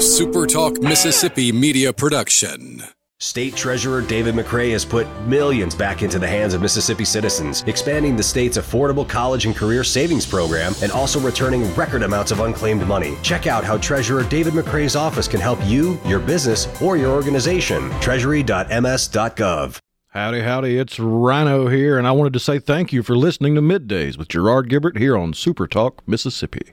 A Super Talk Mississippi media production. State Treasurer David McRae has put millions back into the hands of Mississippi citizens, expanding the state's affordable college and career savings program and also returning record amounts of unclaimed money. Check out how Treasurer David McRae's office can help you, your business, or your organization. Treasury.ms.gov. Howdy, howdy, it's Rhino here, and I wanted to say thank you for listening to Middays with Gerard Gibert here on Super Talk, Mississippi.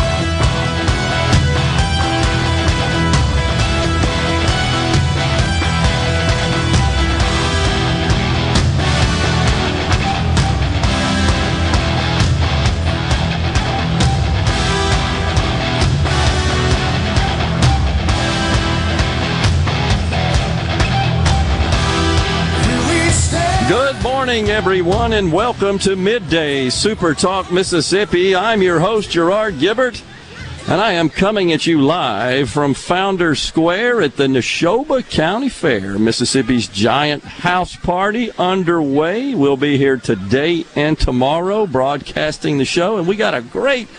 Morning, everyone, and welcome to Midday Super Talk Mississippi. I'm your host, Gerard Gibert, and I am coming at you live from Founders Square at the Neshoba County Fair. Mississippi's giant house party underway. We'll be here today and tomorrow broadcasting the show, and we got a great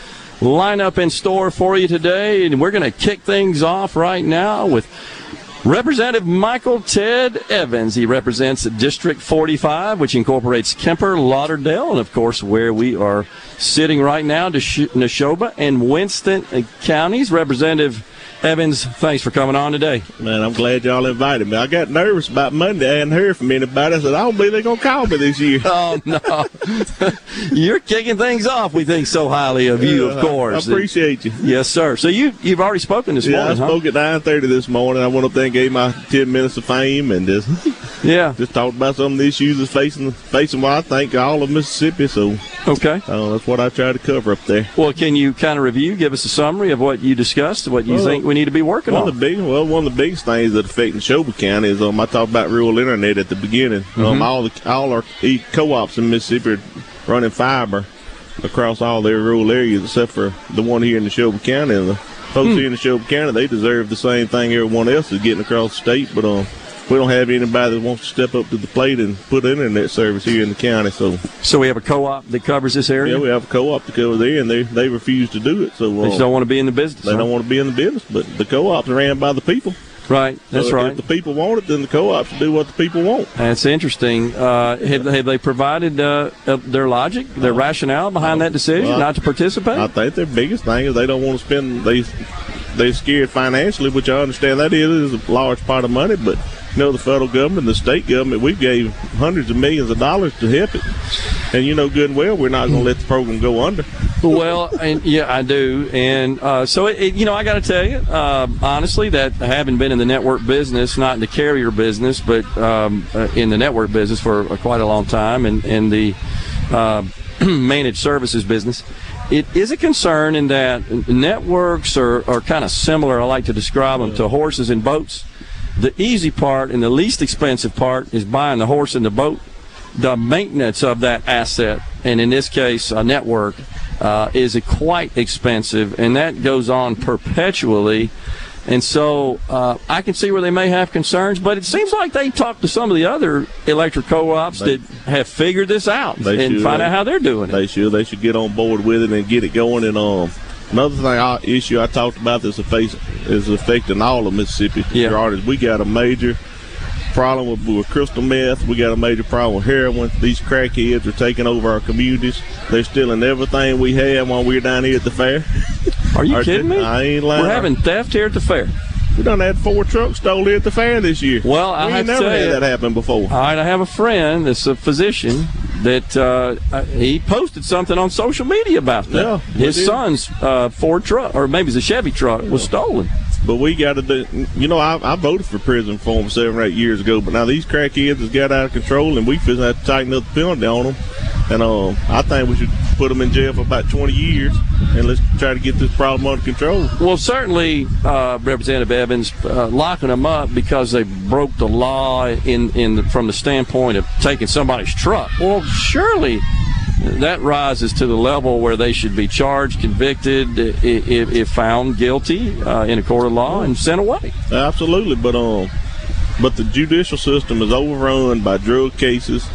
lineup in store for you today, and we're going to kick things off right now with Representative Michael Ted Evans. He represents District 45, which incorporates Kemper, Lauderdale, and of course, where we are sitting right now, Neshoba and Winston counties. Representative Evans, thanks for coming on today. Man, I'm glad y'all invited me. I got nervous about Monday. I hadn't heard from anybody. I said, I don't believe they're going to call me this year. Oh, no. You're kicking things off. We think so highly of you, of course. I appreciate you. Yes, sir. So you, you've already spoken this yeah, morning, I spoke huh? at 9.30 this morning. I went up there and gave my 10 minutes of fame and just yeah, just talked about some of the issues that's facing, facing what I think all of Mississippi. So okay. uh, that's what I try to cover up there. Well, can you kind of review, give us a summary of what you discussed, what you Well, think we need to be working One on? of the big, well, one of the biggest things that affect Neshoba County is um, I talked about rural internet at the beginning. Mm-hmm. Um, all the all our co-ops in Mississippi are running fiber across all their rural areas, except for the one here in Neshoba County. And the folks Hmm. here in Neshoba County, they deserve the same thing everyone else is getting across the state, but um. We don't have anybody that wants to step up to the plate and put internet service here in the county. So, so we have a co-op that covers this area. yeah, we have a co-op to cover there, and they they refuse to do it. So, they just um, don't want to be in the business. they huh? don't want to be in the business. But the co-ops are ran by the people. Right. That's So right. If the people want it, then the co-op should do what the people want. That's interesting. Uh, have, have they provided uh, uh, their logic, their rationale behind that decision well, not to participate? I think their biggest thing is they don't want to spend. They they're scared financially, which I understand that is, is a large part of money. But you know, the federal government, the state government, we gave hundreds of millions of dollars to help it, and you know good and well we're not going to let the program go under. well, and yeah, I do, and uh, so it, it, you know, I got to tell you, uh, honestly, that having been in the network business, not in the carrier business, but um, uh, in the network business for uh, quite a long time, and in the uh, managed services business, it is a concern in that networks are, are kind of similar. I like to describe them to horses and boats. The easy part and the least expensive part is buying the horse and the boat the maintenance of that asset, and in this case, a network, uh, is quite expensive, and that goes on perpetually. And so uh, I can see where they may have concerns, but it seems like they talked to some of the other electric co-ops They- that have figured this out They and should. find out how they're doing it. They should they should get on board with it and get it going. And um, another thing, I, issue I talked about that's face is affecting all of Mississippi. Yeah. Is we got a major problem with, with crystal meth. We got a major problem with heroin. These crackheads are taking over our communities. They're stealing everything we have while we're down here at the fair. Are you Are kidding they- me? I ain't lying. We're having theft here at the fair. We done had four trucks stolen here at the fair this year. Well, I we have never had that happen before. All right, I have a friend that's a physician that uh, uh, he posted something on social media about that. Yeah, His son's uh, Ford truck, or maybe it's a Chevy truck, was stolen. But we got to do. You know, I, I voted for prison for him seven or eight years ago, but now these crackheads has got out of control, and we feel have to tighten up the penalty on them. And uh, I think we should put them in jail for about 20 years, and let's try to get this problem under control. Well, certainly, uh, Representative Evans, uh, locking them up because they broke the law in, in the, from the standpoint of taking somebody's truck. Well, surely that rises to the level where they should be charged, convicted, if, if found guilty uh, in a court of law, and sent away. Absolutely, but um, but the judicial system is overrun by drug cases.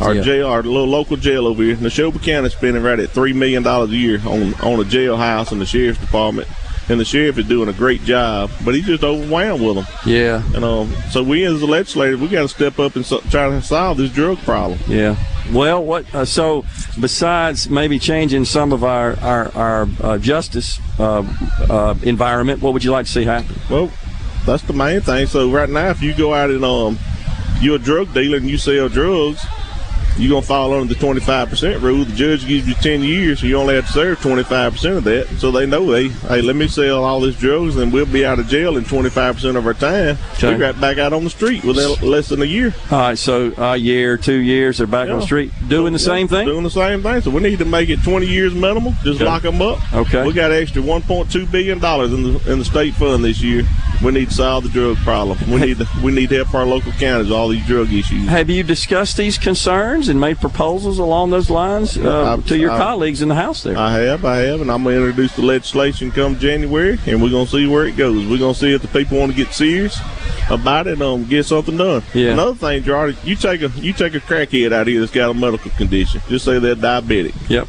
Our Yeah. jail, our little local jail over here, Neshoba County is spending right at three million dollars a year on on a jailhouse and the sheriff's department, and the sheriff is doing a great job, but he's just overwhelmed with them. Yeah, And um, so we as the legislators, we got to step up and so, try to solve this drug problem. yeah. Well, what? Uh, so, besides maybe changing some of our our, our uh, justice uh, uh, environment, what would you like to see happen? Well, that's the main thing. So right now, if you go out and um, you're a drug dealer and you sell drugs, you're gonna fall under the 25% rule. The judge gives you 10 years, so you only have to serve 25% of that. So they know, hey, hey, let me sell all these drugs, and we'll be out of jail in 25% of our time. Okay. We're right back out on the street within less than a year. All right, so a year, two years, they're back on the street doing the same thing. Doing the same thing. So we need to make it 20 years minimum. Just Okay. lock them up. Okay. We got extra 1.2 billion dollars in the in the state fund this year. We need to solve the drug problem. We need to we need to help our local counties with all these drug issues. Have you discussed these concerns and made proposals along those lines uh, to your I've- colleagues in the House there? I have, I have, and I'm gonna introduce the legislation come January, and we're gonna see where it goes. We're gonna see if the people want to get serious about it, and um, get something done. Yeah. Another thing, Gerard, you take a you take a crackhead out here that's got a medical condition. Just say they're diabetic. yep.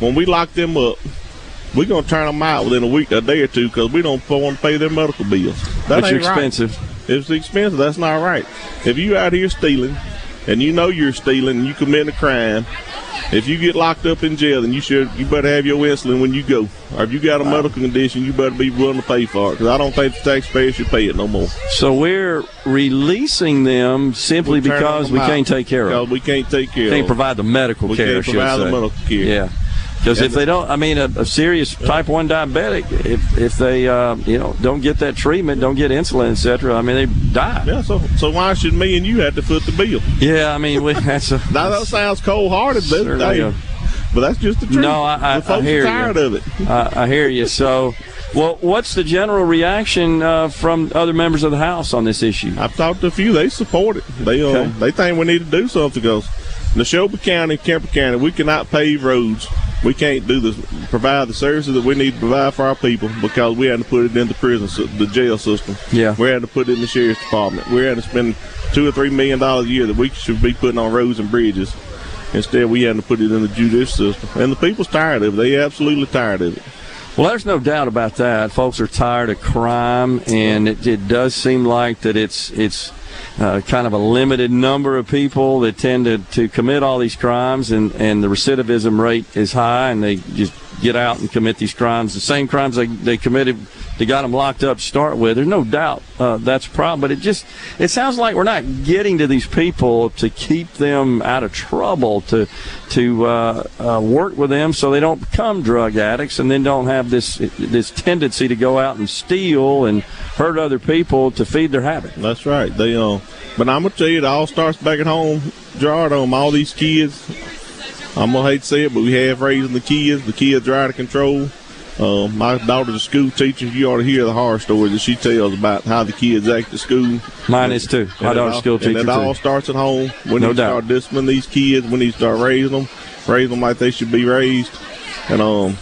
when we lock them up, we're gonna turn them out within a week, a day or two, because we don't want to pay their medical bills. That's ain't right. expensive. It's expensive. That's not right. If you out here stealing, and you know you're stealing, and you commit a crime, if you get locked up in jail, then you should you better have your insulin when you go. Or if you got a medical condition, you better be willing to pay for it. Because I don't think the taxpayers should pay it no more. So we're releasing them simply because them we out can't take care of Because them. we can't take care Can't of them. provide the medical We care. can't provide the medical care. Yeah. Because if they don't, I mean, a, a serious type one diabetic, if if they uh, you know don't get that treatment, don't get insulin, etc. I mean, they die. Yeah, so so why should me and you have to foot the bill? Yeah, I mean, we, that's a Now that sounds cold hearted, but, hey, but that's just the truth. No, I- I- the folks I hear are you. tired of it. Uh, I hear you. So, well, what's the general reaction uh, from other members of the House on this issue? I've talked to a few. They support it. They uh, Okay. they think we need to do something because Neshoba County, Kemper County, we cannot pave roads. We can't do this, provide the services that we need to provide for our people because we had to put it in the prison, the jail system. Yeah. we had to put it in the sheriff's department. We had to spend two or three million dollars a year that we should be putting on roads and bridges. Instead, we had to put it in the judicial system, and the people's tired of it. They absolutely tired of it. Well, there's no doubt about that. Folks are tired of crime, and it, it does seem like that it's it's uh, kind of a limited number of people that tend to, to commit all these crimes, and, and the recidivism rate is high, and they just get out and commit these crimes, the same crimes they, they committed, they got them locked up to start with. There's no doubt uh, that's a problem, but it just it sounds like we're not getting to these people to keep them out of trouble, to to uh, uh, work with them so they don't become drug addicts and then don't have this this tendency to go out and steal and hurt other people to feed their habit. That's right. They um, but I'm gonna tell you, it all starts back at home. Gerard, um, all these kids. I'm gonna hate to say it, but we have raising the kids. The kids are out of control. Uh, my daughter's a school teacher. You ought to hear the horror stories that she tells about how the kids act at school. Mine is too. My And daughter's all- school teacher And it all starts at home. We No need to doubt. start disciplining these kids. We need to start raising them, raise them like they should be raised. And um,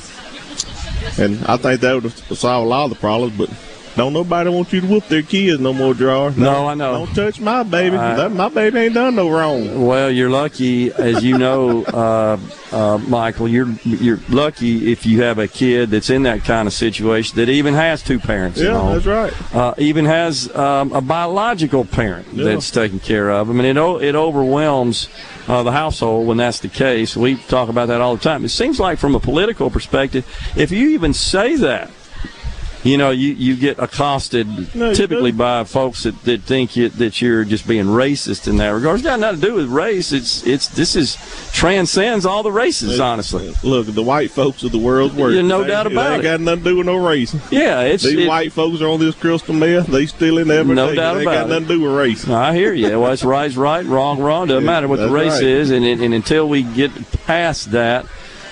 and I think that would solve a lot of the problems. But don't nobody want you to whoop their kids no more, Gerard. No, I know. Don't touch my baby. I- that, my baby ain't done no wrong. Well, you're lucky, as you know, uh, uh, Michael. You're you're lucky if you have a kid that's in that kind of situation that even has two parents Yeah, home. that's right. uh, even has um, a biological parent Yeah. that's taking care of them, and it it overwhelms uh, the household when that's the case. We talk about that all the time. It seems like, from a political perspective, if you even say that. You know, you, you get accosted No, typically by folks that, that think you, that you're just being racist in that regard. It's got nothing to do with race. It's it's this is transcends all the races, honestly. Look, the white folks of the world's worst. No They- doubt about They ain't it. got nothing to do with no race. Yeah, it's These it- white folks are on this crystal meth. They stealing every No doubt They ain't about got it. nothing to do with race. I hear you. Well, it's right's right, wrong, wrong. Doesn't Yeah, matter what the race right. is, and, and until we get past that,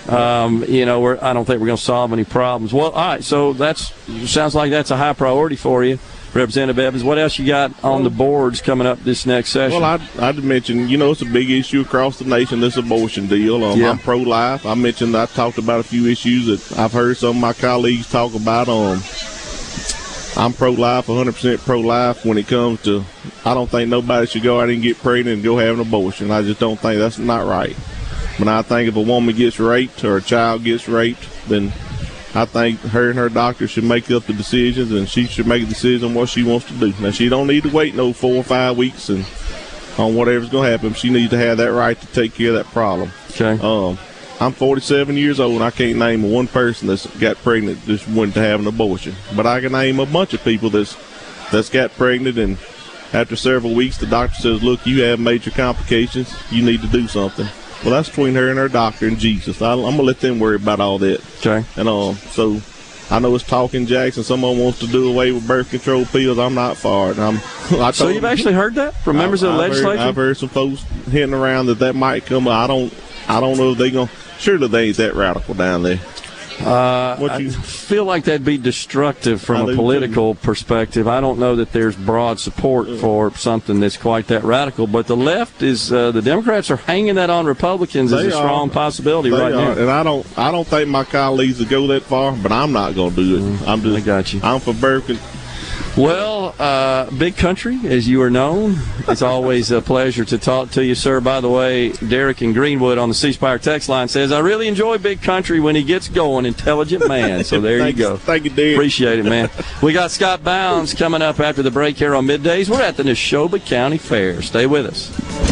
um, you know, we're, I don't think we're going to solve any problems. Well, all right. So that's sounds like that's a high priority for you. Representative Evans, what else you got on the boards coming up this next session? Well, I, I'd mention, you know, it's a big issue across the nation, this abortion deal. Um, Yeah. I'm pro life. I mentioned I talked about a few issues that I've heard some of my colleagues talk about. Um, I'm pro life, 100% pro life when it comes to, I don't think nobody should go out and get pregnant and go have an abortion. I just don't think that's not right. But I think if a woman gets raped or a child gets raped, then I think her and her doctor should make up the decisions, and she should make a decision what she wants to do. Now she don't need to wait no four or five weeks and on whatever's going to happen. She needs to have that right to take care of that problem. okay. Um, I'm 47 years old, and I can't name one person that's got pregnant just went to have an abortion. But I can name a bunch of people that's that's got pregnant, and after several weeks, the doctor says, "Look, you have major complications. You need to do something." Well, that's between her and her doctor and Jesus. I, I'm gonna let them worry about all that. okay. And um, so I know it's talking Jackson. Someone wants to do away with birth control pills. I'm not for it. I'm. I so you've them- actually heard that from members of the I've heard- legislature? I've heard some folks hinting around that that might come. I don't. I don't know if they gonna. Surely they ain't that radical down there. Uh, What I feel like that'd be destructive from do a political perspective. I don't know that there's broad support for something that's quite that radical, but the left is uh, the Democrats are hanging that on Republicans as a strong are. possibility They right are, now. and I don't. I don't think my colleagues will go that far, but I'm not gonna do it. I'm just. Mm, I got you. I'm for birth. Well, uh, big country, as you are known, it's always a pleasure to talk to you, sir. By the way, Derek in Greenwood on the C Spire text line says, "I really enjoy big country when he gets going. Intelligent man." So there you go. Thank you, Derek. Appreciate it, man. We got Scott Bounds coming up after the break here on middays. We're at the Neshoba County Fair. Stay with us.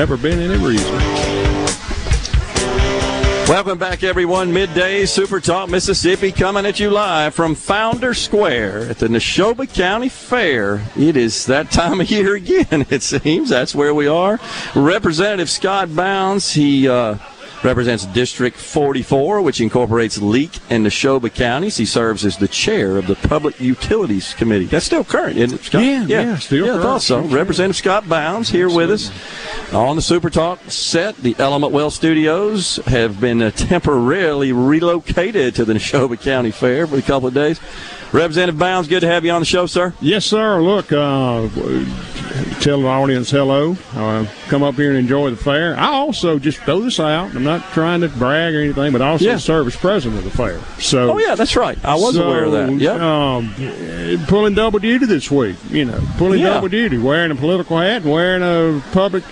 Never been any reason. Welcome back, everyone. Midday Super Talk Mississippi coming at you live from Founder Square at the Neshoba County Fair. It is that time of year again, it seems. That's where we are. Representative Scott Bounds, he uh, represents District 44, which incorporates Leake and Neshoba counties. He serves as the chair of the Public Utilities Committee. That's still current, isn't it, Scott? Yeah, yeah, still yeah, current. thought so. Representative Scott Bounds here with us on the Super Talk set. The Element Wealth Studios have been uh, temporarily relocated to the Neshoba County Fair for a couple of days. Representative Bounds, good to have you on the show, sir. Yes, sir. Look, uh, tell the audience hello. Uh, come up here and enjoy the fair. I also just throw this out. I'm not trying to brag or anything, but I also Yeah. serve as president of the fair. So, Oh, yeah, that's right. I was so, aware of that. Yeah, Um, pulling double duty this week. You know, pulling Yeah. double duty, wearing a political hat, and wearing a public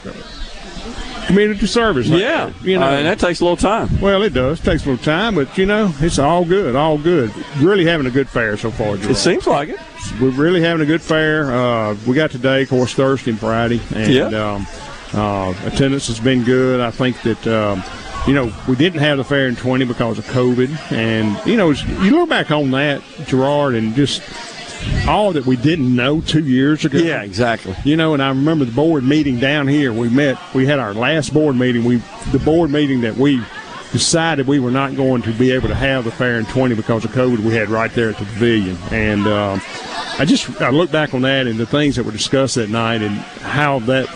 community service. Yeah. you know, Uh, and that takes a little time. well, it does. takes a little time, but you know, it's all good, all good. Really having a good fair so far. Gerard. It seems like it. We're really having a good fair. Uh, we got today, of course, Thursday and Friday, and Yeah. um, uh, attendance has been good. I think that. Um, you know, we didn't have the fair in 20 because of COVID. And, you know, you look back on that, Gerard, and just all that we didn't know two years ago. Yeah, exactly. You know, and I remember the board meeting down here. We met, we had our last board meeting. We, the board meeting that we decided we were not going to be able to have the fair in 20 because of COVID we had right there at the pavilion. And um, I just, I look back on that and the things that were discussed that night and how that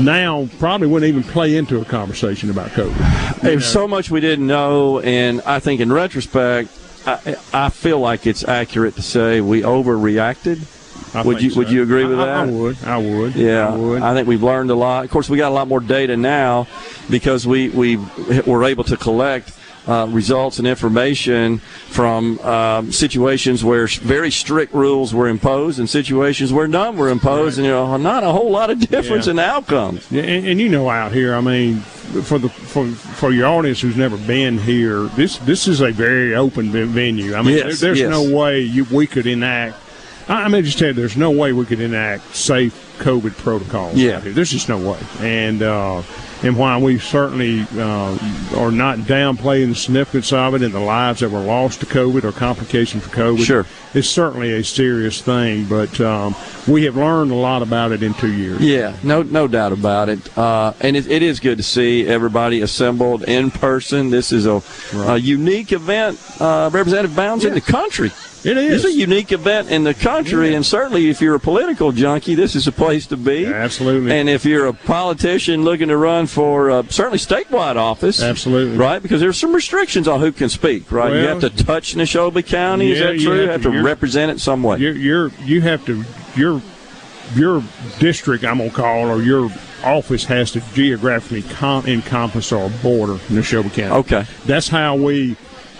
now probably wouldn't even play into a conversation about COVID. There's so much we didn't know, and I think in retrospect, I, I feel like it's accurate to say we overreacted. I would you so. Would you agree with I- that? I would. I would. Yeah, I would. I think we've learned a lot. Of course, we got a lot more data now because we we were able to collect uh, results and information from um, situations where very strict rules were imposed and situations where none were imposed, and you know, not a whole lot of difference Yeah. in outcomes. Yeah, and, and you know, out here, I mean, for the for for your audience who's never been here, this this is a very open venue. I mean, Yes, there- there's yes. no way you, we could enact. I I mean, just tell you, there's no way we could enact safe COVID protocols. Yeah. out here. there's just no way. And uh, and while we certainly uh, are not downplaying the significance of it and the lives that were lost to COVID or complications for COVID, Sure. it's certainly a serious thing. But um, we have learned a lot about it in two years. Yeah, no, no doubt about it. Uh, and it, it is good to see everybody assembled in person. This is a, a unique event, uh, Representative Bounds in the country. It is. It's a unique event in the country, and certainly if you're a political junkie, this is a place to be. Absolutely. And if you're a politician looking to run for uh, certainly statewide office, Absolutely. right? Because there's some restrictions on who can speak, right? you have to touch Neshoba County. is Yeah, that you true? You have to. to represent it some way. You're, you're you have to your your district I'm gonna call or your office has to geographically com- encompass or border Neshoba County. Okay. that's how we.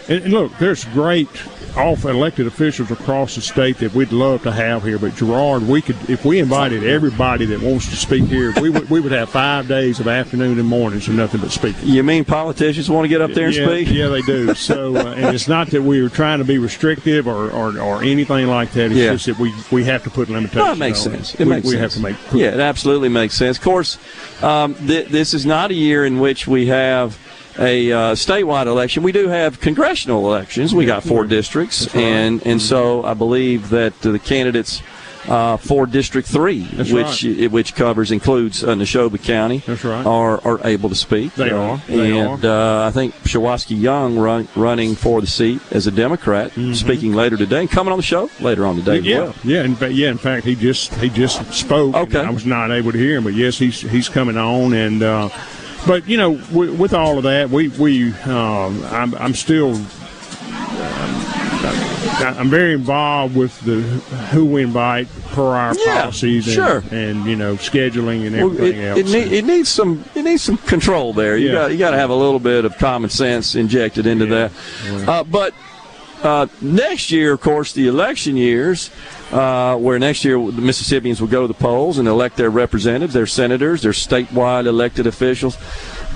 And look, there's great off elected officials across the state that we'd love to have here, but Gerard, we could if we invited everybody that wants to speak here, we would we would have five days of afternoon and mornings of nothing but speaking. You mean politicians want to get up there and yeah, speak? Yeah, they do. So, uh, and it's not that we are trying to be restrictive or, or, or anything like that. It's Yeah. just that we, we have to put limitations. No, it makes sense. It. It we, makes we sense. have to make. Yeah, it absolutely makes sense. Of course, um, th- this is not a year in which we have a uh, statewide election. We do have congressional elections. We got four districts, right. and and so I believe that the candidates. Uh, for District Three, That's which which covers includes uh, Neshoba County, That's right. are are able to speak. They are. They and Uh, I think Shuwaski Young run, running for the seat as a Democrat, speaking later today, and coming on the show later on today Mm-hmm. Yeah, well. yeah, in fact, yeah. In fact, he just he just spoke. Okay. I was not able to hear him, but yes, he's he's coming on, and uh, but you know, with, with all of that, we we um, I'm I'm still. um, I'm very involved with the who we invite per our Yeah, policies and, sure. and you know scheduling and Well, everything it, else. it, need, it needs some it needs some control there. You Yeah. got you got to have a little bit of common sense injected into that. Uh, but uh, next year, of course, the election years, uh, where next year the Mississippians will go to the polls and elect their representatives, their senators, their statewide elected officials.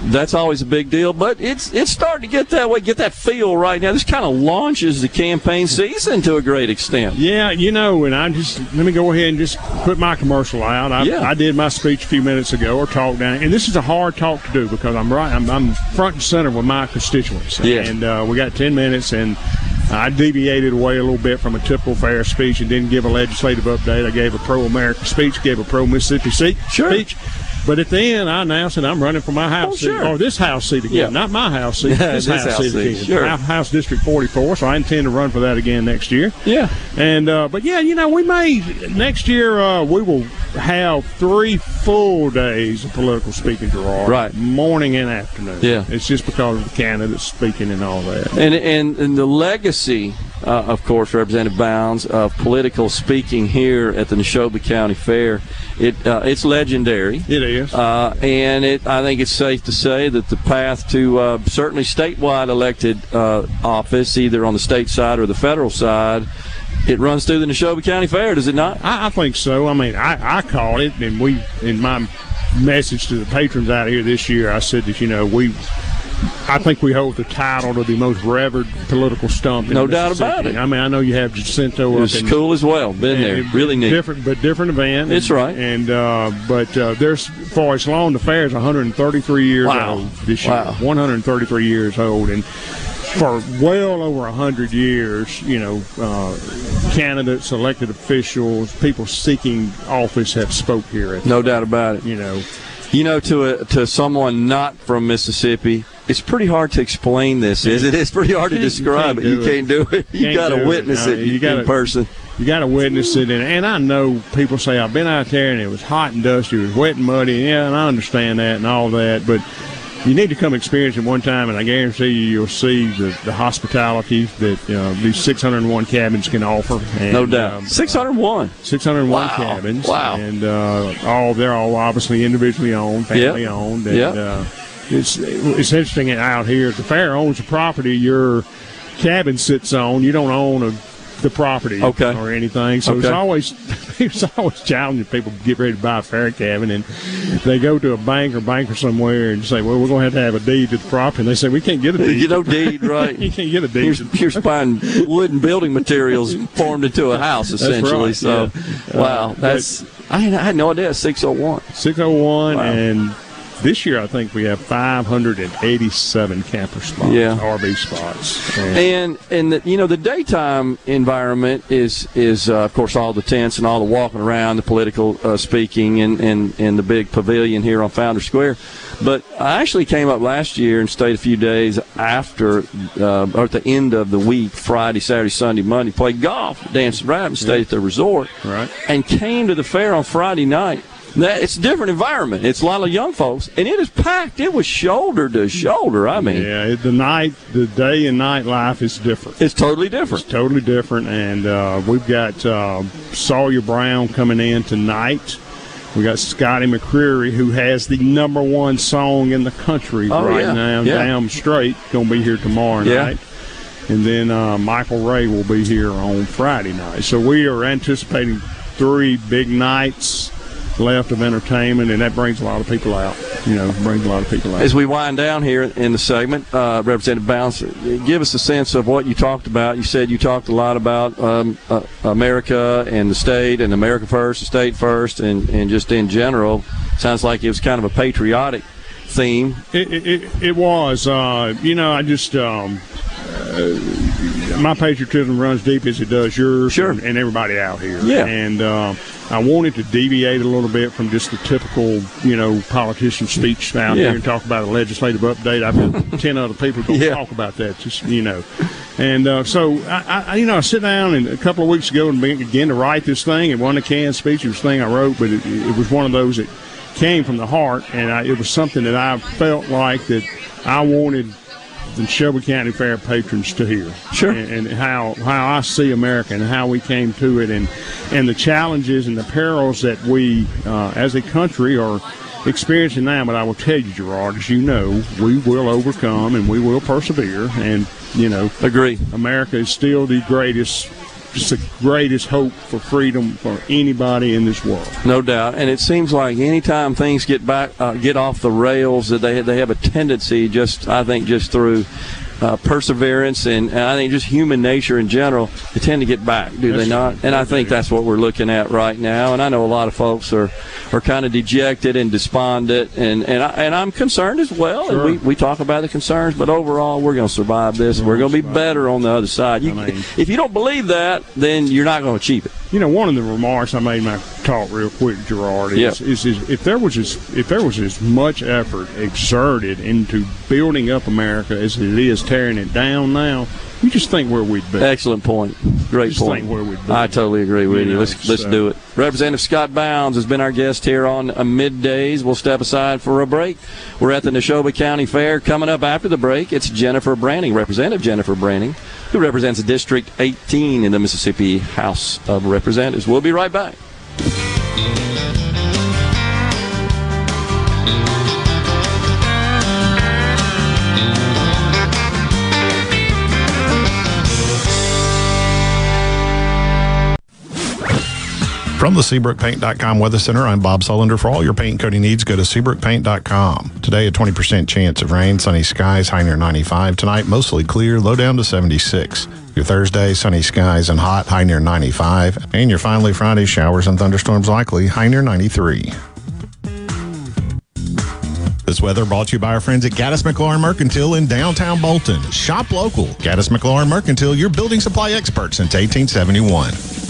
That's always a big deal, but it's it's starting to get that way, get that feel right now. This kind of launches the campaign season to a great extent. Yeah, you know, and I just let me go ahead and just put my commercial out. I, Yeah. I did my speech a few minutes ago, or talk down, and this is a hard talk to do because I'm right. I'm, I'm front and center with my constituents, Yeah. and uh, we got ten minutes, and I deviated away a little bit from a typical fair speech and didn't give a legislative update. I gave a pro-America speech, gave a pro-Mississippi seat speech. But at the end, I announced that I'm running for my house seat, sure. or this house seat again, Yeah. not my house seat, this, This house, house seat, seat, again. sure. House- House District 44. So I intend to run for that again next year. Yeah. And uh, but yeah, you know, we may next year uh, we will have three full days of political speaking, Gerard. Right. Morning and afternoon. Yeah. It's just because of the candidates speaking and all that. And, and, and the legacy, uh, of course, Representative Bounds, of political speaking here at the Neshoba County Fair, it uh, it's legendary. It is. Uh, and it, I think it's safe to say that the path to uh, certainly statewide elected uh, office, either on the state side or the federal side, it runs through the Neshoba County Fair, does it not? I, I think so. I mean, I, I call it, and we in my message to the patrons out here this year, I said that you know we. I think we hold the title to the most revered political stump. In No doubt about it. I mean, I know you have Jacinto It was in cool as well. Been there. Really neat. Different, but different event. That's And- right. And uh, but uh, there's for as long the fair is 133 years Wow. old this year. Wow. 133 years old, and for well over 100 years, you know, uh, candidates, elected officials, people seeking office have spoke here. At No doubt about it. You know, You know, to a, to someone not from Mississippi, it's pretty hard to explain this, is it? It's pretty hard to You describe it. You can't do it. You got to witness No, it, you gotta, in person. You got to witness it, and, and I know people say I've been out there and it was hot and dusty, it was wet and muddy. Yeah, and I understand that and all that, but you need to come experience it one time, and I guarantee you, you'll see the, the hospitality that uh, these 601 cabins can offer. And, No doubt. um, 601. 601 Wow. cabins. Wow. And uh, all they're all obviously individually owned, family Yep. owned. And, Yep. uh, it's it's interesting out here. The fair owns the property your cabin sits on. You don't own a, the property Okay. or anything. So it's always it's always challenging people to get ready to buy a fair cabin, and they go to a bank or banker somewhere and say, "Well, we're going to have to have a deed to the property." And they say, "We can't get a deed. You know, deed, right? you can't get a deed." You're, you're buying wood and building materials formed into a house, essentially. right, So, yeah. wow, Uh, that's I had, I had no idea. 601. 601 Wow. and this year I think we have 587 camper spots, Yeah. RV spots. And, And and the, you know the daytime environment is is uh, of course all the tents and all the walking around, the political uh, speaking, and, and and the big pavilion here on Founder Square. But I actually came up last year and stayed a few days after uh, or at the end of the week, Friday, Saturday, Sunday, Monday, played golf, danced around, and stayed at the resort, right. and came to the fair on Friday night. That it's a different environment. It's a lot of young folks, and it is packed. It was shoulder to shoulder. I mean, yeah, the night, the day and night life is different. It's totally different. It's totally different, and uh, we've got uh, Sawyer Brown coming in tonight. We got Scotty McCreery, who has the number one song in the country Oh, right yeah. now, Yeah. Damn Straight, going to be here tomorrow Yeah. night. And then uh, Michael Ray will be here on Friday night. So we are anticipating three big nights left of entertainment, and that brings a lot of people out. You know, brings a lot of people out. As we wind down here in the segment, uh, Representative Bounds, give us a sense of what you talked about. You said you talked a lot about um, uh, America and the state and America first, the state first, and, and just in general. Sounds like it was kind of a patriotic theme. It, it, it, was. Uh, you know, I just. Um, uh, my patriotism runs deep as it does yours Sure. and, and everybody out here. Yeah. And um, I wanted to deviate a little bit from just the typical, you know, politician speech out Yeah. here and talk about a legislative update. I've got 10 other people going to Yeah. talk about that, just, you know. And uh, so, I, I, you know, I sit down and a couple of weeks ago and began to write this thing. It wasn't a canned speech. It was a thing I wrote, but it, it was one of those that came from the heart. And I, it was something that I felt like that I wanted the Neshoba County Fair patrons to hear. Sure. And, and how how I see America and how we came to it, and and the challenges and the perils that we uh, as a country are experiencing now. But I will tell you, Gerard, as you know, we will overcome and we will persevere. And you know, agree. America is still the greatest. Just the greatest hope for freedom for anybody in this world. No doubt, and it seems like anytime things get back, uh, get off the rails, that they they have a tendency, just I think, just through uh, perseverance and, and, I think just human nature in general, they tend to get back, do they not? And I think that's what we're looking at right now. And I know a lot of folks are, are kind of dejected and despondent, and and, I, and I'm concerned as well. Sure. And we, we talk about the concerns, but overall, we're going to survive this. We're, we're going to be better on the other side. You, I mean, if you don't believe that, then you're not going to achieve it. You know, one of the remarks I made in my talk real quick, Gerard, is, is, is if there was as if there was as much effort exerted into building up America as it is tearing it down now, you just think where we'd be. Excellent point. Great Just point. think where we'd be. I totally agree with You you. know, Let's let's do it. Representative Scott Bounds has been our guest here on uh, middays. We'll step aside for a break. We're at the Neshoba County Fair. Coming up after the break, it's Jennifer Branning, Representative Jennifer Branning, who represents District 18 in the Mississippi House of Representatives. We'll be right back. From the SeabrookPaint.com Weather Center, I'm Bob Sullender. For all your paint coating needs, go to SeabrookPaint.com. Today, a 20% chance of rain, sunny skies, high near 95. Tonight, mostly clear, low down to 76. Your Thursday, sunny skies and hot, high near 95. And your finally Friday, showers and thunderstorms likely, high near 93. This weather brought to you by our friends at Gaddis McLaurin Mercantile in downtown Bolton. Shop local. Gaddis McLaurin Mercantile, your building supply expert since 1871.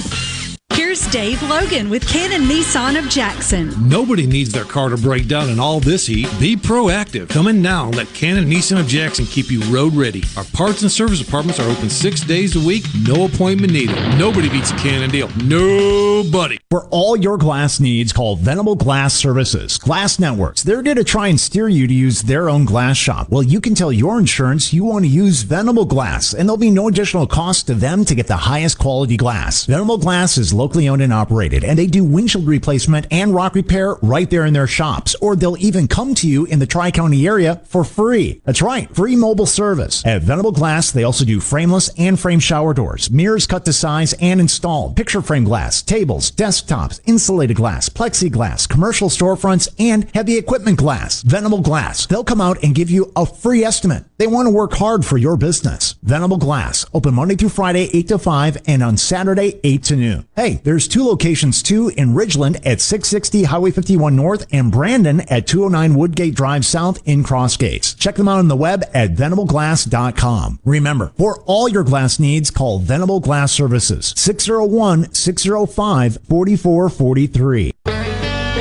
Here's Dave Logan with Cannon Nissan of Jackson. Nobody needs their car to break down in all this heat. Be proactive. Come in now and let Cannon Nissan of Jackson keep you road ready. Our parts and service departments are open six days a week, no appointment needed. Nobody beats a Cannon deal. Nobody. For all your glass needs, call Venable Glass Services. Glass Networks. They're going to try and steer you to use their own glass shop. Well, you can tell your insurance you want to use Venable Glass, and there'll be no additional cost to them to get the highest quality glass. Venable Glass is locally owned and operated, and they do windshield replacement and rock repair right there in their shops, or they'll even come to you in the Tri County area for free. That's right, free mobile service. At Venable Glass, they also do frameless and frame shower doors, mirrors cut to size and installed, picture frame glass, tables, desktops, insulated glass, plexiglass, commercial storefronts, and heavy equipment glass. Venable Glass. They'll come out and give you a free estimate. They want to work hard for your business. Venable Glass. Open Monday through Friday, 8 to 5, and on Saturday, 8 to noon. Hey, there's two locations too in Ridgeland at 660 Highway 51 North and Brandon at 209 Woodgate Drive South in Cross Gates. Check them out on the web at venableglass.com. Remember, for all your glass needs, call Venable Glass Services 601 605 4443.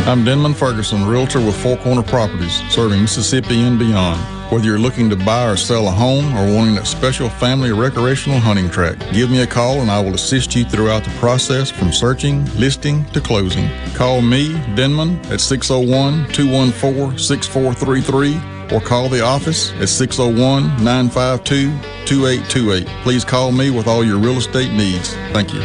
I'm Denman Ferguson, Realtor with Four Corner Properties, serving Mississippi and beyond. Whether you're looking to buy or sell a home or wanting a special family recreational hunting tract, give me a call and I will assist you throughout the process from searching, listing to closing. Call me, Denman, at 601 214 6433 or call the office at 601 952 2828. Please call me with all your real estate needs. Thank you.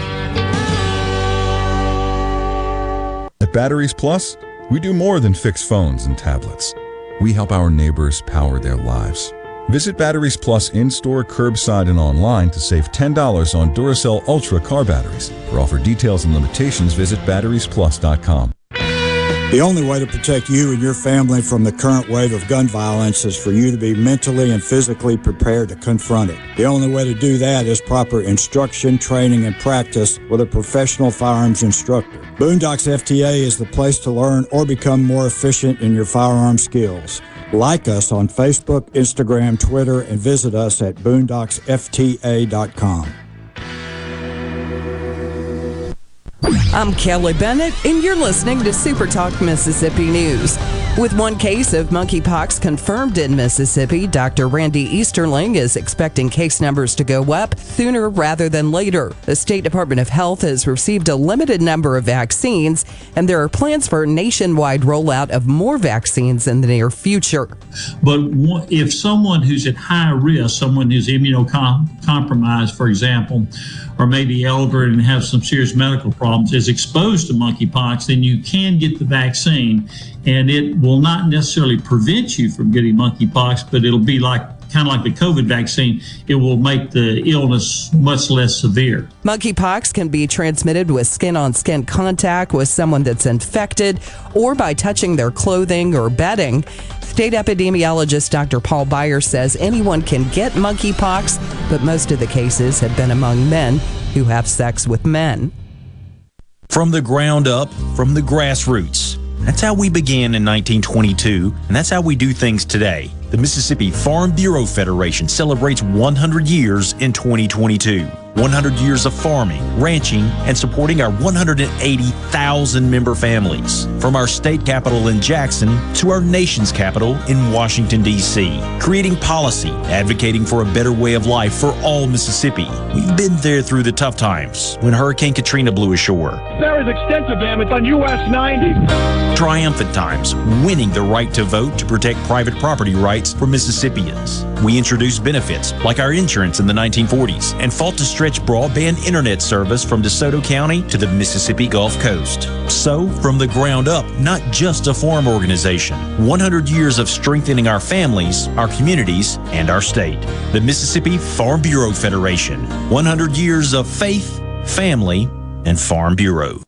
At Batteries Plus, we do more than fix phones and tablets. We help our neighbors power their lives. Visit Batteries Plus in store, curbside, and online to save $10 on Duracell Ultra car batteries. For offer details and limitations, visit batteriesplus.com. The only way to protect you and your family from the current wave of gun violence is for you to be mentally and physically prepared to confront it. The only way to do that is proper instruction, training, and practice with a professional firearms instructor. Boondocks FTA is the place to learn or become more efficient in your firearm skills. Like us on Facebook, Instagram, Twitter, and visit us at boondocksfta.com. I'm Kelly Bennett, and you're listening to Super Talk Mississippi News. With one case of monkeypox confirmed in Mississippi, Dr. Randy Easterling is expecting case numbers to go up sooner rather than later. The State Department of Health has received a limited number of vaccines, and there are plans for a nationwide rollout of more vaccines in the near future. But if someone who's at high risk, someone who's immunocompromised, for example, or maybe elder and have some serious medical problems, is exposed to monkeypox, then you can get the vaccine and it will not necessarily prevent you from getting monkeypox, but it'll be like kind of like the COVID vaccine, it will make the illness much less severe. Monkeypox can be transmitted with skin on skin contact with someone that's infected or by touching their clothing or bedding. State epidemiologist Dr. Paul Beyer says anyone can get monkeypox, but most of the cases have been among men who have sex with men. From the ground up, from the grassroots. That's how we began in 1922, and that's how we do things today. The Mississippi Farm Bureau Federation celebrates 100 years in 2022. 100 years of farming, ranching, and supporting our 180,000 member families. From our state capital in Jackson to our nation's capital in Washington, D.C. Creating policy, advocating for a better way of life for all Mississippi. We've been there through the tough times when Hurricane Katrina blew ashore. There is extensive damage on US 90. Triumphant times, winning the right to vote to protect private property rights for Mississippians. We introduced benefits like our insurance in the 1940s and fought to stretch broadband internet service from DeSoto County to the Mississippi Gulf Coast. So, from the ground up, not just a farm organization, 100 years of strengthening our families, our communities, and our state. The Mississippi Farm Bureau Federation. 100 years of faith, family, and Farm Bureau.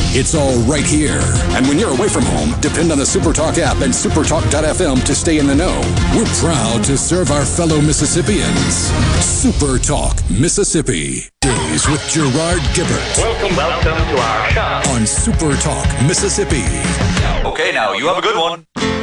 It's all right here. And when you're away from home, depend on the Supertalk app and supertalk.fm to stay in the know. We're proud to serve our fellow Mississippians. Supertalk Mississippi. Days with Gerard Gibert. Welcome, welcome to our shop. On Supertalk Mississippi. Okay, now you have a good one.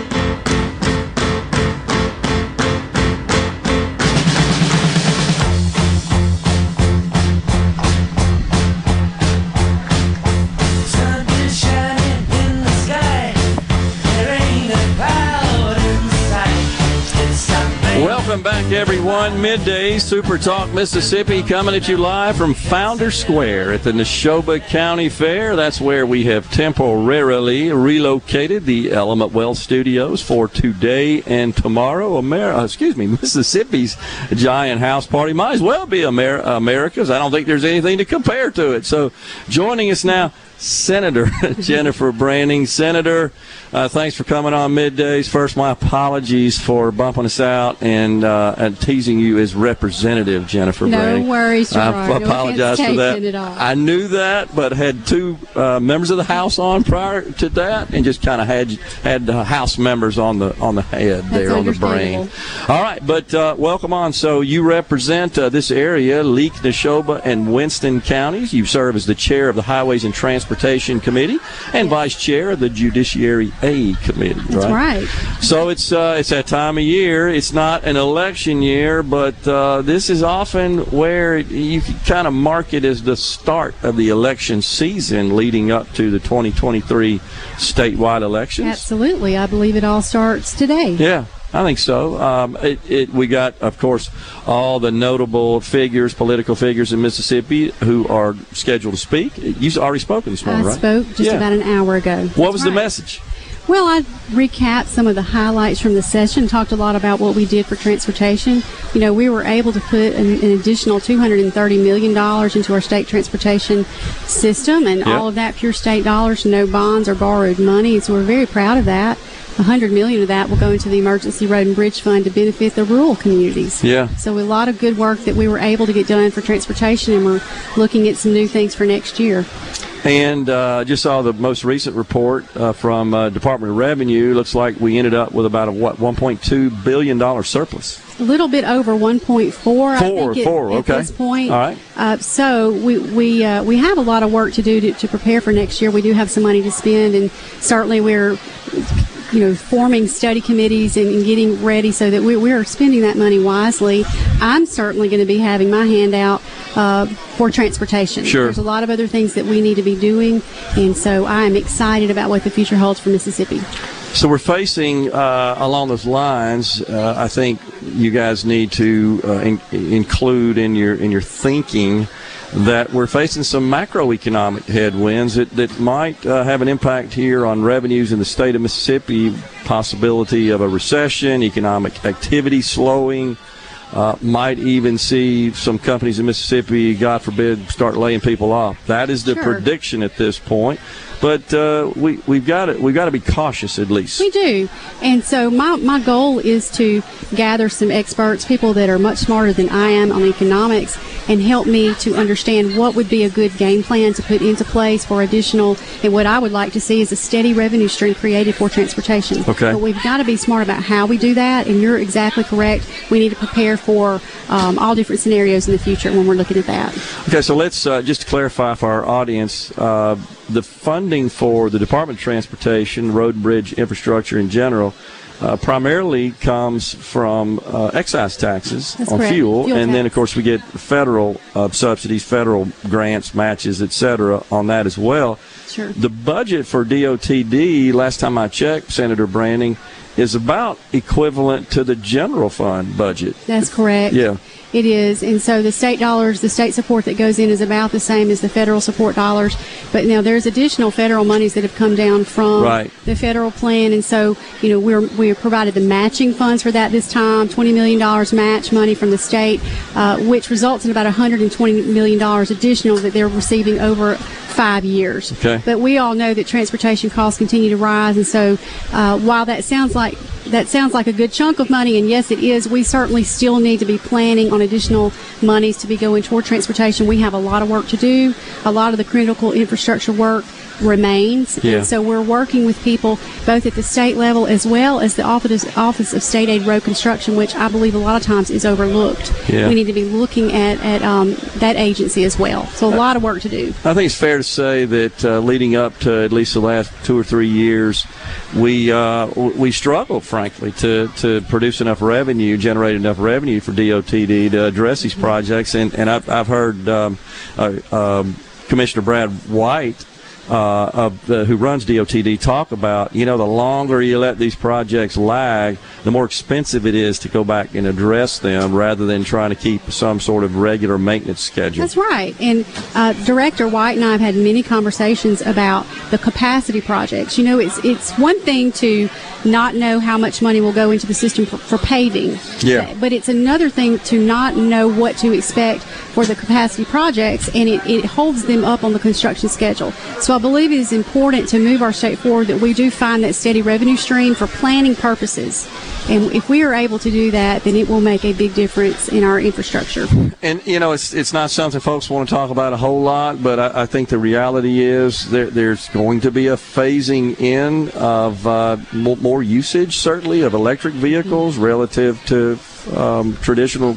Welcome back, everyone. Midday Super Talk Mississippi coming at you live from Founder Square at the Neshoba County Fair. That's where we have temporarily relocated the Element Wealth Studios for today and tomorrow. Amer- uh, excuse me, Mississippi's giant house party might as well be Amer- America's. I don't think there's anything to compare to it. So, joining us now. Senator Jennifer Branning. Senator, uh, thanks for coming on middays. First, my apologies for bumping us out and, uh, and teasing you as Representative Jennifer Branning. no worries, Gerard. I No apologize for that. I knew that, but had two uh, members of the House on prior to that, and just kind of had had House members on the on the head there on the brain. All right, but uh, welcome on. So you represent uh, this area, Leake, Neshoba, and Winston counties. You serve as the chair of the Highways and Transportation Committee and vice chair of the Judiciary A Committee. That's right. So it's uh, it's that time of year. It's not an election year, but uh, this is often where you kind of mark it as the start of the election season, leading up to the 2023 statewide elections. Absolutely. I believe it all starts today. Yeah, I think so. Um, it, it, we got, of course, all the notable figures, political figures in Mississippi who are scheduled to speak. You've already spoken this morning, I right? spoke just Yeah. about an hour ago. What was the message? Well, I recapped some of the highlights from the session, talked a lot about what we did for transportation. You know, we were able to put an, an additional $230 million into our state transportation system, and Yep. all of that pure state dollars, no bonds or borrowed money. So we're very proud of that. A hundred million of that will go into the Emergency Road and Bridge Fund to benefit the rural communities. Yeah. So a lot of good work that we were able to get done for transportation, and we're looking at some new things for next year. And uh, just saw the most recent report uh, from uh, Department of Revenue. Looks like we ended up with about a what 1.2 billion dollar surplus. A little bit over 1.4. I Four, think, at- four, at, okay. this point. All right. Uh, so we we uh, we have a lot of work to do to, to prepare for next year. We do have some money to spend, and certainly we're you know forming study committees and, and getting ready so that we, we are spending that money wisely. I'm certainly going to be having my hand out uh, for transportation. Sure. There's a lot of other things that we need to be doing, and so I am excited about what the future holds for Mississippi. So we're facing uh, along those lines. Uh, I think you guys need to uh, in- include in your in your thinking that we're facing some macroeconomic headwinds that, that might uh, have an impact here on revenues in the state of Mississippi. Possibility of a recession, economic activity slowing. Uh, might even see some companies in Mississippi, God forbid, start laying people off. That is the Sure. prediction at this point. But uh, we we've got to we've got to be cautious at least. We do. And so my, my goal is to gather some experts, people that are much smarter than I am on economics, and help me to understand what would be a good game plan to put into place for additional, and what I would like to see is a steady revenue stream created for transportation. Okay. But we've got to be smart about how we do that, and you're exactly correct. We need to prepare for um, all different scenarios in the future when we're looking at that. Okay, so let's uh, just to clarify for our audience uh, the funding for the Department of Transportation, road bridge infrastructure in general. Uh, primarily comes from uh, excise taxes That's on fuel, Fuel and then of course we get federal uh, subsidies, federal grants, matches, etc. on that as well. Sure. The budget for DOTD, last time I checked, Senator Branning, is about equivalent to the general fund budget. That's correct. Yeah. It is. And so the state dollars, the state support that goes in is about the same as the federal support dollars. But now there's additional federal monies that have come down from Right. the federal plan. And so, you know, we're, we provided the matching funds for that this time, $20 million match money from the state, uh, which results in about $120 million additional that they're receiving over five years. Okay. But we all know that transportation costs continue to rise, and so uh, while that sounds like that sounds like a good chunk of money, and yes, it is, we certainly still need to be planning on additional monies to be going toward transportation. We have a lot of work to do. A lot of the critical infrastructure work remains. Yeah. And so we're working with people both at the state level as well as the Office, Office of State Aid Road Construction, which I believe a lot of times is overlooked. Yeah. We need to be looking at, at um, that agency as well. So a lot of work to do. I think it's fair to say that uh, leading up to at least the last two or three years, we uh, we struggled, frankly, to, to produce enough revenue, generate enough revenue for DOTD to address these projects. And, and I've, I've heard um, uh, um, Commissioner Brad White. Uh, of the, who runs DOTD talk about you know the longer you let these projects lag, the more expensive it is to go back and address them rather than trying to keep some sort of regular maintenance schedule. That's right. And uh, Director White and I have had many conversations about the capacity projects. You know, it's it's one thing to not know how much money will go into the system for, for paving. Yeah. But it's another thing to not know what to expect for the capacity projects, and it, it holds them up on the construction schedule. So I believe it is important to move our state forward that we do find that steady revenue stream for planning purposes. And if we are able to do that, then it will make a big difference in our infrastructure. And you know, it's it's not something folks want to talk about a whole lot, but I, I think the reality is there, there's going to be a phasing in of uh, more, more usage, certainly, of electric vehicles relative to um, traditional.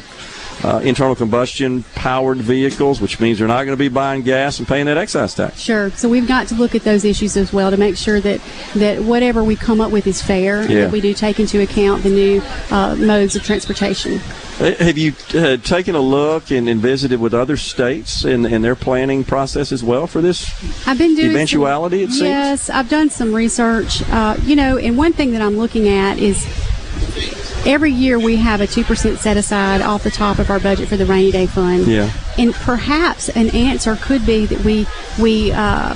Uh, internal combustion powered vehicles, which means they're not going to be buying gas and paying that excise tax. Sure. So we've got to look at those issues as well to make sure that, that whatever we come up with is fair and Yeah. that we do take into account the new uh, modes of transportation. Uh, Have you uh, taken a look and, and visited with other states in, in their planning process as well for this I've been doing some- eventuality? it seems. Yes, I've done some research. Uh, you know, and one thing that I'm looking at is every year we have a 2% set aside off the top of our budget for the rainy day fund. Yeah. And perhaps an answer could be that we we uh,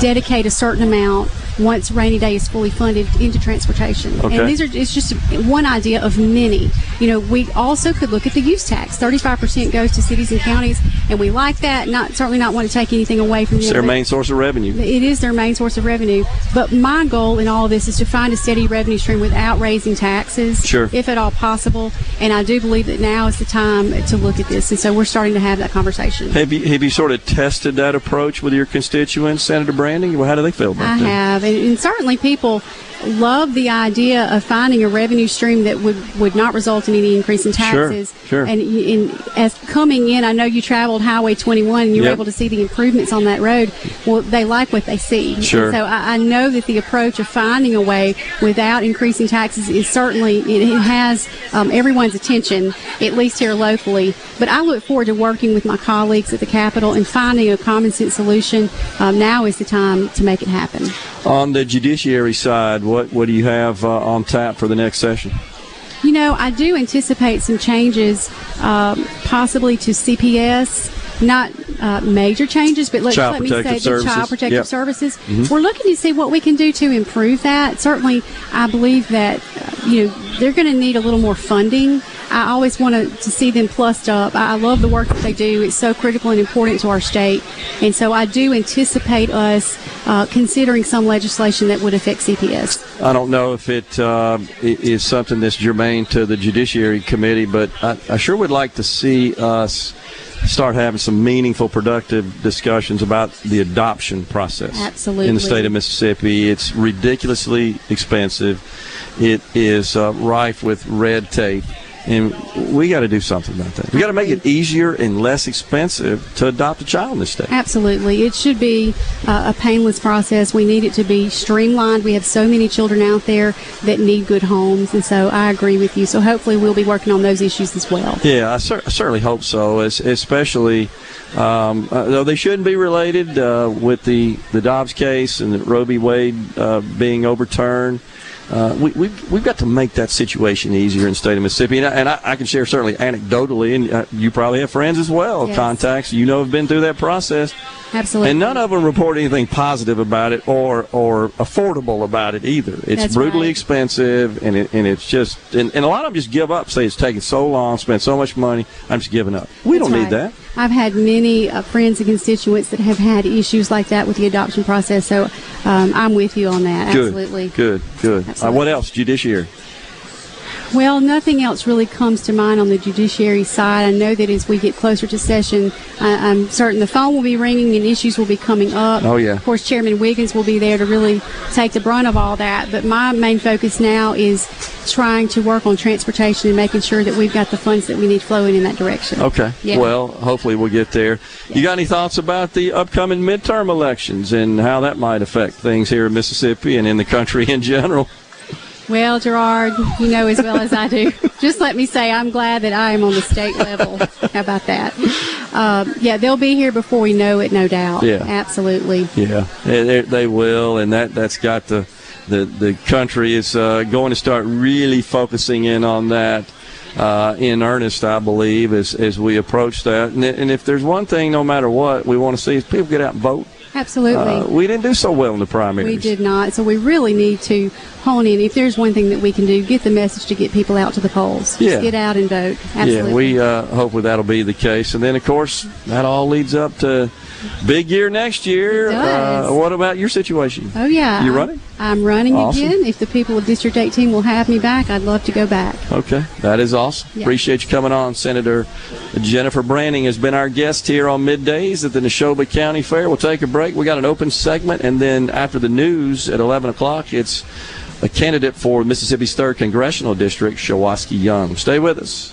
dedicate a certain amount once rainy day is fully funded into transportation. Okay. And these are it's just one idea of many. You know, we also could look at the use tax. Thirty-five percent goes to cities and counties, and we like that. Not certainly not want to take anything away from It's them. their main source of revenue. it is their main source of revenue. But my goal in all of this is to find a steady revenue stream without raising taxes, Sure. if at all possible. And I do believe that now is the time to look at this. And so we're starting to have that conversation. Have you have you sort of tested that approach with your constituents, Senator Branning? Well, how do they feel about I that? have, and, certainly people love the idea of finding a revenue stream that would, would not result in any increase in taxes. sure. sure. And in, as coming in, I know you traveled Highway 21 and you were able to see the improvements on that road. Well, they like what they see. And Sure. so I, I know that the approach of finding a way without increasing taxes is certainly it, it has um, everyone's attention, at least here locally. But I look forward to working with my colleagues at the Capitol and finding a common sense solution. Um, now is the time to make it happen. On the judiciary side, what what do you have uh, on tap for the next session? You know, I do anticipate some changes, um, possibly to CPS. Not uh, major changes, but let's let me say Protective the child protective Yep. services. Mhm. We're looking to see what we can do to improve that. Certainly, I believe that uh, you know they're going to need a little more funding. I always want to, to see them plussed up. I I love the work that they do. It's so critical and important to our state, and so I do anticipate us uh, considering some legislation that would affect CPS. I don't know if it uh, is something that's germane to the Judiciary Committee, but I, I sure would like to see us start having some meaningful, productive discussions about the adoption process Absolutely. in the state of Mississippi. It's ridiculously expensive. It is uh, rife with red tape. And we got to do something about that. We got to make it easier and less expensive to adopt a child in this state. Absolutely. It should be uh, a painless process. We need it to be streamlined. We have so many children out there that need good homes. And so I agree with you. So hopefully we'll be working on those issues as well. Yeah, I, cer- I certainly hope so. Es- especially um, uh, though they shouldn't be related uh, with the the Dobbs case and the Roe v. Wade uh, being overturned. Uh, we, we've, we've got to make that situation easier in the state of Mississippi. And I, and I, I can share certainly anecdotally, and uh, you probably have friends as well, Yes. contacts you know have been through that process. Absolutely. And none of them report anything positive about it or or affordable about it either. It's That's brutally right. expensive, and it, and it's just and, and a lot of them just give up. Say it's taking so long, spend so much money. I'm just giving up. We That's don't right. need that. I've had many uh, friends and constituents that have had issues like that with the adoption process. So um, I'm with you on that. Good. Absolutely. Good. Good. Uh, what else? Judiciary. Well, nothing else really comes to mind on the judiciary side. I know that as we get closer to session, I, I'm certain the phone will be ringing and issues will be coming up. Oh, yeah. Of course, Chairman Wiggins will be there to really take the brunt of all that. But my main focus now is trying to work on transportation and making sure that we've got the funds that we need flowing in that direction. Okay. Yeah. Well, hopefully we'll get there. You got any thoughts about the upcoming midterm elections and how that might affect things here in Mississippi and in the country in general? Well, Gerard, you know as well as I do. Just let me say, I'm glad that I am on the state level. How about that? Um, yeah, they'll be here before we know it, no doubt. Yeah. absolutely. Yeah, they, they- will, and that that's got the the the country is uh, going to start really focusing in on that uh, in earnest. I believe as as we approach that, and, and if there's one thing, no matter what, we want to see is people get out and vote. Absolutely. Uh, we didn't do so well in the primaries. We did not. So we really need to hone in. If there's one thing that we can do, get the message to get people out to the polls. Just Yeah. get out and vote. Absolutely. Yeah, we uh, hopefully that'll be the case, and then of course that all leads up to big year next year. Uh, what about your situation? Oh yeah. You running? I'm running Awesome. again. If the people of District 18 will have me back, I'd love to go back. Okay, that is awesome. Yeah. Appreciate you coming on. Senator Jennifer Branning has been our guest here on middays at the Neshoba County Fair. We'll take a break. We got an open segment, and then after the news at 11 o'clock, it's a candidate for Mississippi's third congressional district, Shuwaski Young. Stay with us.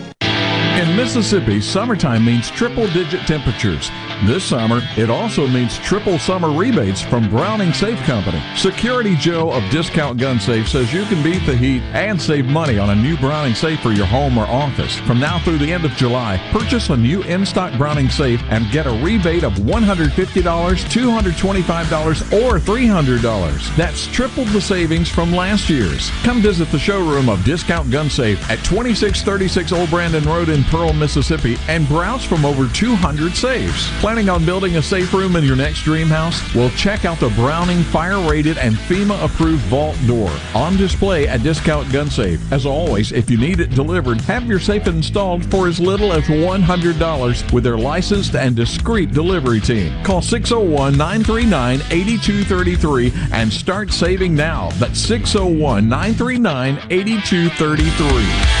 In Mississippi, summertime means triple digit temperatures. This summer, it also means triple summer rebates from Browning Safe Company. Security Joe of Discount Gun Safe says you can beat the heat and save money on a new Browning Safe for your home or office. From now through the end of July, purchase a new in stock Browning Safe and get a rebate of $150, $225, or $300. That's triple the savings from last year's. Come visit the showroom of Discount Gun Safe at 2636 Old Brandon Road in Pearl, Mississippi, and browse from over 200 safes. Planning on building a safe room in your next dream house? Well, check out the Browning fire rated and FEMA approved vault door on display at Discount Gun Safe. As always, if you need it delivered, have your safe installed for as little as $100 with their licensed and discreet delivery team. Call 601 939 8233 and start saving now. That's 601 939 8233.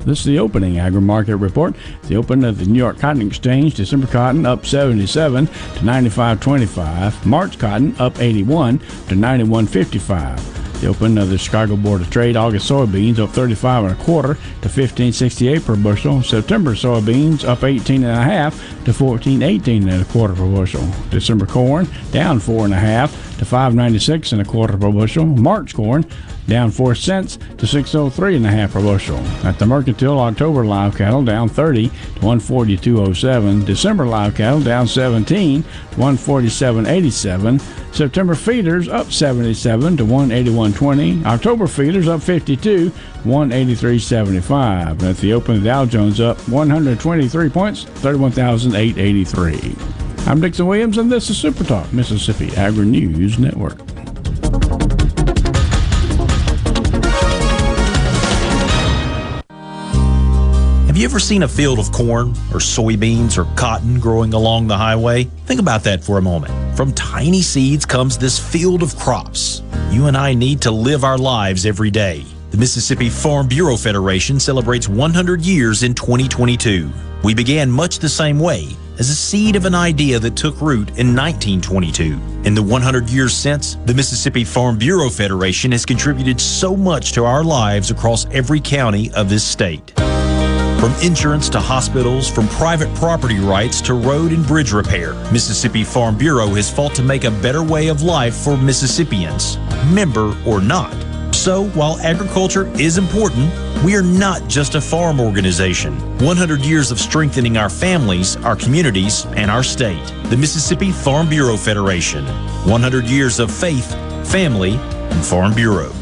This is the opening agri market report. The open of the New York Cotton Exchange, December cotton up 77 to 95.25. March cotton up 81 to 91.55. The open of the Chicago Board of Trade, August soybeans up 35 and a quarter to 15.68 per bushel. September soybeans up 18 and a half to 14.18 and a quarter per bushel. December corn down four and a half to 5.96 and a quarter per bushel. March corn down 4 cents to 603 and a half per bushel. At the Mercantile, October live cattle down 30 to 142.07. December live cattle down 17 to 147.87. September feeders up 77 to 181.20. October feeders up 52 183.75. At the open, the Dow Jones up 123 points, 31,883. I'm Dixon Williams, and this is Super Talk, Mississippi Agri News Network. Have you ever seen a field of corn or soybeans or cotton growing along the highway? Think about that for a moment. From tiny seeds comes this field of crops. You and I need to live our lives every day. The Mississippi Farm Bureau Federation celebrates 100 years in 2022. We began much the same way, as a seed of an idea that took root in 1922. In the 100 years since, the Mississippi Farm Bureau Federation has contributed so much to our lives across every county of this state. From insurance to hospitals, from private property rights to road and bridge repair, Mississippi Farm Bureau has fought to make a better way of life for Mississippians, member or not. So, while agriculture is important, we are not just a farm organization. 100 years of strengthening our families, our communities, and our state. The Mississippi Farm Bureau Federation. 100 years of faith, family, and Farm Bureau.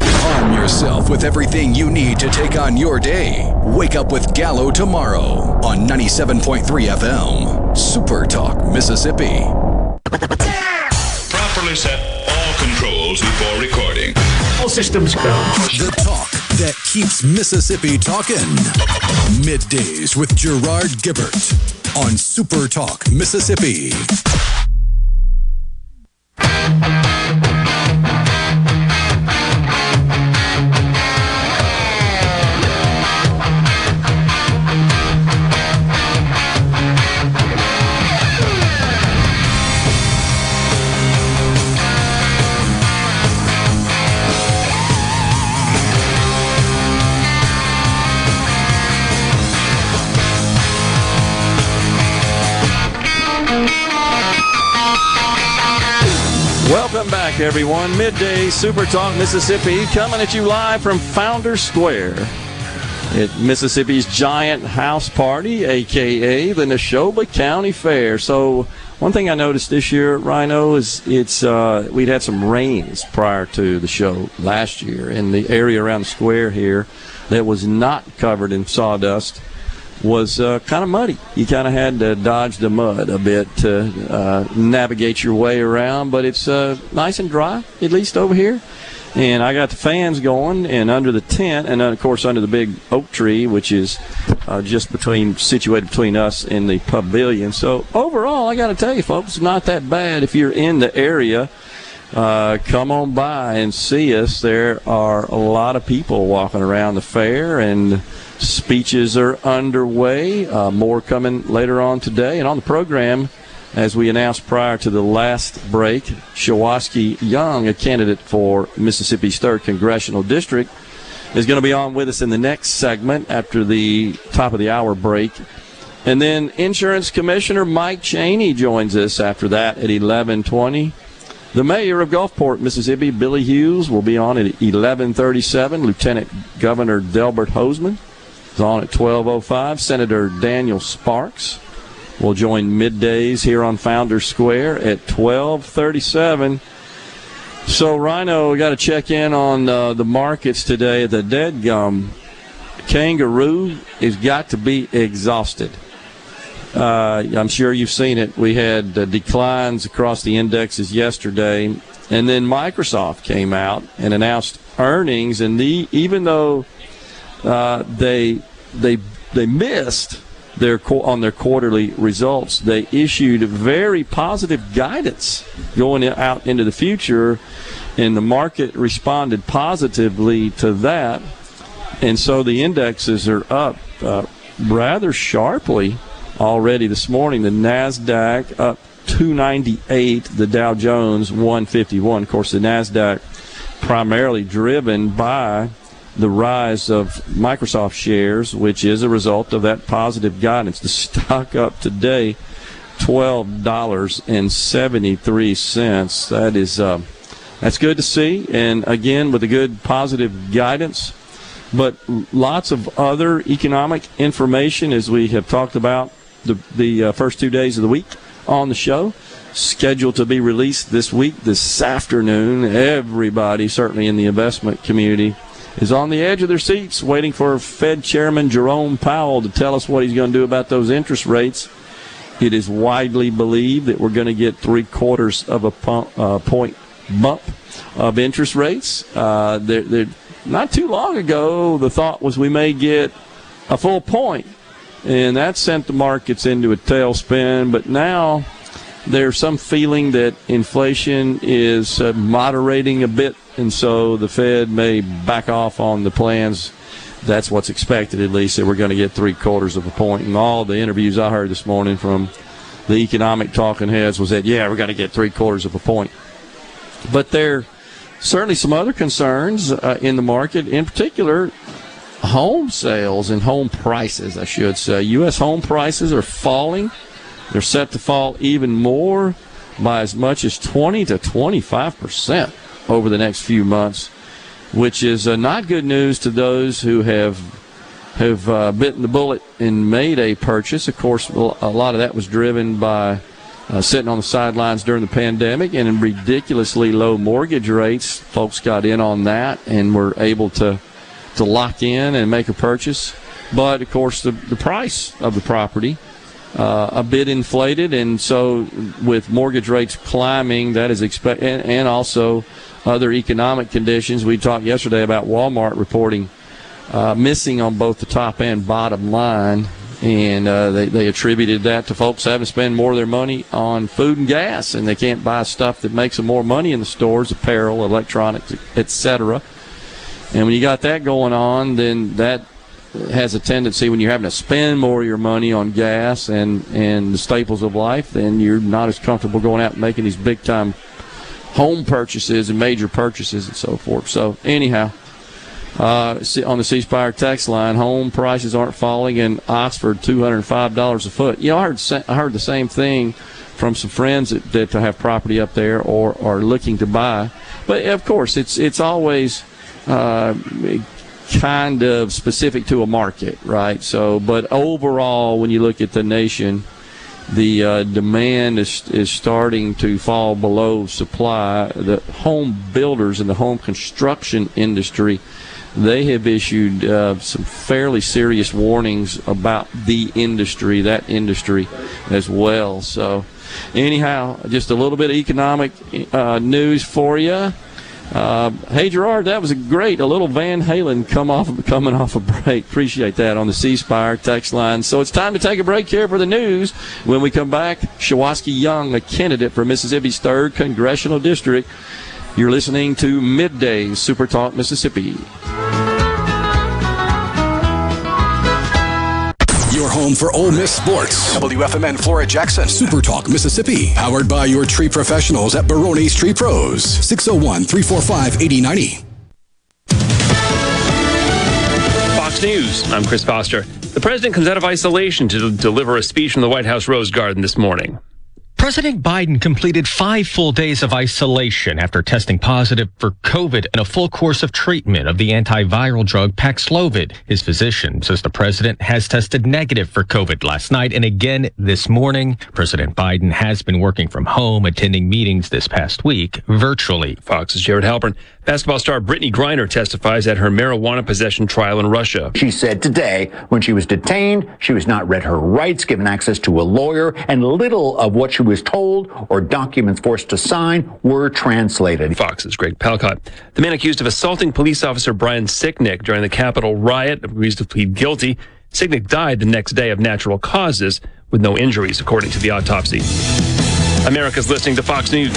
Arm yourself with everything you need to take on your day. Wake up with Gallo tomorrow on 97.3 FM. Super Talk, Mississippi. Properly set all controls before recording. All systems go. The talk that keeps Mississippi talking. Middays with Gerard Gibert on Super Talk, Mississippi. Everyone. Midday Super Talk Mississippi coming at you live from Founder Square at Mississippi's Giant House Party, aka the Neshoba County Fair. So, one thing I noticed this year, Rhino, is it's uh, we'd had some rains prior to the show last year, and the area around the square here that was not covered in sawdust was uh, kind of muddy. You kind of had to dodge the mud a bit to uh, navigate your way around, but it's uh, nice and dry, at least over here. And I got the fans going, and under the tent, and then of course under the big oak tree, which is uh, just between situated between us and the pavilion. So overall, I got to tell you, folks, it's not that bad if you're in the area. Uh, come on by and see us. There are a lot of people walking around the fair, and speeches are underway. Uh, more coming later on today. And on the program, as we announced prior to the last break, Shuwaski Young, a candidate for Mississippi's 3rd Congressional District, is going to be on with us in the next segment after the top of the hour break. And then Insurance Commissioner Mike Chaney joins us after that at 1120. The mayor of Gulfport, Mississippi, Billy Hughes, will be on at 1137. Lieutenant Governor Delbert Hosemann is on at 1205. Senator Daniel Sparks will join middays here on Founder Square at 1237. So, Rhino, we got to check in on uh, the markets today. The dead gum kangaroo has got to be exhausted. Uh, I'm sure you've seen it. We had uh, declines across the indexes yesterday, and then Microsoft came out and announced earnings, and the even though uh, they they they missed their on their quarterly results, they issued very positive guidance going out into the future, and the market responded positively to that, and so the indexes are up uh, rather sharply already this morning. The Nasdaq up 298, the Dow Jones 151. Of course, the Nasdaq primarily driven by the rise of Microsoft shares, which is a result of that positive guidance. The stock up today, twelve dollars and seventy three cents. That is uh, that's good to see, and again with a good positive guidance. But lots of other economic information, as we have talked about the the uh, first two days of the week on the show scheduled to be released this week, this afternoon. Everybody, certainly in the investment community, is on the edge of their seats waiting for Fed Chairman Jerome Powell to tell us what he's going to do about those interest rates. It is widely believed that we're going to get three quarters of a pump, uh, point bump of interest rates. Uh, they're, they're, not too long ago, the thought was we may get a full point, and that sent the markets into a tailspin. But now there's some feeling that inflation is uh, moderating a bit and so the Fed may back off on the plans. That's what's expected, at least, that we're going to get three quarters of a point. And all the interviews I heard this morning from the economic talking heads was that, yeah, we're going to get three quarters of a point. But there are certainly some other concerns uh, in the market, in particular, home sales and home prices, I should say. U.S. home prices are falling. They're set to fall even more by as much as 20 to 25 percent over the next few months, which is uh, not good news to those who have have uh, bitten the bullet and made a purchase. Of course, a lot of that was driven by uh, sitting on the sidelines during the pandemic and in ridiculously low mortgage rates. Folks got in on that and were able to to lock in and make a purchase. But of course, the the price of the property. Uh, a bit inflated, and so with mortgage rates climbing, that is expect, and, and also other economic conditions. We talked yesterday about Walmart reporting uh, missing on both the top and bottom line, and uh, they, they attributed that to folks having to spend more of their money on food and gas, and they can't buy stuff that makes them more money in the stores, apparel, electronics, etc. And when you got that going on, then that has a tendency when you're having to spend more of your money on gas and, and the staples of life, then you're not as comfortable going out and making these big time home purchases and major purchases and so forth. So anyhow, uh, on the C Spire text line, home prices aren't falling in Oxford, two hundred five dollars a foot. You know, I heard I heard the same thing from some friends that, that have property up there or are looking to buy. But of course, it's it's always uh, kind of specific to a market, right? So, but overall, when you look at the nation, the uh, demand is is starting to fall below supply. The home builders and the home construction industry, they have issued uh, some fairly serious warnings about the industry, that industry as well. So, anyhow, just a little bit of economic uh, news for you. Uh, hey Gerard, that was a great. A little Van Halen come off coming off a break. Appreciate that on the C Spire text line. So it's time to take a break here for the news. When we come back, Shuwaski Young, a candidate for Mississippi's third congressional district. You're listening to Midday Super Talk Mississippi. Home for Ole Miss sports. WFMN Flora Jackson. Super Talk Mississippi. Powered by your tree professionals at Barone's Tree Pros. 601 345 8090. Fox News. I'm Chris Foster. The president comes out of isolation to deliver a speech from the White House Rose Garden this morning. President Biden completed five full days of isolation after testing positive for COVID and a full course of treatment of the antiviral drug Paxlovid. His physician says the president has tested negative for COVID last night and again this morning. President Biden has been working from home, attending meetings this past week virtually. Fox's Jared Halpern. Basketball star Brittney Griner testifies at her marijuana possession trial in Russia. She said today, when she was detained, she was not read her rights, given access to a lawyer, and little of what she was told or documents forced to sign were translated. Fox's Greg Palkot. The man accused of assaulting police officer Brian Sicknick during the Capitol riot agrees to plead guilty. Sicknick died the next day of natural causes with no injuries, according to the autopsy. America's listening to Fox News.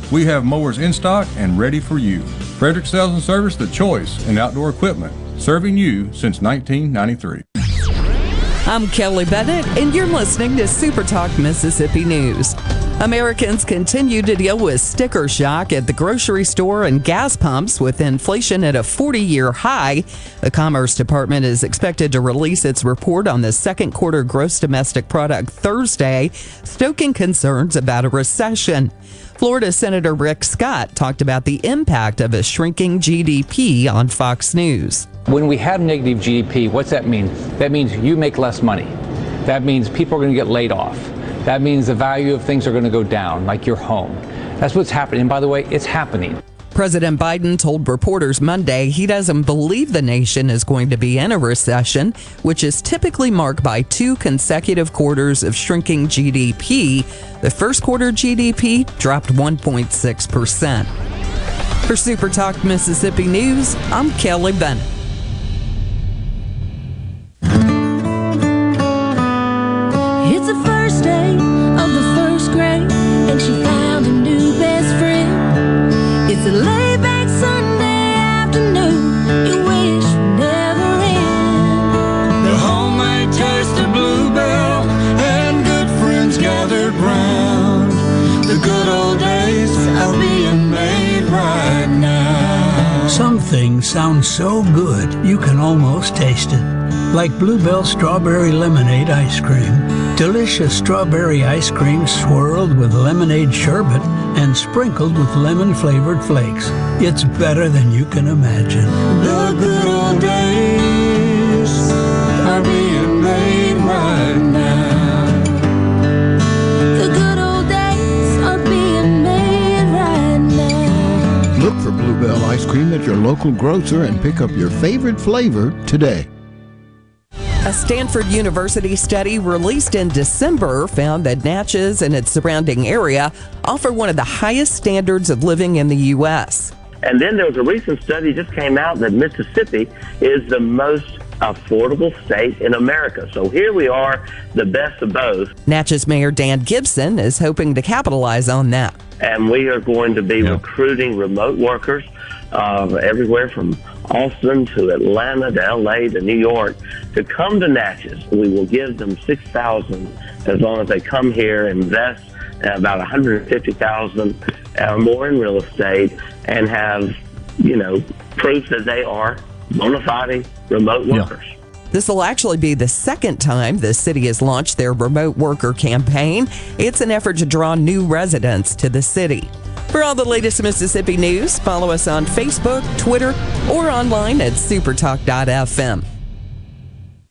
we have mowers in stock and ready for you. Frederick Sales and Service, the choice in outdoor equipment, serving you since 1993. I'm Kelly Bennett, and you're listening to Super Talk Mississippi News. Americans continue to deal with sticker shock at the grocery store and gas pumps with inflation at a 40 year high. The Commerce Department is expected to release its report on the second quarter gross domestic product Thursday, stoking concerns about a recession. Florida Senator Rick Scott talked about the impact of a shrinking GDP on Fox News. When we have negative GDP, what's that mean? That means you make less money. That means people are going to get laid off. That means the value of things are going to go down, like your home. That's what's happening. And by the way, it's happening. President Biden told reporters Monday he doesn't believe the nation is going to be in a recession, which is typically marked by two consecutive quarters of shrinking GDP. The first quarter GDP dropped 1.6%. For Super Talk Mississippi News, I'm Kelly Bennett. Some things sound so good you can almost taste it. Like Bluebell Strawberry Lemonade Ice Cream. Delicious strawberry ice cream swirled with lemonade sherbet and sprinkled with lemon flavored flakes. It's better than you can imagine. The good old days Bluebell ice cream at your local grocer and pick up your favorite flavor today. A Stanford University study released in December found that Natchez and its surrounding area offer one of the highest standards of living in the U.S. And then there was a recent study just came out that Mississippi is the most affordable state in America. So here we are, the best of both. Natchez Mayor Dan Gibson is hoping to capitalize on that. And we are going to be recruiting remote workers uh, everywhere from Austin to Atlanta to LA to New York to come to Natchez. We will give them 6000 as long as they come here, invest about 150000 uh, more in real estate, and have, you know, proof that they are bona fide remote workers. This will actually be the second time the city has launched their remote worker campaign. It's an effort to draw new residents to the city. For all the latest Mississippi news, follow us on Facebook, Twitter, or online at supertalk.fm.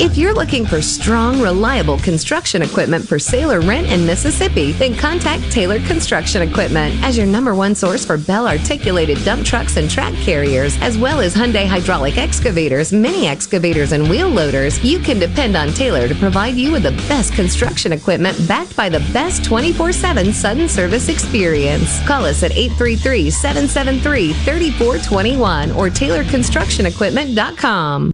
If you're looking for strong, reliable construction equipment for sale or rent in Mississippi, then contact Tailored Construction Equipment as your number one source for Bell articulated dump trucks and track carriers, as well as Hyundai hydraulic excavators, mini excavators, and wheel loaders. You can depend on Taylor to provide you with the best construction equipment backed by the best 24 7 sudden service experience. Call us at 833 773 3421 or TaylorConstructionEquipment.com.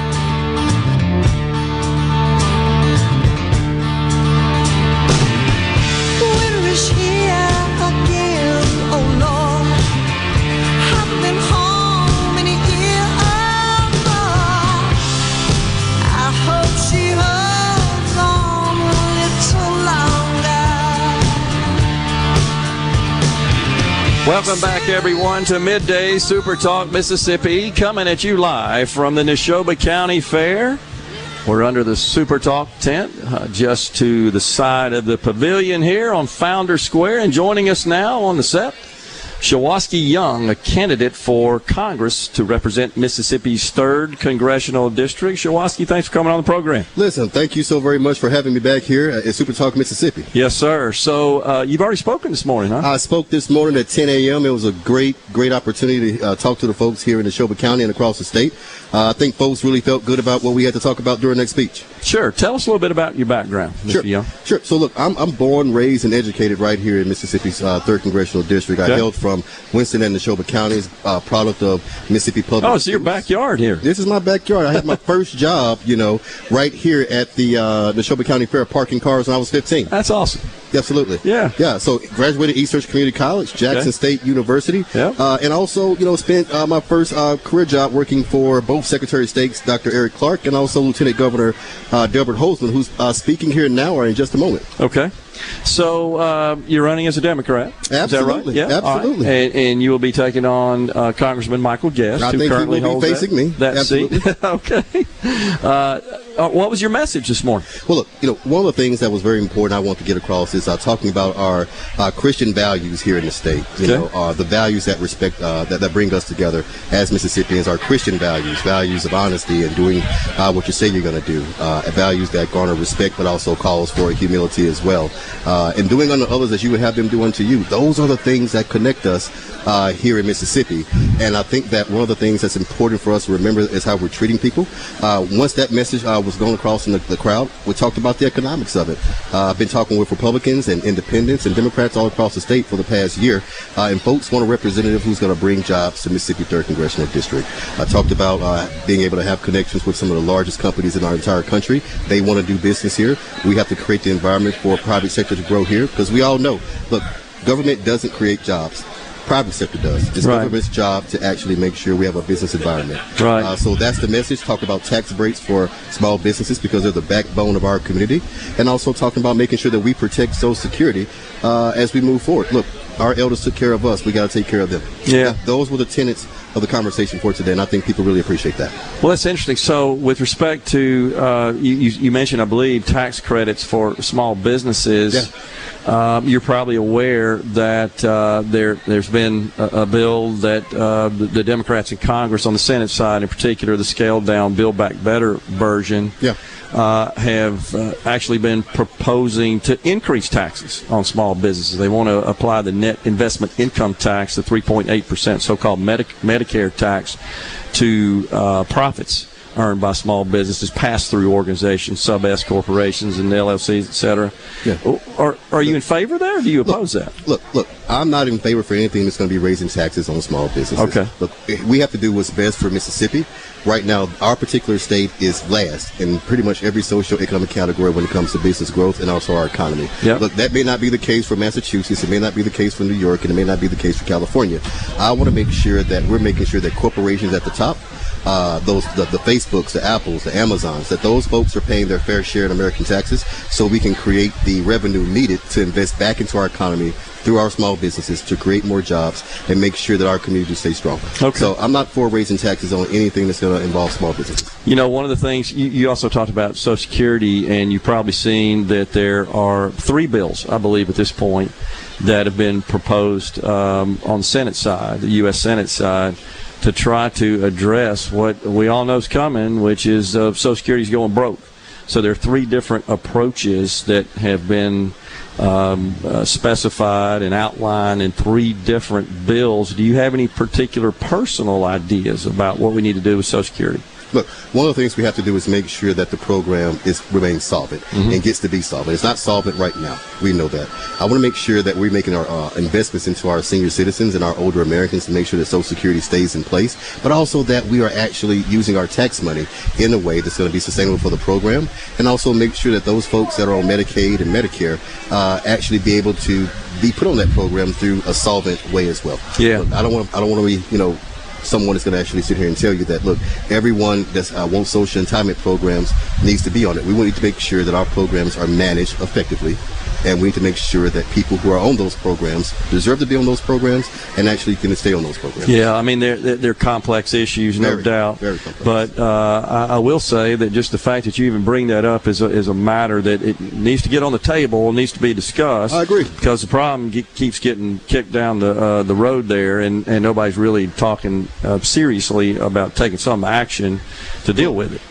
Welcome back, everyone, to Midday Super Talk Mississippi, coming at you live from the Neshoba County Fair. We're under the Super Talk tent, uh, just to the side of the pavilion here on Founder Square. And joining us now on the set, Shuwaski Young, a candidate for Congress to represent Mississippi's 3rd Congressional District. Shuwaski, thanks for coming on the program. Listen, thank you so very much for having me back here at Super Talk Mississippi. Yes, sir. So uh, you've already spoken this morning, huh? I spoke this morning at 10 a.m. It was a great, great opportunity to uh, talk to the folks here in Neshoba County and across the state. Uh, I think folks really felt good about what we had to talk about during that speech. Sure. Tell us a little bit about your background, Mr. Sure. Young. Sure. So look, I'm, I'm born, raised, and educated right here in Mississippi's uh, third congressional district. Okay. I hailed from Winston and Neshoba counties, uh, product of Mississippi Public. Oh, it's your backyard here. This is my backyard. I had my first job, you know, right here at the uh, Neshoba County Fair, parking cars when I was 15. That's awesome. Absolutely. Yeah. Yeah. So graduated East Central Community College, Jackson Okay. State University. Yeah. Uh, and also, you know, spent uh, my first uh, career job working for both Secretary of States, Dr. Eric Clark, and also Lieutenant Governor uh, Delbert Hosemann, who's uh, speaking here now or in just a moment. Okay. So uh, you're running as a Democrat. Is that right? Absolutely. Yeah. All right. Absolutely. And, and you will be taking on uh, Congressman Michael Guest, I who he currently be holds facing that, me. that seat. okay. Uh, uh, what was your message this morning? Well, look, you know, one of the things that was very important I want to get across is uh, talking about our uh, Christian values here in the state. You Okay. know, uh, the values that respect uh, that, that bring us together as Mississippians, our Christian values, values of honesty and doing uh, what you say you're going to do, uh, values that garner respect, but also calls for humility as well, uh, and doing unto others as you would have them do unto you. Those are the things that connect us uh, here in Mississippi, and I think that one of the things that's important for us to remember is how we're treating people. Once that message uh, was going across in the, the, crowd, we talked about the economics of it. Uh, I've been talking with Republicans and independents and Democrats all across the state for the past year, uh, and folks want a representative who's going to bring jobs to Mississippi 3rd Congressional District. I talked about uh, being able to have connections with some of the largest companies in our entire country. They want to do business here. We have to create the environment for private sector to grow here because we all know, look, government doesn't create jobs private sector does. It's Right. government's job to actually make sure we have a business environment. Right. Uh, so that's the message. Talk about tax breaks for small businesses because they're the backbone of our community, and also talking about making sure that we protect Social Security uh, as we move forward. Look, our elders took care of us. We got to take care of them. Yeah. Th- those were the tenets of the conversation for today, and I think people really appreciate that. Well, that's interesting. So, with respect to uh, you, you, mentioned, I believe, tax credits for small businesses. Um, you're probably aware that uh, there there's been a, a bill that uh, the, the Democrats in Congress on the Senate side, in particular, the scaled down Build Back Better version. Yeah. Uh, have uh, actually been proposing to increase taxes on small businesses. They want to apply the net investment income tax, the 3.8% so-called Medic- Medicare tax, to uh, profits earned by small businesses, pass-through organizations, sub-S corporations, and LLCs, et cetera. Yeah. Are, are you in favor there, or do you oppose that? Look, look, I'm not in favor for anything that's going to be raising taxes on small businesses. Okay. Look, we have to do what's best for Mississippi. Right now, our particular state is last in pretty much every socio-economic category when it comes to business growth and also our economy. Yep. Look, that may not be the case for Massachusetts. It may not be the case for New York, and it may not be the case for California. I want to make sure that we're making sure that corporations at the top uh, those the, the Facebooks, the Apples, the Amazons, that those folks are paying their fair share in American taxes, so we can create the revenue needed to invest back into our economy through our small businesses to create more jobs and make sure that our community stays strong. Okay. So I'm not for raising taxes on anything that's going to involve small businesses. You know, one of the things you, you also talked about Social Security, and you've probably seen that there are three bills, I believe, at this point, that have been proposed um, on the Senate side, the U.S. Senate side, to try to address what we all know is coming, which is uh, Social Security is going broke. So there are three different approaches that have been um, uh, specified and outlined in three different bills. Do you have any particular personal ideas about what we need to do with Social Security? Look, one of the things we have to do is make sure that the program is remains solvent Mhm. and gets to be solvent. It's not solvent right now. We know that. I want to make sure that we're making our uh, investments into our senior citizens and our older Americans to make sure that Social Security stays in place, but also that we are actually using our tax money in a way that's going to be sustainable for the program, and also make sure that those folks that are on Medicaid and Medicare uh, actually be able to be put on that program through a solvent way as well. Yeah. Look, I don't want. I don't want to be. You know someone is going to actually sit here and tell you that look everyone that uh, wants social entitlement programs needs to be on it. We need to make sure that our programs are managed effectively and we need to make sure that people who are on those programs deserve to be on those programs and actually can stay on those programs Yeah, I mean they're they're, they're complex issues, no Very, doubt. very complex. But uh, I, I will say that just the fact that you even bring that up is a, is a matter that it needs to get on the table, and needs to be discussed. I agree because the problem ge- keeps getting kicked down the uh, the road there, and, and nobody's really talking uh, seriously about taking some action to deal with it.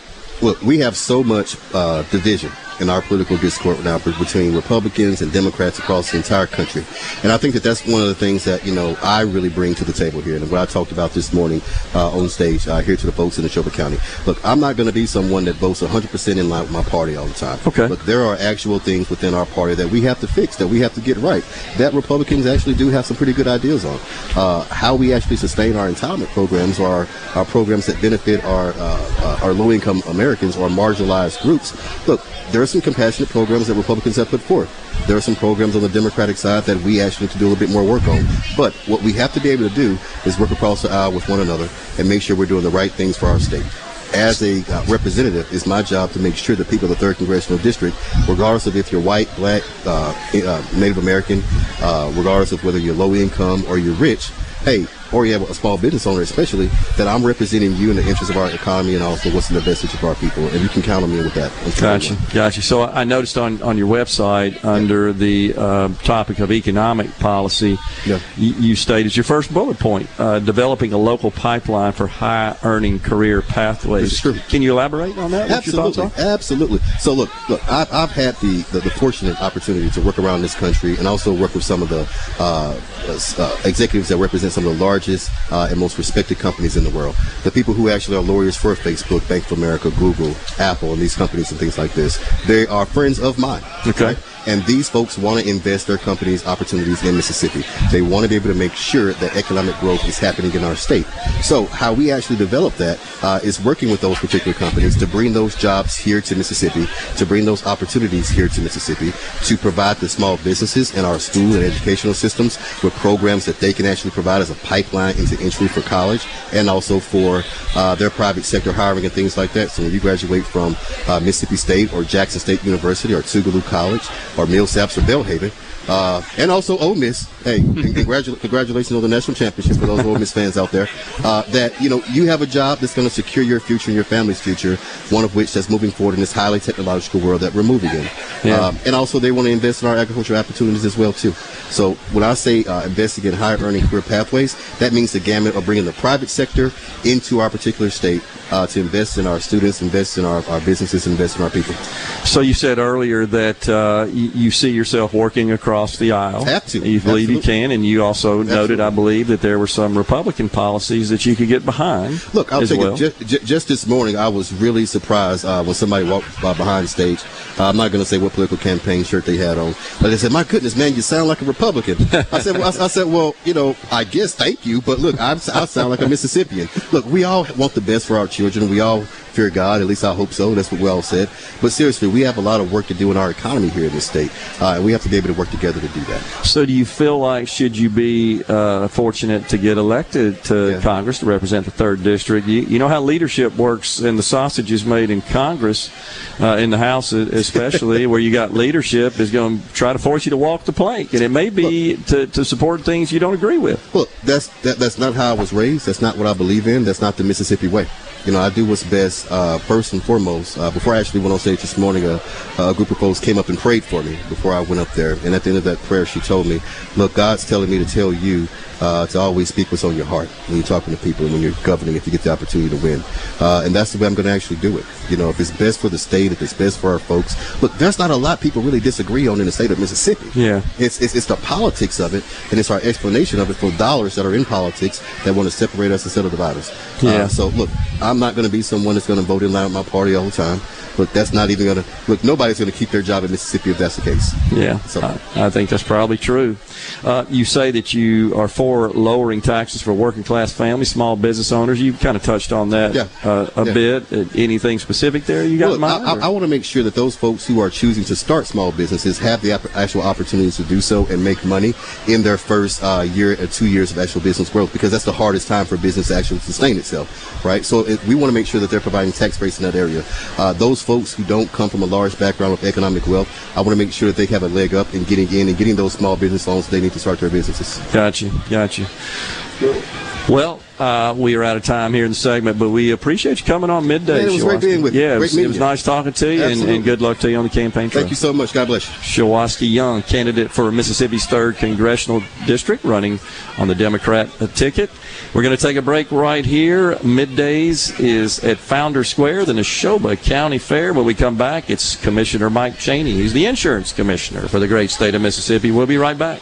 Look, we have so much uh, division in our political discord now between Republicans and Democrats across the entire country. And I think that that's one of the things that, you know, I really bring to the table here and what I talked about this morning uh, on stage uh, here to the folks in Neshoba County. Look, I'm not going to be someone that votes 100% in line with my party all the time. Okay. Look, there are actual things within our party that we have to fix, that we have to get right, that Republicans actually do have some pretty good ideas on. Uh, how we actually sustain our entitlement programs or our, our programs that benefit our, uh, uh, our low-income Americans or marginalized groups. Look, there are some compassionate programs that Republicans have put forth. There are some programs on the Democratic side that we actually need to do a little bit more work on. But what we have to be able to do is work across the aisle with one another and make sure we're doing the right things for our state. As a uh, representative, it's my job to make sure that people of the third congressional district, regardless of if you're white, black, uh, uh, Native American, uh, regardless of whether you're low income or you're rich, hey, or you have a small business owner, especially, that I'm representing you in the interest of our economy and also what's in the best interest of our people. And you can count on me with that. Gotcha, gotcha. So I noticed on, on your website under the uh, topic of economic policy, you, you state as your first bullet point, uh, developing a local pipeline for high earning career pathways. Can you elaborate on that? What your thoughts Absolutely, absolutely. So look, look, I've, I've had the, the, the fortunate opportunity to work around this country and also work with some of the uh, uh, executives that represent some of the largest largest uh, and most respected companies in the world. The people who actually are lawyers for Facebook, Bank of America, Google, Apple, and these companies and things like this, they are friends of mine. Okay. And these folks want to invest their companies' opportunities in Mississippi. They want to be able to make sure that economic growth is happening in our state. So how we actually develop that uh, is working with those particular companies to bring those jobs here to Mississippi, to bring those opportunities here to Mississippi, to provide the small businesses in our school and educational systems with programs that they can actually provide as a pipeline into entry for college and also for uh, their private sector hiring and things like that. So when you graduate from uh, Mississippi State or Jackson State University or Tougaloo College or Millsaps or Belhaven, uh, and also Ole Miss. Hey, congratu- congratulations on the national championship for those Ole Miss fans out there. Uh, that you know you have a job that's going to secure your future and your family's future. One of which that's moving forward in this highly technological world that we're moving in. Yeah. Um, and also they want to invest in our agricultural opportunities as well too. So when I say uh, investing in higher earning career pathways, that means the gamut of bringing the private sector into our particular state uh, to invest in our students, invest in our, our businesses, invest in our people. So you said earlier that uh, you, you see yourself working across the aisle. Have to. You believe you can, and you also noted, I believe, that there were some Republican policies that you could get behind. Look, I'll take well. it. Just, just this morning, I was really surprised uh, when somebody walked by behind stage. Uh, I'm not going to say what political campaign shirt they had on, but they said, "My goodness, man, you sound like a Republican." I said, well, I, I said, "Well, you know, I guess thank you, but look, I'm, I sound like a Mississippian. Look, we all want the best for our children. We all fear God. At least I hope so. That's what we all said. But seriously, we have a lot of work to do in our economy here in this state, uh, and we have to be able to work together to do that." So, do you feel like should you be uh, fortunate to get elected to Congress to represent the third district? You, you know how leadership works, and the sausage is made in Congress, uh, in the House especially, where you got leadership is going to try to force you to walk the plank, and it may be to, to support things you don't agree with. Look, that's that, that's not how I was raised. That's not what I believe in. That's not the Mississippi way. You know, I do what's best uh, first and foremost. Uh, before I actually went on stage this morning, a, a group of folks came up and prayed for me before I went up there. And at the end of that prayer, she told me, "Look, God's telling me to tell you uh, to always speak what's on your heart when you're talking to people and when you're governing. If you get the opportunity to win, uh, and that's the way I'm going to actually do it. You know, if it's best for the state, if it's best for our folks. Look, there's not a lot people really disagree on in the state of Mississippi. Yeah. It's, it's, it's the politics of it, and it's our explanation of it for dollars that are in politics that want to separate us instead of divide us. Yeah. Uh, so, look, I'm not going to be someone that's vote in line with my party all the time. Look, that's not even going to, look, nobody's going to keep their job in Mississippi if that's the case. Yeah, I, I think that's probably true. Uh, you say that you are for lowering taxes for working class families, small business owners. You kind of touched on that Yeah. uh, a Yeah. bit. Uh, anything specific there you got Look, in mind? I, or- I, want to make sure that those folks who are choosing to start small businesses have the actual opportunities to do so and make money in their first uh, year or two years of actual business growth because that's the hardest time for a business to actually sustain itself, right? So it, we want to make sure that they're providing tax breaks in that area. Uh, those folks who don't come from a large background of economic wealth, I want to make sure that they have a leg up in getting in and getting those small business loans they need to start their businesses. Gotcha, gotcha. Well, uh, we are out of time here in the segment, but we appreciate you coming on midday. Man, it was great being with you. Yeah, it was, it was nice talking to you, and, and good luck to you on the campaign trail. Thank you so much. God bless you. Shuwaski Young, candidate for Mississippi's third congressional district, running on the Democrat ticket. We're going to take a break right here. Middays is at Founder Square, the Neshoba County Fair. When we come back, it's Commissioner Mike Chaney. He's the insurance commissioner for the great state of Mississippi. We'll be right back.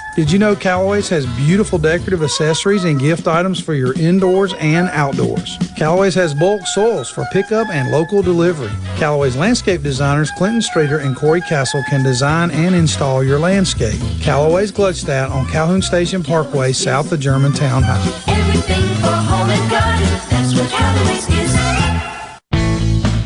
Did you know Callaway's has beautiful decorative accessories and gift items for your indoors and outdoors? Callaway's has bulk soils for pickup and local delivery. Callaway's landscape designers Clinton Streeter and Corey Castle can design and install your landscape. Callaway's Gluckstadt on Calhoun Station Parkway south of Germantown High. Everything for home and garden. That's what Callaway's is.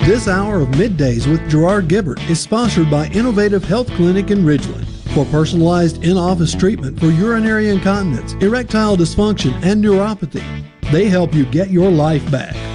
This This hour of Middays with Gerard Gibert is sponsored by Innovative Health Clinic in Ridgeland. For personalized in office treatment for urinary incontinence, erectile dysfunction, and neuropathy, they help you get your life back.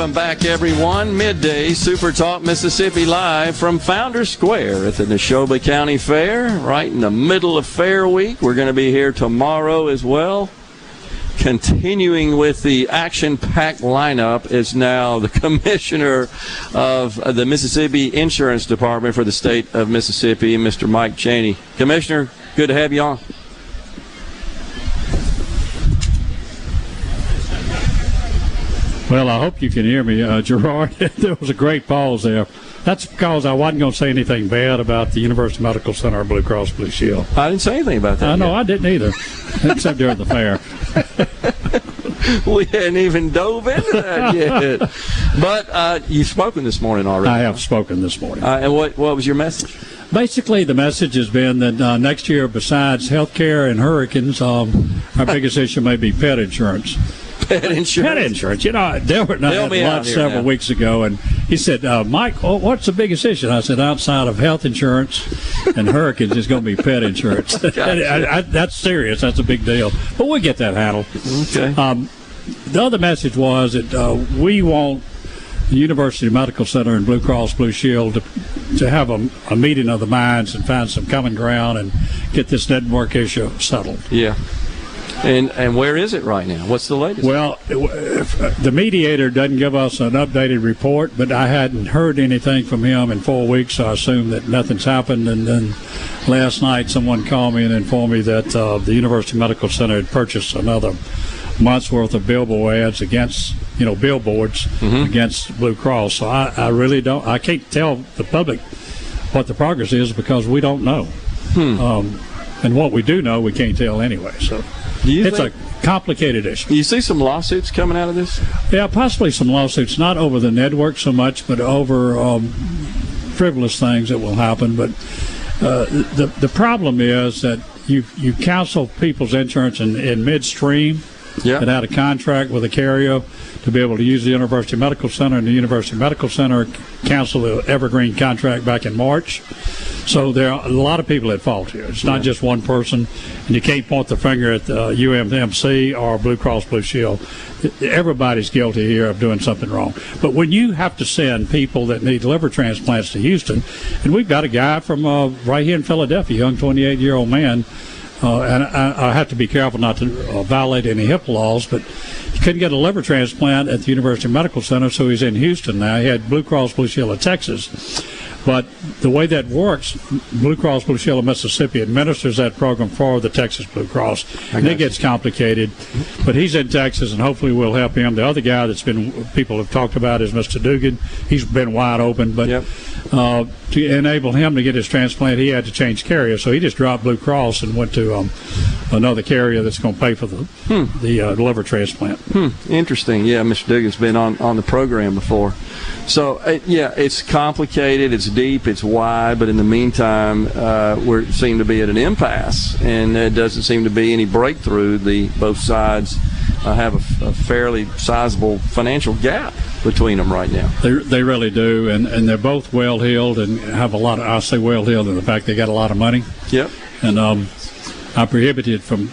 Welcome back, everyone. Midday Super Talk Mississippi live from Founder Square at the Neshoba County Fair, right in the middle of Fair Week. We're going to be here tomorrow as well. Continuing with the action packed lineup is now the Commissioner of the Mississippi Insurance Department for the state of Mississippi, Mr. Mike Chaney. Commissioner, good to have you on. Well, I hope you can hear me, uh, Gerard. there was a great pause there. That's because I wasn't going to say anything bad about the University Medical Center Blue Cross Blue Shield. I didn't say anything about that. I know. I didn't either, except during the fair. we hadn't even dove into that yet. But uh, you've spoken this morning already. I have spoken this morning. Uh, and what, what was your message? Basically, the message has been that uh, next year, besides health care and hurricanes, um, our biggest issue may be pet insurance. Pet insurance. Pet insurance. You know, Delbert and I had lunch several now. weeks ago, and he said, uh, "Mike, oh, what's the biggest issue?" And I said, "Outside of health insurance and hurricanes, it's going to be pet insurance." I- I- that's serious. That's a big deal. But we'll get that handled. Okay. Um, the other message was that uh, we want the University Medical Center and Blue Cross Blue Shield to, to have a, a meeting of the minds and find some common ground and get this network issue settled. Yeah. And and where is it right now? What's the latest? Well, if, uh, the mediator doesn't give us an updated report, but I hadn't heard anything from him in four weeks, so I assume that nothing's happened. And then last night, someone called me and informed me that uh, the University Medical Center had purchased another month's worth of billboard ads against, you know, billboards against Blue Cross. So I, I really don't, I can't tell the public what the progress is because we don't know. Um, and what we do know, we can't tell anyway. So it's think- a complicated issue. You see some lawsuits coming out of this? Yeah, possibly some lawsuits, not over the network so much, but over um, frivolous things that will happen. But uh, the the problem is that you you cancel people's insurance in, in midstream, that had a contract with a carrier to be able to use the University Medical Center, and the University Medical Center canceled the Evergreen contract back in March. So there are a lot of people at fault here. It's not just one person, and you can't point the finger at uh, UMMC or Blue Cross Blue Shield. Everybody's guilty here of doing something wrong. But when you have to send people that need liver transplants to Houston, and we've got a guy from uh, right here in Philadelphia, young 28 year old man. Uh, and I, I have to be careful not to uh, violate any HIPAA laws, but he couldn't get a liver transplant at the University Medical Center, so he's in Houston now. He had Blue Cross Blue Shield of Texas. But the way that works, Blue Cross Blue Shield of Mississippi administers that program for the Texas Blue Cross. And it gets complicated. But he's in Texas, and hopefully we'll help him. The other guy that's been people have talked about is Mr. Dugan. He's been wide open, but uh, to enable him to get his transplant, he had to change carrier. So he just dropped Blue Cross and went to um, another carrier that's going to pay for the the uh, liver transplant. Hmm, interesting. Yeah, Mr. Dugan's been on, on the program before. So, uh, yeah, it's complicated, it's deep, it's wide, but in the meantime, uh, we seem to be at an impasse, and there doesn't seem to be any breakthrough. The Both sides uh, have a fairly sizable financial gap between them right now. They, they really do, and, and they're both well heeled and have a lot of. I say well heeled in the fact they got a lot of money. Yep. And um, I prohibited from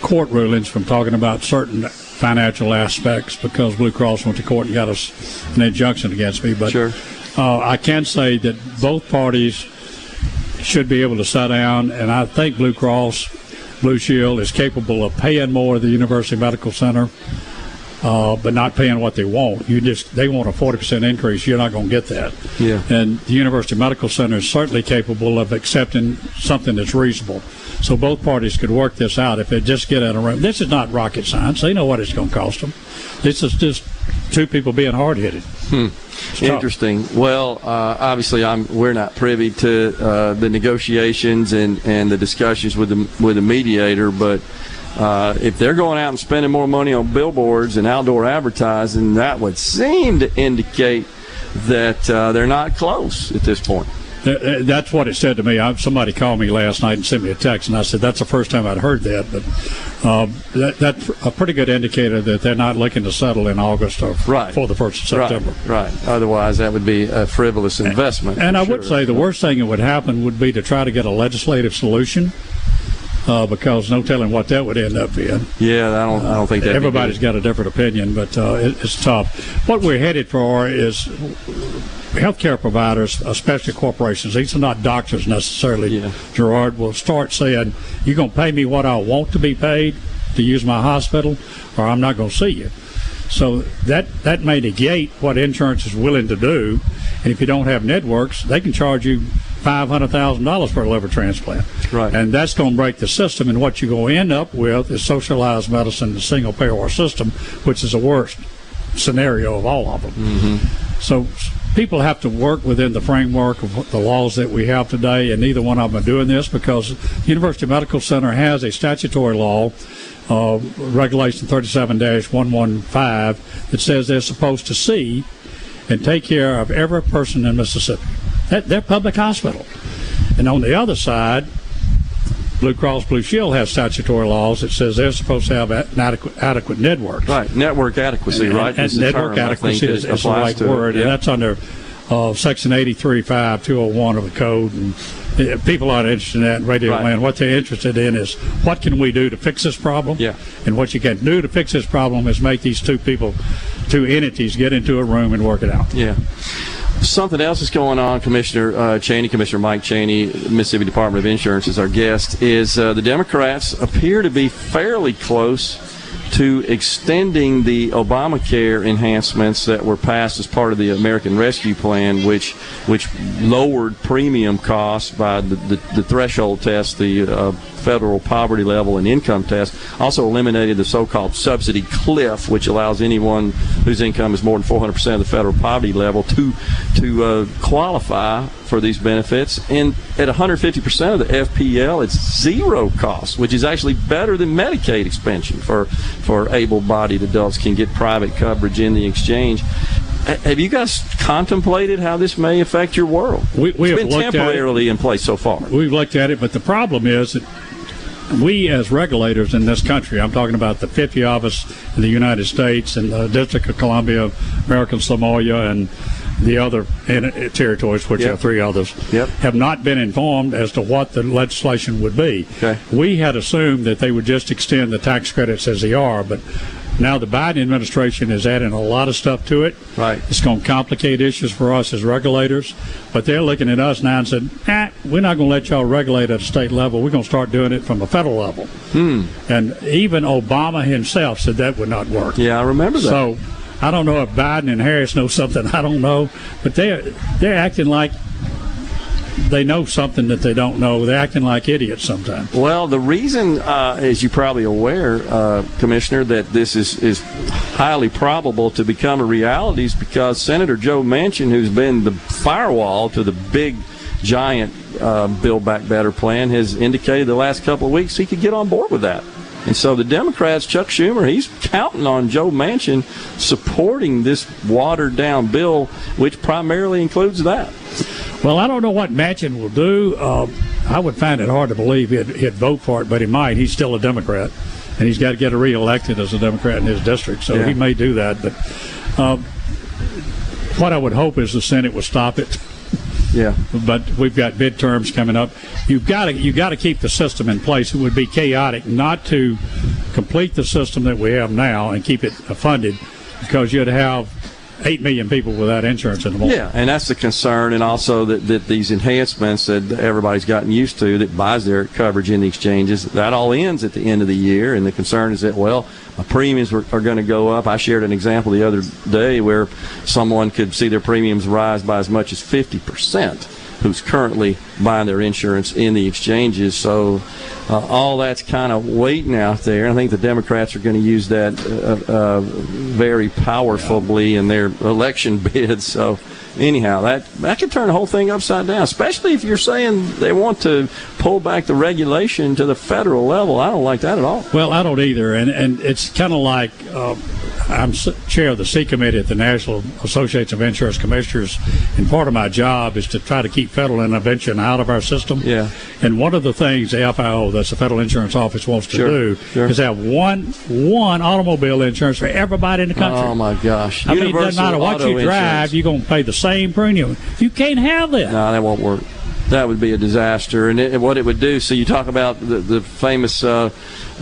court rulings from talking about certain financial aspects because Blue Cross went to court and got us an injunction against me. But Sure. Uh, I can say that both parties should be able to sit down, and I think Blue Cross Blue Shield is capable of paying more at the University Medical Center. Uh, but not paying what they want. You just they want a forty percent increase. You're not going to get that. Yeah. And the University Medical Center is certainly capable of accepting something that's reasonable. So both parties could work this out if they just get in a room. This is not rocket science. They know what it's going to cost them. This is just two people being hard headed. Hmm. Interesting. Well, uh, obviously, I'm. We're not privy to uh, the negotiations and, and the discussions with the with the mediator, but uh, if they're going out and spending more money on billboards and outdoor advertising, that would seem to indicate that uh, they're not close at this point. Th- th- That's what it said to me. I, somebody called me last night and sent me a text, and I said that's the first time I'd heard that. But um, that, that's a pretty good indicator that they're not looking to settle in August or Right. for the first of September. Right. Right. Otherwise, that would be a frivolous investment. And for I would say the worst thing that would happen would be to try to get a legislative solution, uh, because no telling what that would end up being. Yeah, I don't. I don't think that. Everybody's got a different opinion, but uh, it, it's tough. What we're headed for is healthcare providers, especially corporations. These are not doctors necessarily. yeah. Gerard will start saying, "You're going to pay me what I want to be paid to use my hospital, or I'm not going to see you." So that that may negate what insurance is willing to do. And if you don't have networks, they can charge you five hundred thousand dollars for a liver transplant. Right. And that's going to break the system. And what you're going to end up with is socialized medicine, the single payer system, which is the worst scenario of all of them. Mm-hmm. So people have to work within the framework of the laws that we have today, and neither one of them are doing this because the University Medical Center has a statutory law, uh, Regulation 37-115, that says they're supposed to see and take care of every person in Mississippi. That, they're public hospital. And on the other side, Blue Cross Blue Shield has statutory laws that says they're supposed to have an adequate, adequate network. Right. Network adequacy. And- right. and the network term, adequacy is, is the right word, Yeah. and that's under uh, Section 835 201 of the code. And uh, people aren't interested in that in radio Right. land. What they're interested in is what can we do to fix this problem? Yeah. And what you can do to fix this problem is make these two people, two entities, get into a room and work it out. Yeah. Something else is going on, Commissioner uh, Chaney, Commissioner Mike Chaney, Mississippi Department of Insurance is our guest, is uh, the Democrats appear to be fairly close to extending the Obamacare enhancements that were passed as part of the American Rescue Plan, which which lowered premium costs by the, the, the threshold test, the uh, federal poverty level and income test. Also eliminated the so-called subsidy cliff, which allows anyone whose income is more than 400% of the federal poverty level to to uh, qualify for these benefits. And at 150% of the FPL, it's zero cost, which is actually better than Medicaid expansion for for able-bodied adults can get private coverage in the exchange. Have you guys contemplated how this may affect your world? We, we it's have been looked at it. temporarily in place so far. We've looked at it, but the problem is that we as regulators in this country, I'm talking about the 50 of us in the United States and the District of Columbia, American Samoa, and the other uh, territories, which Yep. are three others, Yep. have not been informed as to what the legislation would be. Okay. We had assumed that they would just extend the tax credits as they are, but now the Biden administration is adding a lot of stuff to it. Right. It's going to complicate issues for us as regulators, but they're looking at us now and said, "Ah, we're not going to let y'all regulate at a state level. We're going to start doing it from a federal level." Hmm. And even Obama himself said that would not work. Yeah, I remember that. So I don't know if Biden and Harris know something. I don't know, but they're they're acting like they know something that they don't know. They're acting like idiots sometimes. Well, the reason, uh, as you're probably aware, uh, Commissioner, that this is, is highly probable to become a reality is because Senator Joe Manchin, who's been the firewall to the big, giant uh, Build Back Better plan, has indicated the last couple of weeks he could get on board with that. And so the Democrats, Chuck Schumer, he's counting on Joe Manchin supporting this watered down bill, which primarily includes that. Well, I don't know what Manchin will do. Uh, I would find it hard to believe he'd, he'd vote for it, but he might. He's still a Democrat, and he's got to get reelected as a Democrat in his district, so Yeah. he may do that. But uh, what I would hope is the Senate will stop it. Yeah. But we've got midterms coming up. You've got to you got to keep the system in place. It would be chaotic not to complete the system that we have now and keep it funded, because you'd have eight million people without insurance in the. Yeah, and that's the concern, and also that, that these enhancements that everybody's gotten used to that buys their coverage in the exchanges, that all ends at the end of the year, and the concern is that, well, my premiums are going to go up. I shared an example the other day where someone could see their premiums rise by as much as 50% who's currently buying their insurance in the exchanges. So uh, all that's kind of waiting out there. I think the Democrats are going to use that uh, uh, very powerfully in their election bids. So anyhow, that that could turn the whole thing upside down. Especially if you're saying they want to pull back the regulation to the federal level. I don't like that at all. Well, I don't either, and and it's kind of like uh, I'm chair of the C committee at the National Association of Insurance Commissioners, and part of my job is to try to keep federal intervention out of our system. Yeah. And one of the things the FIO, that's the Federal Insurance Office, wants to Sure, do sure. is have one one automobile insurance for everybody in the country. Oh my gosh! I mean, it doesn't Universal matter what you drive, insurance. you're going to pay the same premium. You can't have that. No, that won't work. That would be a disaster. And, it, what it would do, so you talk about the, the famous uh,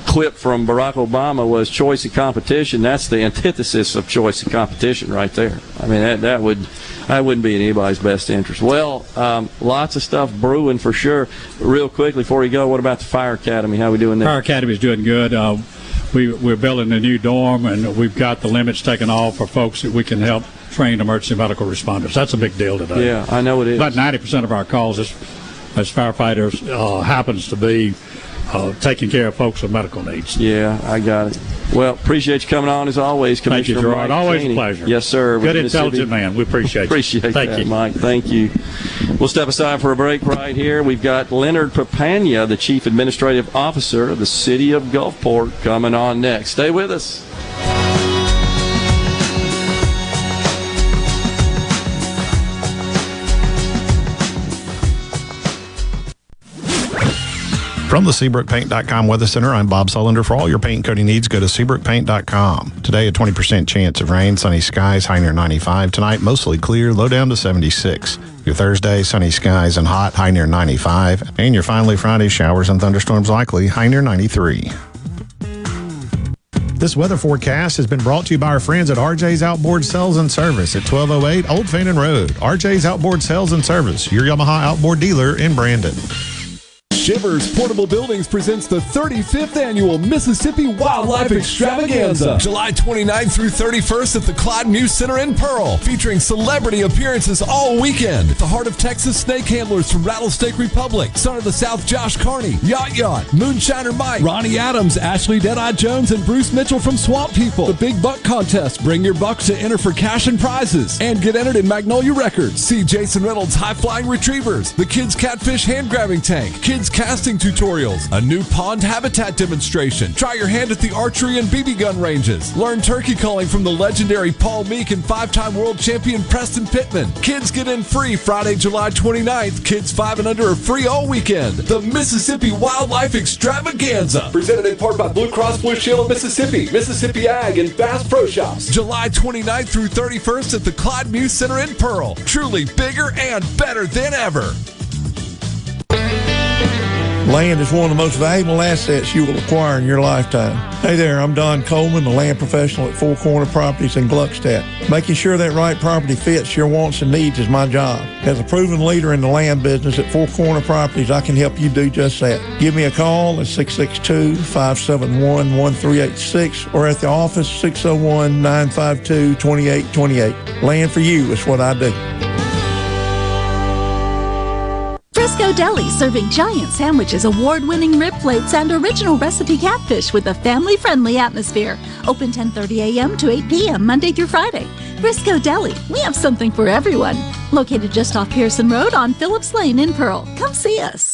clip from Barack Obama was choice of competition. That's the antithesis of choice of competition right there. I mean, that, that would that wouldn't be in anybody's best interest. Well, um, lots of stuff brewing for sure. Real quickly before we go, what about the Fire Academy? How are we doing there? Fire Academy is doing good. Uh, we, we're building a new dorm, and we've got the limits taken off for folks that we can help train emergency medical responders. That's a big deal today. Yeah, I know it is. About 90% of our calls as, as firefighters uh, happens to be uh, taking care of folks with medical needs. Yeah, I got it. Well, appreciate you coming on as always, Thank you, Commissioner Gerard. Mike Always a pleasure. Yes, sir. Good, intelligent man. We appreciate you. Appreciate Thank that, you. Mike. Thank you. We'll step aside for a break right here. We've got Leonard Papania, the Chief Administrative Officer of the City of Gulfport, coming on next. Stay with us. From the SeabrookPaint.com Weather Center, I'm Bob Sullender. For all your paint coating needs, go to SeabrookPaint.com. Today, a 20% chance of rain, sunny skies, high near 95. Tonight, mostly clear, low down to 76. Your Thursday, sunny skies and hot, high near 95. And your finally Friday, showers and thunderstorms likely, high near 93. This weather forecast has been brought to you by our friends at RJ's Outboard Sales and Service at 1208 Old Fannin Road. RJ's Outboard Sales and Service, your Yamaha outboard dealer in Brandon. Shivers Portable Buildings presents the 35th annual Mississippi Wildlife Extravaganza. July 29th through 31st at the Clyde Muse Center in Pearl, featuring celebrity appearances all weekend. At The Heart of Texas snake handlers from Rattlesnake Republic, Son of the South Josh Carney, Yacht Yacht, Moonshiner Mike, Ronnie Adams, Ashley Deadeye Jones, and Bruce Mitchell from Swamp People. The Big Buck Contest. Bring your bucks to enter for cash and prizes. And get entered in Magnolia Records. See Jason Reynolds High Flying Retrievers, the Kids Catfish Hand Grabbing Tank, Kids casting tutorials, a new pond habitat demonstration. Try your hand at the archery and BB gun ranges. Learn turkey calling from the legendary Paul Meek and five-time world champion Preston Pittman. Kids get in free Friday, July 29th. Kids 5 and under are free all weekend. The Mississippi Wildlife Extravaganza. Presented in part by Blue Cross Blue Shield of Mississippi, Mississippi Ag, and Bass Pro Shops. July 29th through 31st at the Clyde Muse Center in Pearl. Truly bigger and better than ever. Land is one of the most valuable assets you will acquire in your lifetime. Hey there, I'm Don Coleman, the land professional at Four Corner Properties in Gluckstadt. Making sure that right property fits your wants and needs is my job. As a proven leader in the land business at Four Corner Properties, I can help you do just that. Give me a call at 662-571-1386 or at the office 601-952-2828. Land for you is what I do. Frisco Deli serving giant sandwiches, award winning rib plates, and original recipe catfish with a family friendly atmosphere. Open 10:30 a.m. to 8 p.m. Monday through Friday. Frisco Deli, we have something for everyone. Located just off Pearson Road on Phillips Lane in Pearl. Come see us.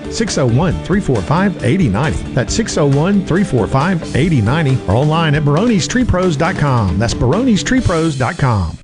601 345 8090. That's 601 345 8090 or online at baronestreepros.com. That's baronestreepros.com.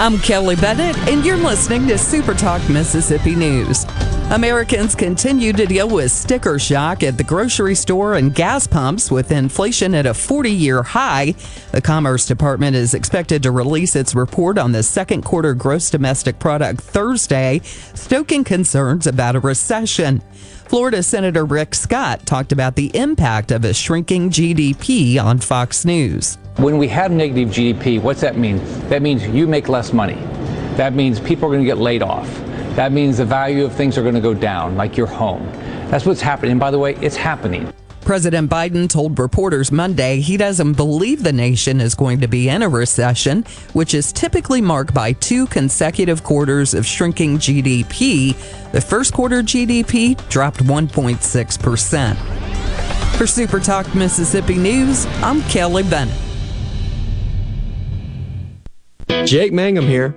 I'm Kelly Bennett, and you're listening to Super Talk Mississippi News. Americans continue to deal with sticker shock at the grocery store and gas pumps with inflation at a 40 year high. The Commerce Department is expected to release its report on the second quarter gross domestic product Thursday, stoking concerns about a recession. Florida Senator Rick Scott talked about the impact of a shrinking GDP on Fox News. When we have negative GDP, what's that mean? That means you make less money. That means people are going to get laid off. That means the value of things are going to go down, like your home. That's what's happening. And by the way, it's happening. President Biden told reporters Monday he doesn't believe the nation is going to be in a recession, which is typically marked by two consecutive quarters of shrinking GDP. The first quarter GDP dropped 1.6%. For Super Talk Mississippi News, I'm Kelly Bennett. Jake Mangum here.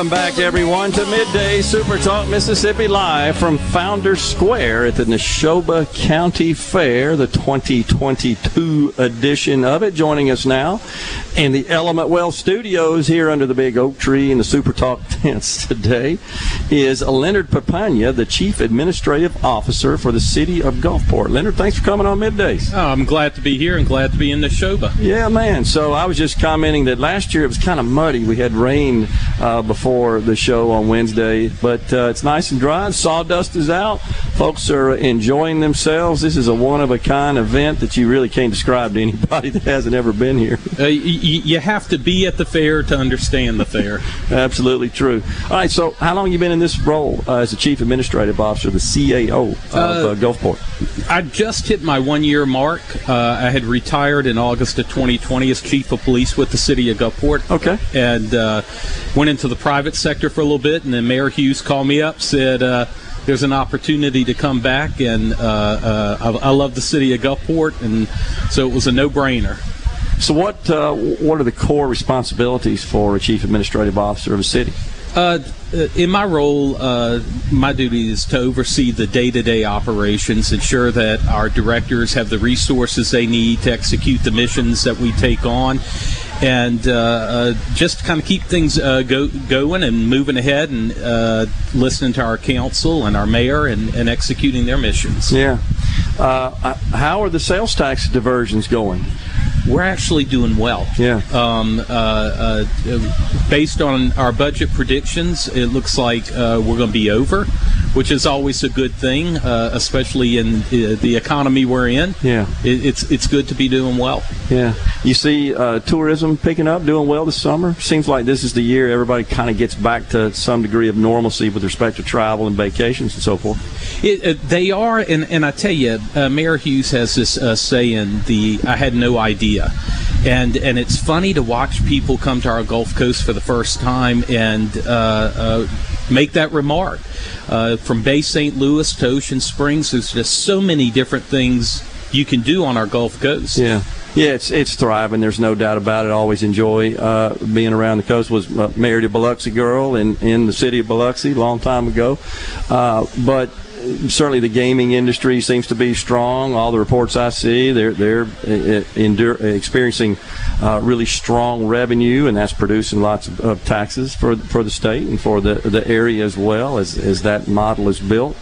Welcome back, everyone, to Midday Super Talk Mississippi Live from Founder Square at the Neshoba County Fair, the 2022 edition of it. Joining us now in the Element Wealth Studios here under the big oak tree in the Super Talk tents today is Leonard Papania, the Chief Administrative Officer for the City of Gulfport. Leonard, thanks for coming on Middays. Oh, I'm glad to be here and glad to be in Neshoba. Yeah, man. So I was just commenting that last year it was kind of muddy. We had rain uh, before the show on Wednesday, but uh, it's nice and dry. Sawdust is out. Folks are enjoying themselves. This is a one of a kind event that you really can't describe to anybody that hasn't ever been here. Uh, y- you have to be at the fair to understand the fair. Absolutely true. All right. So how long have you been in this role uh, as the Chief Administrative Officer, the CAO of uh, Gulfport? I just hit my one year mark. Uh, I had retired in August of 2020 as Chief of Police with the City of Gulfport. Okay. And uh, went into the private sector for a little bit, and then Mayor Hughes called me up, said, uh, there's an opportunity to come back, and uh, uh, I, I love the city of Gulfport, and so it was a no-brainer. So, what uh, what are the core responsibilities for a chief administrative officer of a city? Uh, in my role, uh, my duty is to oversee the day-to-day operations, ensure that our directors have the resources they need to execute the missions that we take on, and uh, uh, just kind of keep things uh, go, going and moving ahead, and uh, listening to our council and our mayor and, and executing their missions. Yeah. How are the sales tax diversions going? We're actually doing well. Yeah. Um, uh, uh, based on our budget predictions, it looks like uh, we're going to be over, which is always a good thing, uh, especially in uh, the economy we're in. Yeah. It, it's it's good to be doing well. Yeah. You see uh, tourism picking up, doing well this summer. Seems like this is the year everybody kind of gets back to some degree of normalcy with respect to travel and vacations and so forth. It, they are, and, and I tell you, uh, Mayor Hughes has this uh, saying, "The I had no idea," and and it's funny to watch people come to our Gulf Coast for the first time and uh, uh, make that remark. Uh, from Bay St. Louis to Ocean Springs, there's just so many different things you can do on our Gulf Coast. Yeah. Yeah, it's it's thriving. There's no doubt about it. I always enjoy uh, being around the coast. Was uh, married a Biloxi girl in in the city of Biloxi a long time ago, uh, but certainly the gaming industry seems to be strong. All the reports I see, they're they're uh, endure, experiencing uh, really strong revenue, and that's producing lots of, of, taxes for for the state and for the the area as well as as that model is built.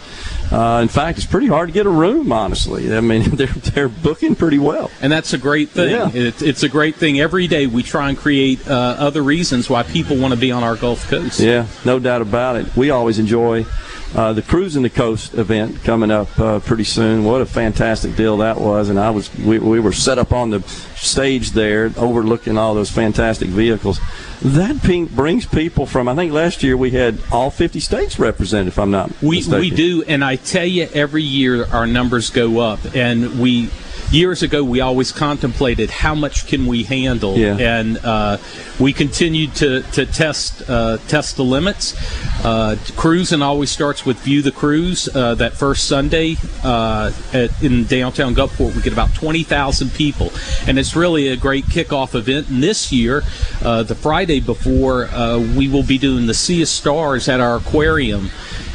Uh, in fact, it's pretty hard to get a room. Honestly, I mean they're they're booking pretty well, and that's a great thing. Yeah. It, it's a great thing. Every day we try and create uh, other reasons why people want to be on our Gulf Coast. Yeah, no doubt about it. We always enjoy. Uh, the Cruising the Coast event coming up uh, pretty soon. What a fantastic deal that was! And I was we, we were set up on the stage there, overlooking all those fantastic vehicles. That brings people from. I think last year we had all 50 states represented. If I'm not we mistaken. we do, and I tell you, every year our numbers go up, and we years ago we always contemplated how much can we handle. Yeah. and uh, we continued to, to test uh, test the limits. Uh, cruising always starts with view the cruise uh, that first sunday uh, at, in downtown gulfport we get about 20000 people. And it's really a great kickoff event. And this year uh, the friday before uh, we will be doing the sea of stars at our aquarium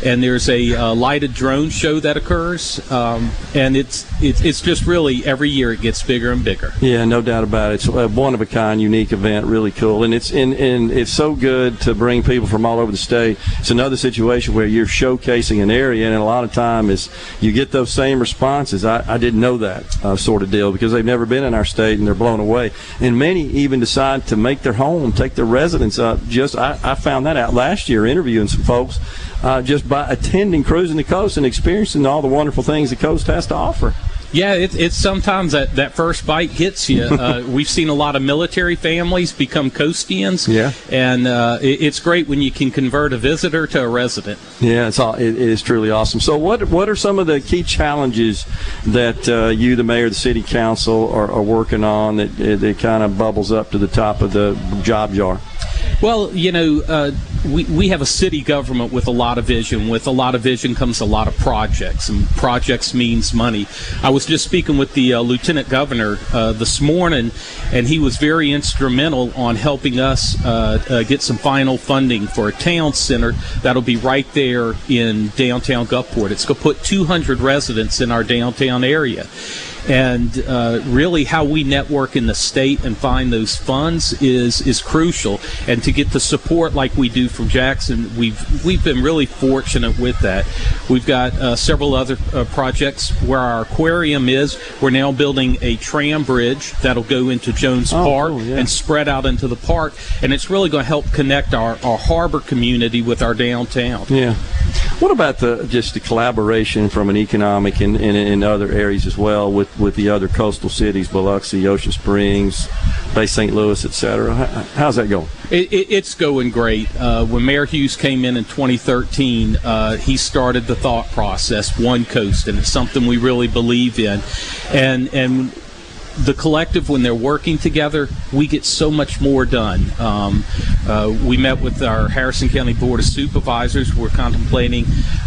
and there's a uh, lighted drone show that occurs, um, and it's, it's it's just really every year it gets bigger and bigger. Yeah, no doubt about it. It's a one of a kind, unique event, really cool, and it's and, and it's so good to bring people from all over the state. It's another situation where you're showcasing an area, and a lot of time is you get those same responses. I, I didn't know that uh, sort of deal because they've never been in our state and they're blown away. And many even decide to make their home, take their residence up. Just I, I found that out last year interviewing some folks. Uh, just by attending cruising the coast and experiencing all the wonderful things the coast has to offer. Yeah, it, it's sometimes that, that first bite hits you. Uh, we've seen a lot of military families become coastians. Yeah. And uh, it, it's great when you can convert a visitor to a resident. Yeah, it's all, it, it is truly awesome. So, what what are some of the key challenges that uh, you, the mayor, the city council, are, are working on that that kind of bubbles up to the top of the job jar? Well, you know, uh, we, we have a city government with a lot of vision. With a lot of vision comes a lot of projects, and projects means money. I was just speaking with the uh, lieutenant governor uh, this morning, and he was very instrumental on helping us uh, uh, get some final funding for a town center that'll be right there in downtown Gulfport. It's going to put 200 residents in our downtown area and uh, really how we network in the state and find those funds is is crucial. And to get the support like we do from Jackson, we've we've been really fortunate with that. We've got uh, several other uh, projects where our aquarium is. We're now building a tram bridge that'll go into Jones Oh, Park cool, yeah. and spread out into the park, and it's really going to help connect our, our harbor community with our downtown. Yeah. What about the just the collaboration from an economic and in, in, other areas as well with, with the other coastal cities, Biloxi, Ocean Springs, Bay St. Louis, et cetera? How's that going? It, it, it's going great. Uh, when Mayor Hughes came in in 2013, uh, he started the thought process, One Coast, and it's something we really believe in. And and the collective, when they're working together, we get so much more done. Um, uh, we met with our Harrison County Board of Supervisors. We're contemplating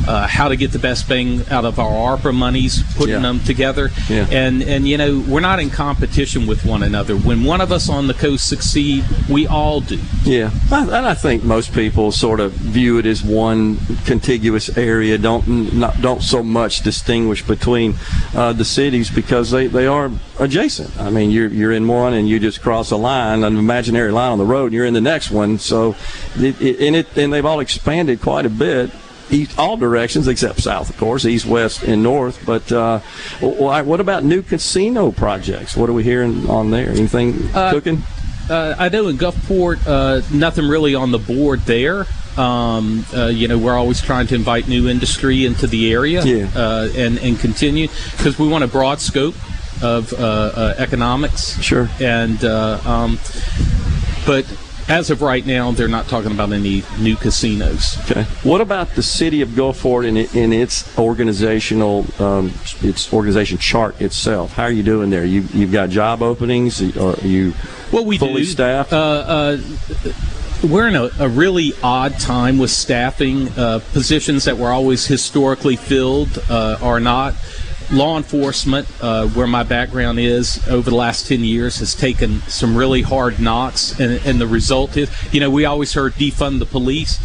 uh, how to get the best bang out of our ARPA monies, putting Yeah. them together. Yeah. And and you know we're not in competition with one another. When one of us on the coast succeed, we all do. Yeah, I, and I think most people sort of view it as one contiguous area. Don't not, don't so much distinguish between uh, the cities because they, they are adjacent. I mean, you're you're in one and you just cross a line, an imaginary line on the road, and you're in the next one. So, it, it, and it and they've all expanded quite a bit. East, all directions except south, of course, east, west, and north. But uh, wh- what about new casino projects? What are we hearing on there? Anything Uh, cooking? Uh, I know in Gulfport, uh, nothing really on the board there. Um, uh, you know, we're always trying to invite new industry into the area Yeah. uh, and, and continue because we want a broad scope of uh, uh, economics. Sure. And, uh, um, but as of right now, they're not talking about any new casinos. Okay. What about the city of Gulfport and in, in its organizational, um, its organization chart itself? How are you doing there? You you've got job openings, are you Well, we fully do. staffed? Uh, uh, we're in a, a really odd time with staffing. Uh, positions that were always historically filled uh, are not. Law enforcement, uh, where my background is over the last 10 years, has taken some really hard knocks. And, and the result is, you know, we always heard defund the police.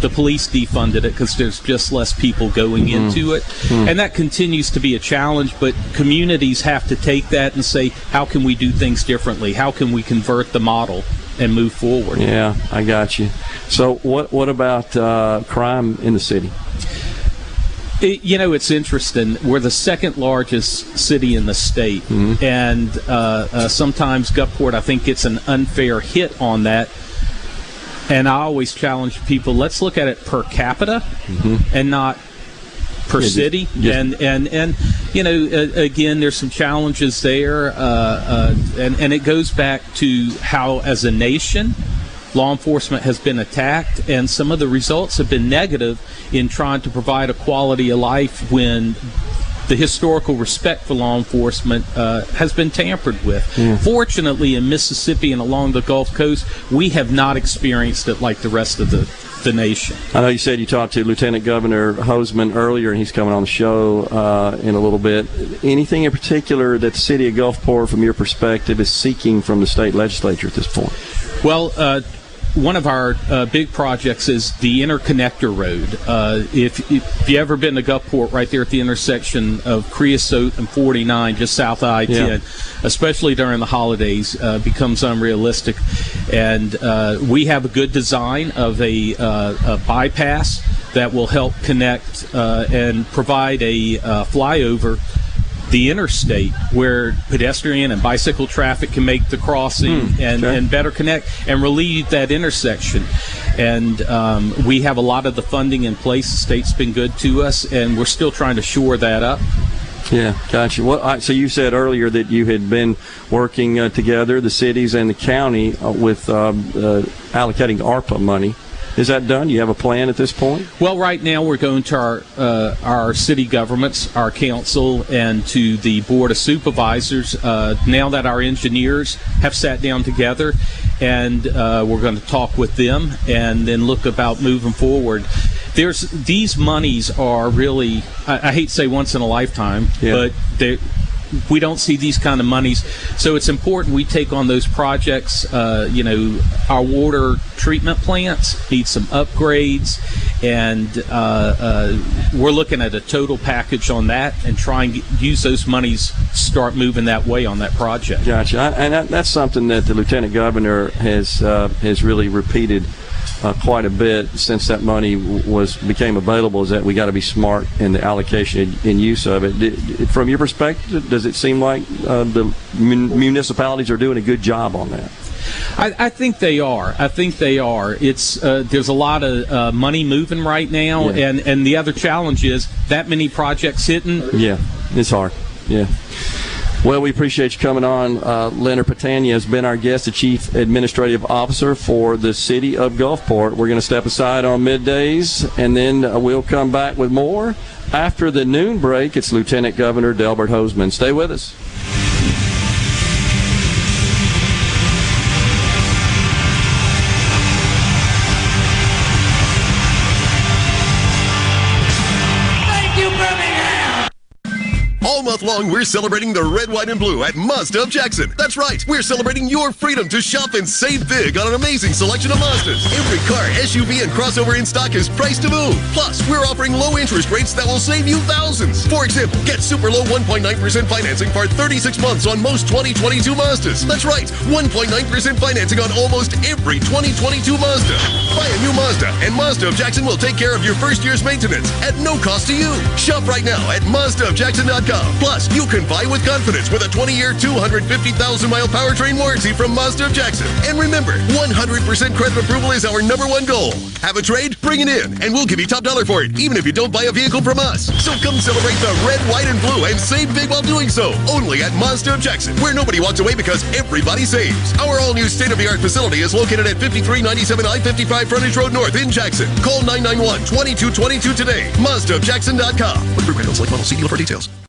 The police defunded it because there's just less people going Mhm. into it. Hmm. And that continues to be a challenge, but communities have to take that and say, how can we do things differently? How can we convert the model and move forward? yeah, I got you. So what what about uh, crime in the city? It, you know, it's interesting. We're the second largest city in the state, Mm-hmm. and uh, uh, sometimes Gulfport, I think, gets an unfair hit on that. And I always challenge people: let's look at it per capita, and not per Mm-hmm. Yeah, just- city. just- and and and you know, uh, again, there's some challenges there, uh, uh, and and it goes back to how, as a nation, law enforcement has been attacked, and some of the results have been negative in trying to provide a quality of life when the historical respect for law enforcement uh, has been tampered with. Yeah. Fortunately, in Mississippi and along the Gulf Coast, we have not experienced it like the rest of the, the nation. I know you said you talked to Lieutenant Governor Hosemann earlier, and he's coming on the show uh, in a little bit. Anything in particular that the city of Gulfport, from your perspective, is seeking from the state legislature at this point? Well, uh, one of our uh, big projects is the interconnector road. Uh, if, if you ever been to Gulfport, right there at the intersection of Creosote and 49, just south of I-10, Yeah. especially during the holidays, uh, becomes unrealistic. And uh, we have a good design of a, uh, a bypass that will help connect uh, and provide a uh, flyover the interstate where pedestrian and bicycle traffic can make the crossing Hmm, and, okay. and better connect and relieve that intersection. And um, we have a lot of the funding in place. The state's been good to us, and we're still trying to shore that up. Yeah, gotcha. Well, I, so you said earlier that you had been working uh, together, the cities and the county, uh, with um, uh, allocating ARPA money. Is that done? You have a plan at this point? Well, right now we're going to our uh, our city governments, our council, and to the board of supervisors. Uh, now that our engineers have sat down together, and uh, we're going to talk with them, and then look about moving forward. There's these monies are really I, I hate to say once in a lifetime, but they we don't see these kind of monies. So it's important we take on those projects. Uh, you know, our water treatment plants need some upgrades, and uh, uh, we're looking at a total package on that and try and get, use those monies, start moving that way on that project. Gotcha. And that, that's something that the lieutenant governor has uh, has really repeated. Uh, quite a bit since that money was became available is that we got to be smart in the allocation and, use of it. D- d- from your perspective, does it seem like uh, the mun- municipalities are doing a good job on that? I, I think they are. I think they are. It's uh, there's a lot of uh, money moving right now, Yeah. and and the other challenge is that many projects hitting. Yeah, it's hard. Yeah. Well, we appreciate you coming on. Uh, Leonard Papania has been our guest, the Chief Administrative Officer for the City of Gulfport. We're going to step aside on middays, and then uh, we'll come back with more. After the noon break, it's Lieutenant Governor Delbert Hosemann. Stay with us. Long, we're celebrating the red, white, and blue at Mazda of Jackson. That's right, we're celebrating your freedom to shop and save big on an amazing selection of Mazdas. Every car, SUV, and crossover in stock is priced to move. Plus, we're offering low interest rates that will save you thousands. For example, get super low 1.9% financing for 36 months on most 2022 Mazdas. That's right, 1.9% financing on almost every 2022 Mazda. Buy a new Mazda, and Mazda of Jackson will take care of your first year's maintenance at no cost to you. Shop right now at MazdaofJackson.com. Plus, you can buy with confidence with a 20-year, 250,000-mile powertrain warranty from Mazda of Jackson. And remember, 100% credit approval is our number one goal. Have a trade? Bring it in, and we'll give you top dollar for it, even if you don't buy a vehicle from us. So come celebrate the red, white, and blue and save big while doing so. Only at Mazda of Jackson, where nobody walks away because everybody saves. Our all-new state-of-the-art facility is located at 5397 I-55 Frontage Road North in Jackson. Call 991-2222 today. MazdaofJackson.com. Look for Randall Select Model. See dealer for details.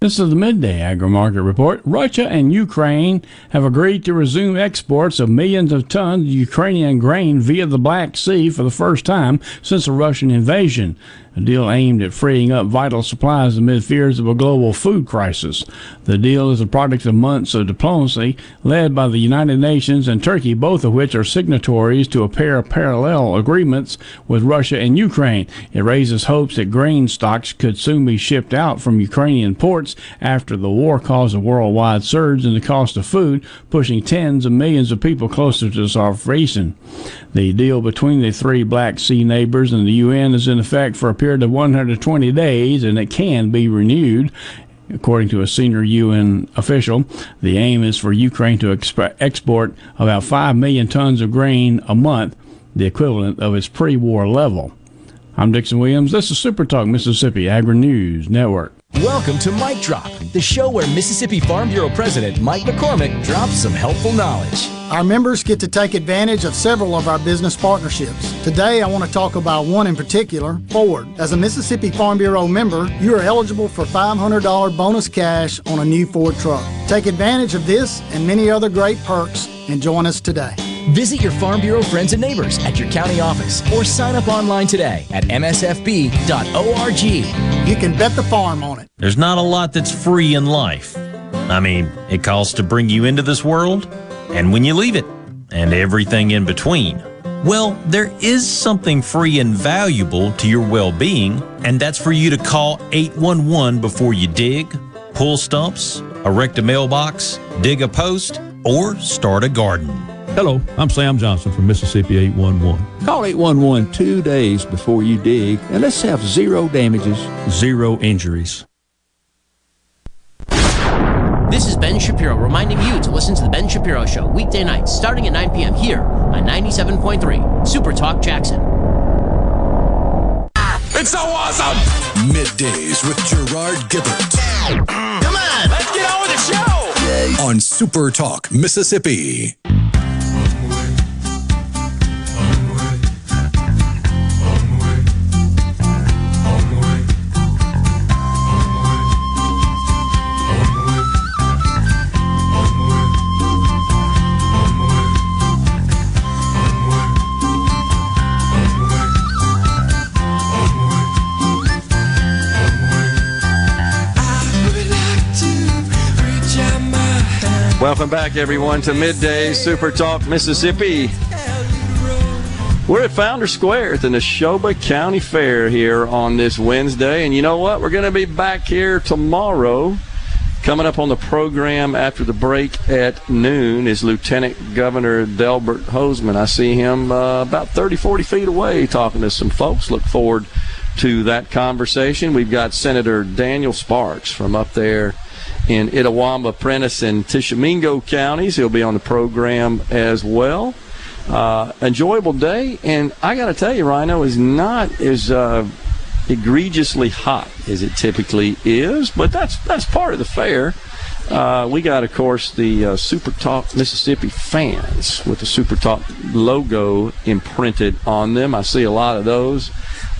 This is the midday agri market report. Russia and Ukraine have agreed to resume exports of millions of tons of Ukrainian grain via the Black Sea for the first time since the Russian invasion. A deal aimed at freeing up vital supplies amid fears of a global food crisis. The deal is a product of months of diplomacy led by the United Nations and Turkey, both of which are signatories to a pair of parallel agreements with Russia and Ukraine. It raises hopes that grain stocks could soon be shipped out from Ukrainian ports after the war caused a worldwide surge in the cost of food, pushing tens of millions of people closer to starvation. The deal between the three Black Sea neighbors and the UN is in effect for a period of 120 days, and it can be renewed. According to a senior UN official, the aim is for Ukraine to exp- export about 5 million tons of grain a month, the equivalent of its pre war level. I'm Dixon Williams. This is Super Talk Mississippi Agri News Network. Welcome to Mike Drop, the show where Mississippi Farm Bureau President Mike McCormick drops some helpful knowledge. Our members get to take advantage of several of our business partnerships. Today, I want to talk about one in particular Ford. As a Mississippi Farm Bureau member, you are eligible for $500 bonus cash on a new Ford truck. Take advantage of this and many other great perks and join us today. Visit your Farm Bureau friends and neighbors at your county office or sign up online today at msfb.org. You can bet the farm on it. There's not a lot that's free in life. I mean, it costs to bring you into this world and when you leave it, and everything in between. Well, there is something free and valuable to your well being, and that's for you to call 811 before you dig, pull stumps, erect a mailbox, dig a post, or start a garden. Hello, I'm Sam Johnson from Mississippi 811. Call 811 two days before you dig, and let's have zero damages, zero injuries. This is Ben Shapiro reminding you to listen to The Ben Shapiro Show weekday nights starting at 9 p.m. here on 97.3 Super Talk Jackson. It's so awesome! Middays with Gerard Gibert. Mm. Come on, let's get on with the show. On Super Talk, Mississippi. Welcome back, everyone, to Midday Super Talk Mississippi. We're at Founder Square at the Neshoba County Fair here on this Wednesday. And you know what? We're going to be back here tomorrow. Coming up on the program after the break at noon is Lieutenant Governor Delbert Hosemann. I see him uh, about 30, 40 feet away talking to some folks. Look forward to that conversation. We've got Senator Daniel Sparks from up there in Itawamba, Prentiss, and Tishomingo counties. He'll be on the program as well. Uh, enjoyable day, and I got to tell you, Rhino is not as uh, egregiously hot as it typically is, but that's that's part of the fair. Uh, we got, of course, the uh, Super Talk Mississippi fans with the Super Talk logo imprinted on them. I see a lot of those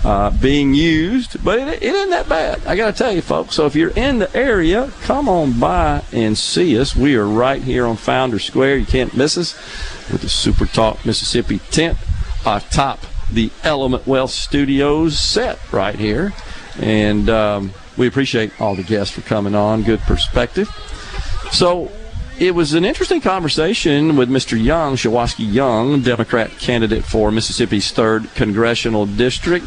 uh, being used, but it, it isn't that bad. I got to tell you, folks. So if you're in the area, come on by and see us. We are right here on Founder Square. You can't miss us with the Super Talk Mississippi tent atop the Element Wealth Studios set right here. And um, we appreciate all the guests for coming on. Good perspective. So it was an interesting conversation with Mr. Young, Shuwaski Young, Democrat candidate for Mississippi's 3rd Congressional District.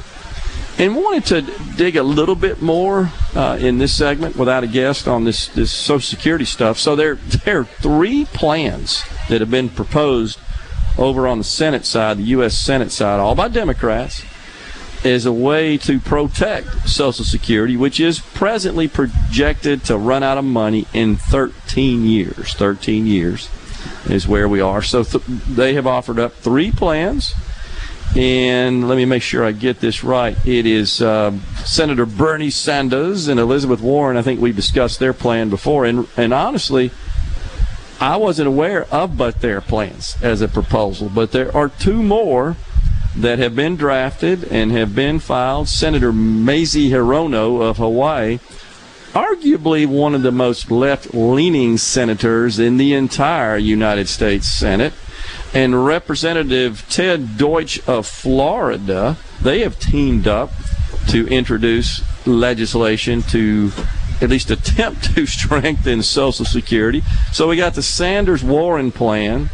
And wanted to dig a little bit more uh, in this segment without a guest on this, this Social Security stuff. So there, there are three plans that have been proposed over on the Senate side, the U.S. Senate side, all by Democrats, as a way to protect Social Security, which is presently projected to run out of money in 13 years. 13 years is where we are. So th- they have offered up three plans. And let me make sure I get this right. It is uh, Senator Bernie Sanders and Elizabeth Warren. I think we discussed their plan before. And, and honestly, I wasn't aware of but their plans as a proposal. But there are two more that have been drafted and have been filed. Senator Mazie Hirono of Hawaii, arguably one of the most left leaning senators in the entire United States Senate, and Representative Ted Deutch of Florida, they have teamed up to introduce legislation to at least attempt to strengthen Social Security. So we got the Sanders Warren plan.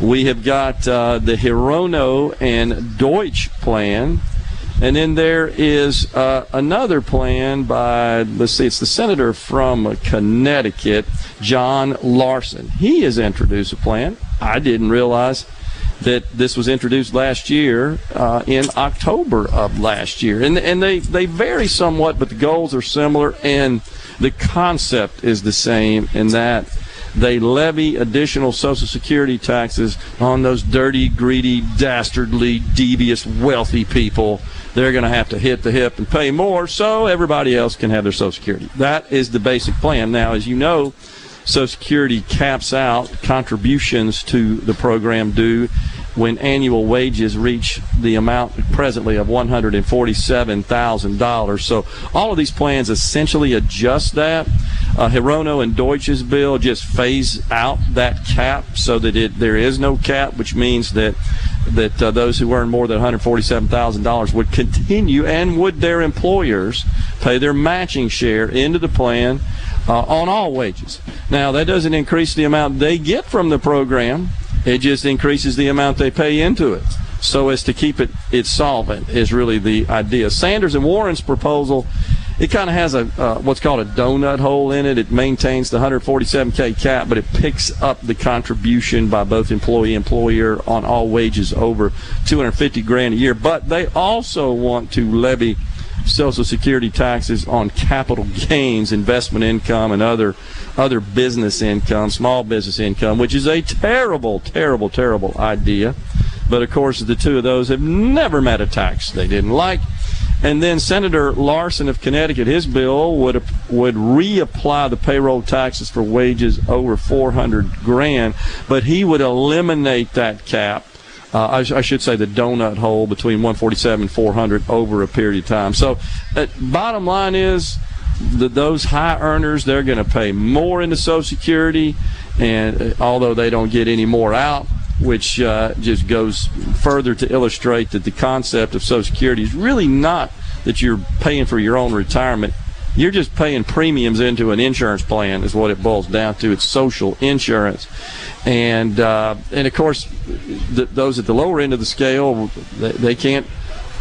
We have got uh, the Hirono and Deutch plan. And then there is uh, another plan by, let's see, it's the senator from Connecticut, John Larson. He has introduced a plan. I didn't realize that this was introduced last year uh, in October of last year. And, and they, they vary somewhat, but the goals are similar, and the concept is the same in that they levy additional Social Security taxes on those dirty, greedy, dastardly, devious, wealthy people. They're going to have to hit the hip and pay more so everybody else can have their Social Security. That is the basic plan. Now, as you know, Social Security caps out contributions to the program due when annual wages reach the amount presently of $147,000. So all of these plans essentially adjust that. Uh, Hirono and Deutch's bill just phase out that cap so that it, there is no cap, which means that that uh, those who earn more than $147,000 would continue and would their employers pay their matching share into the plan uh, on all wages. Now, that doesn't increase the amount they get from the program, it just increases the amount they pay into it. So as to keep it, it solvent is really the idea. Sanders and Warren's proposal it kind of has a uh, what's called a donut hole in it. It maintains the 147k cap, but it picks up the contribution by both employee employer on all wages over 250 grand a year. But they also want to levy Social Security taxes on capital gains, investment income, and other other business income, small business income, which is a terrible, terrible, terrible idea. But of course, the two of those have never met a tax they didn't like. And then Senator Larson of Connecticut, his bill would would reapply the payroll taxes for wages over 400 grand, but he would eliminate that cap. Uh, I, I, should say the donut hole between 147 and 400 over a period of time. So, uh, bottom line is that those high earners they're going to pay more into Social Security, and uh, although they don't get any more out, which uh, just goes further to illustrate that the concept of Social Security is really not that you're paying for your own retirement. You're just paying premiums into an insurance plan, is what it boils down to. It's social insurance, and uh, and of course, those at the lower end of the scale, they, they can't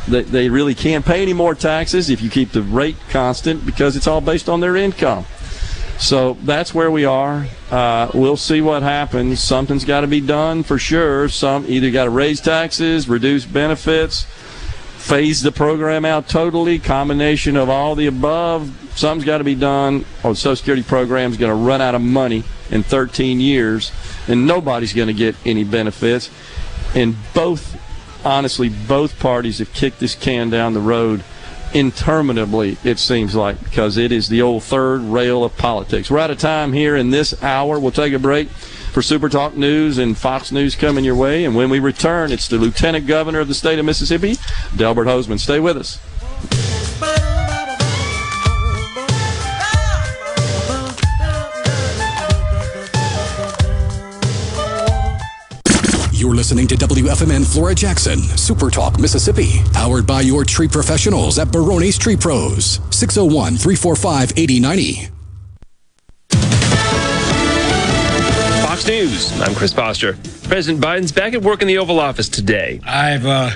they, they really can't pay any more taxes if you keep the rate constant because it's all based on their income. So that's where we are. Uh, we'll see what happens. Something's got to be done for sure. Some either got to raise taxes, reduce benefits, phase the program out totally. Combination of all the above. Something's got to be done. Or the Social Security program is going to run out of money in 13 years, and nobody's going to get any benefits. And both, honestly, both parties have kicked this can down the road interminably, it seems like, because it is the old third rail of politics. We're out of time here in this hour. We'll take a break for Super Talk News and Fox News coming your way. And when we return, it's the Lieutenant Governor of the state of Mississippi, Delbert Hosemann. Stay with us. You're listening to WFMN Flora Jackson, Super Talk, Mississippi, powered by your tree professionals at Barone's Tree Pros, 601 345 8090. Fox News, I'm Chris Foster. President Biden's back at work in the Oval Office today. I've uh,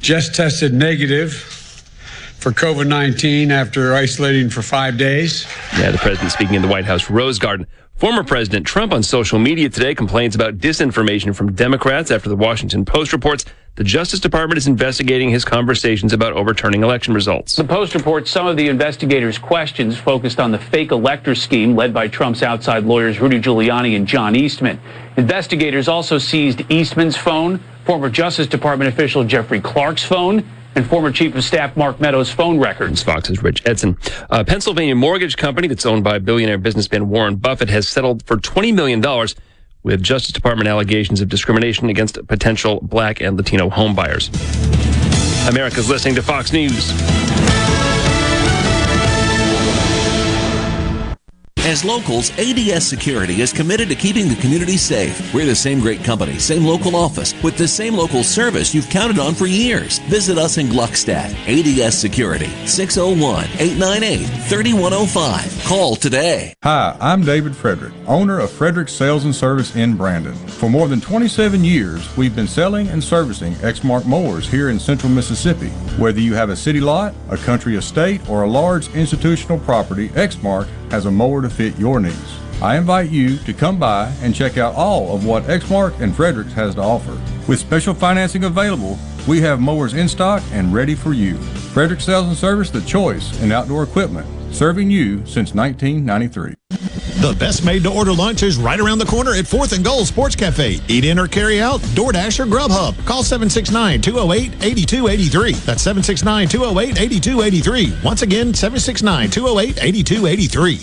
just tested negative for COVID 19 after isolating for five days. Yeah, the president speaking in the White House Rose Garden. Former President Trump on social media today complains about disinformation from Democrats after the Washington Post reports the Justice Department is investigating his conversations about overturning election results. The Post reports some of the investigators' questions focused on the fake elector scheme led by Trump's outside lawyers Rudy Giuliani and John Eastman. Investigators also seized Eastman's phone, former Justice Department official Jeffrey Clark's phone, and former Chief of Staff Mark Meadows' phone records. Fox's Rich Edson. A Pennsylvania mortgage company that's owned by billionaire businessman Warren Buffett has settled for $20 million with Justice Department allegations of discrimination against potential black and Latino homebuyers. America's listening to Fox News. As locals, ADS Security is committed to keeping the community safe. We're the same great company, same local office, with the same local service you've counted on for years. Visit us in Gluckstadt. ADS Security, 601 898 3105. Call today. Hi, I'm David Frederick, owner of Frederick Sales and Service in Brandon. For more than 27 years, we've been selling and servicing Exmark mowers here in central Mississippi. Whether you have a city lot, a country estate, or a large institutional property, Exmark has a mower to fit your needs. I invite you to come by and check out all of what Exmark and Fredericks has to offer. With special financing available, we have mowers in stock and ready for you. Frederick Sales and Service, the choice in outdoor equipment, serving you since 1993. The best made to order lunch is right around the corner at 4th and Gold Sports Cafe. Eat in or carry out, DoorDash or Grubhub. Call 769 208 8283. That's 769 208 8283. Once again, 769 208 8283.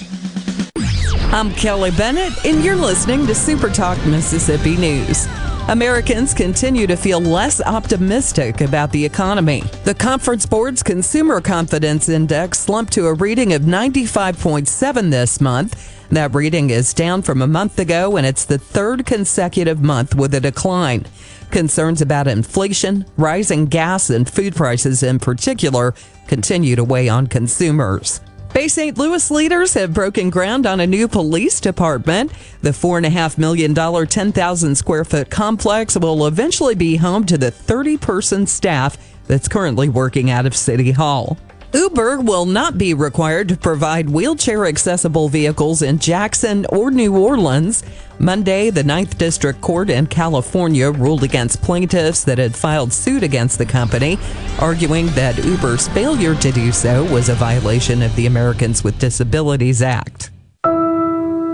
I'm Kelly Bennett, and you're listening to Super Talk Mississippi News. Americans continue to feel less optimistic about the economy. The Conference Board's Consumer Confidence Index slumped to a reading of 95.7 this month. That reading is down from a month ago, and it's the third consecutive month with a decline. Concerns about inflation, rising gas, and food prices in particular continue to weigh on consumers. Bay St. Louis leaders have broken ground on a new police department. The $4.5 million, 10,000 square foot complex will eventually be home to the 30 person staff that's currently working out of City Hall. Uber will not be required to provide wheelchair accessible vehicles in Jackson or New Orleans. Monday, the Ninth District Court in California ruled against plaintiffs that had filed suit against the company, arguing that Uber's failure to do so was a violation of the Americans with Disabilities Act.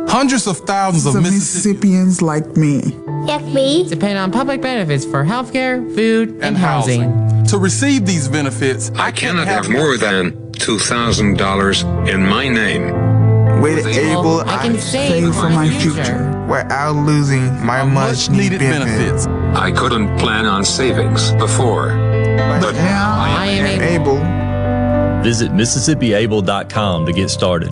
Hundreds of thousands of Mississippians like me like me depend on public benefits for healthcare, food, and, and housing. housing. To receive these benefits, I, I cannot have, have more than $2,000 in my name. With Able, I, I can save for my future, future without losing my much needed benefits. benefits. I couldn't plan on savings before, but, but now I am able. Visit MississippiAble.com to get started.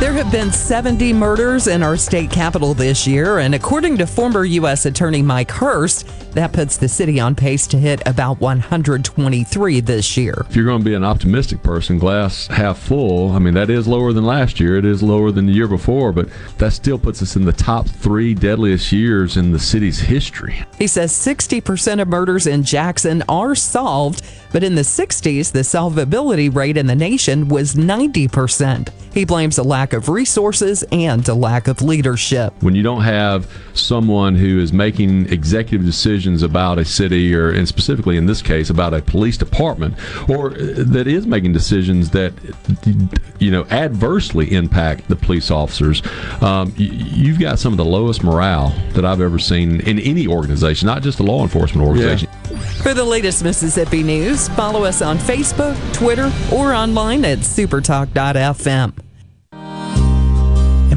There have been 70 murders in our state capital this year, and according to former U.S. Attorney Mike Hurst, that puts the city on pace to hit about 123 this year. If you're going to be an optimistic person, glass half full, I mean, that is lower than last year. It is lower than the year before, but that still puts us in the top three deadliest years in the city's history. He says 60% of murders in Jackson are solved, but in the 60s, the solvability rate in the nation was 90%. He blames a lack of resources and a lack of leadership. When you don't have someone who is making executive decisions about a city, or and specifically in this case about a police department, or that is making decisions that you know adversely impact the police officers, um, you've got some of the lowest morale that I've ever seen in any organization, not just a law enforcement organization. Yeah. For the latest Mississippi news, follow us on Facebook, Twitter, or online at supertalk.fm.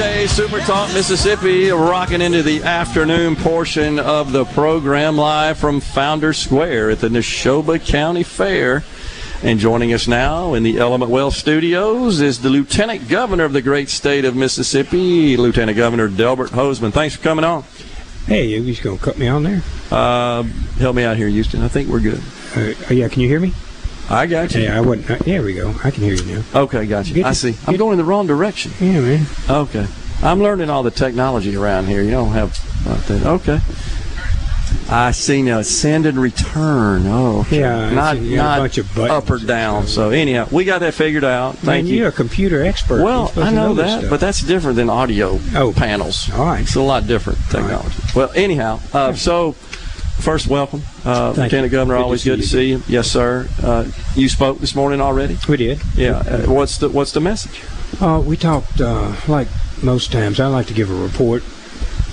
Midday Super Talk Mississippi, rocking into the afternoon portion of the program live from Founder Square at the Neshoba County Fair. And joining us now in the Element Wealth studios is the Lieutenant Governor of the great state of Mississippi, Lieutenant Governor Delbert Hosemann. Thanks for coming on. Hey, you just gonna cut me on there? Uh, help me out here, Houston. I think we're good. Uh, yeah, can you hear me? I got you. Yeah, I wouldn't. Uh, there we go. I can hear you now. Okay, got you. Get I see. I'm going in the wrong direction. Yeah, man. Okay. I'm learning all the technology around here. You don't have that. Okay. I see now. Send and return. Oh, okay. Yeah, Not a not bunch of buttons up or down. So anyhow, we got that figured out. Thank Man, you. You're a computer expert. Well, I to know that, but that's different than audio oh. panels. All right. It's a lot different technology. Well, anyhow, uh, so first, welcome. Uh, Thank you. Lieutenant Governor, Good always see good to see you. Yes, sir. Uh, you spoke this morning already? We did. Yeah. Uh, what's the What's the message? Uh, we talked uh, like most times. I like to give a report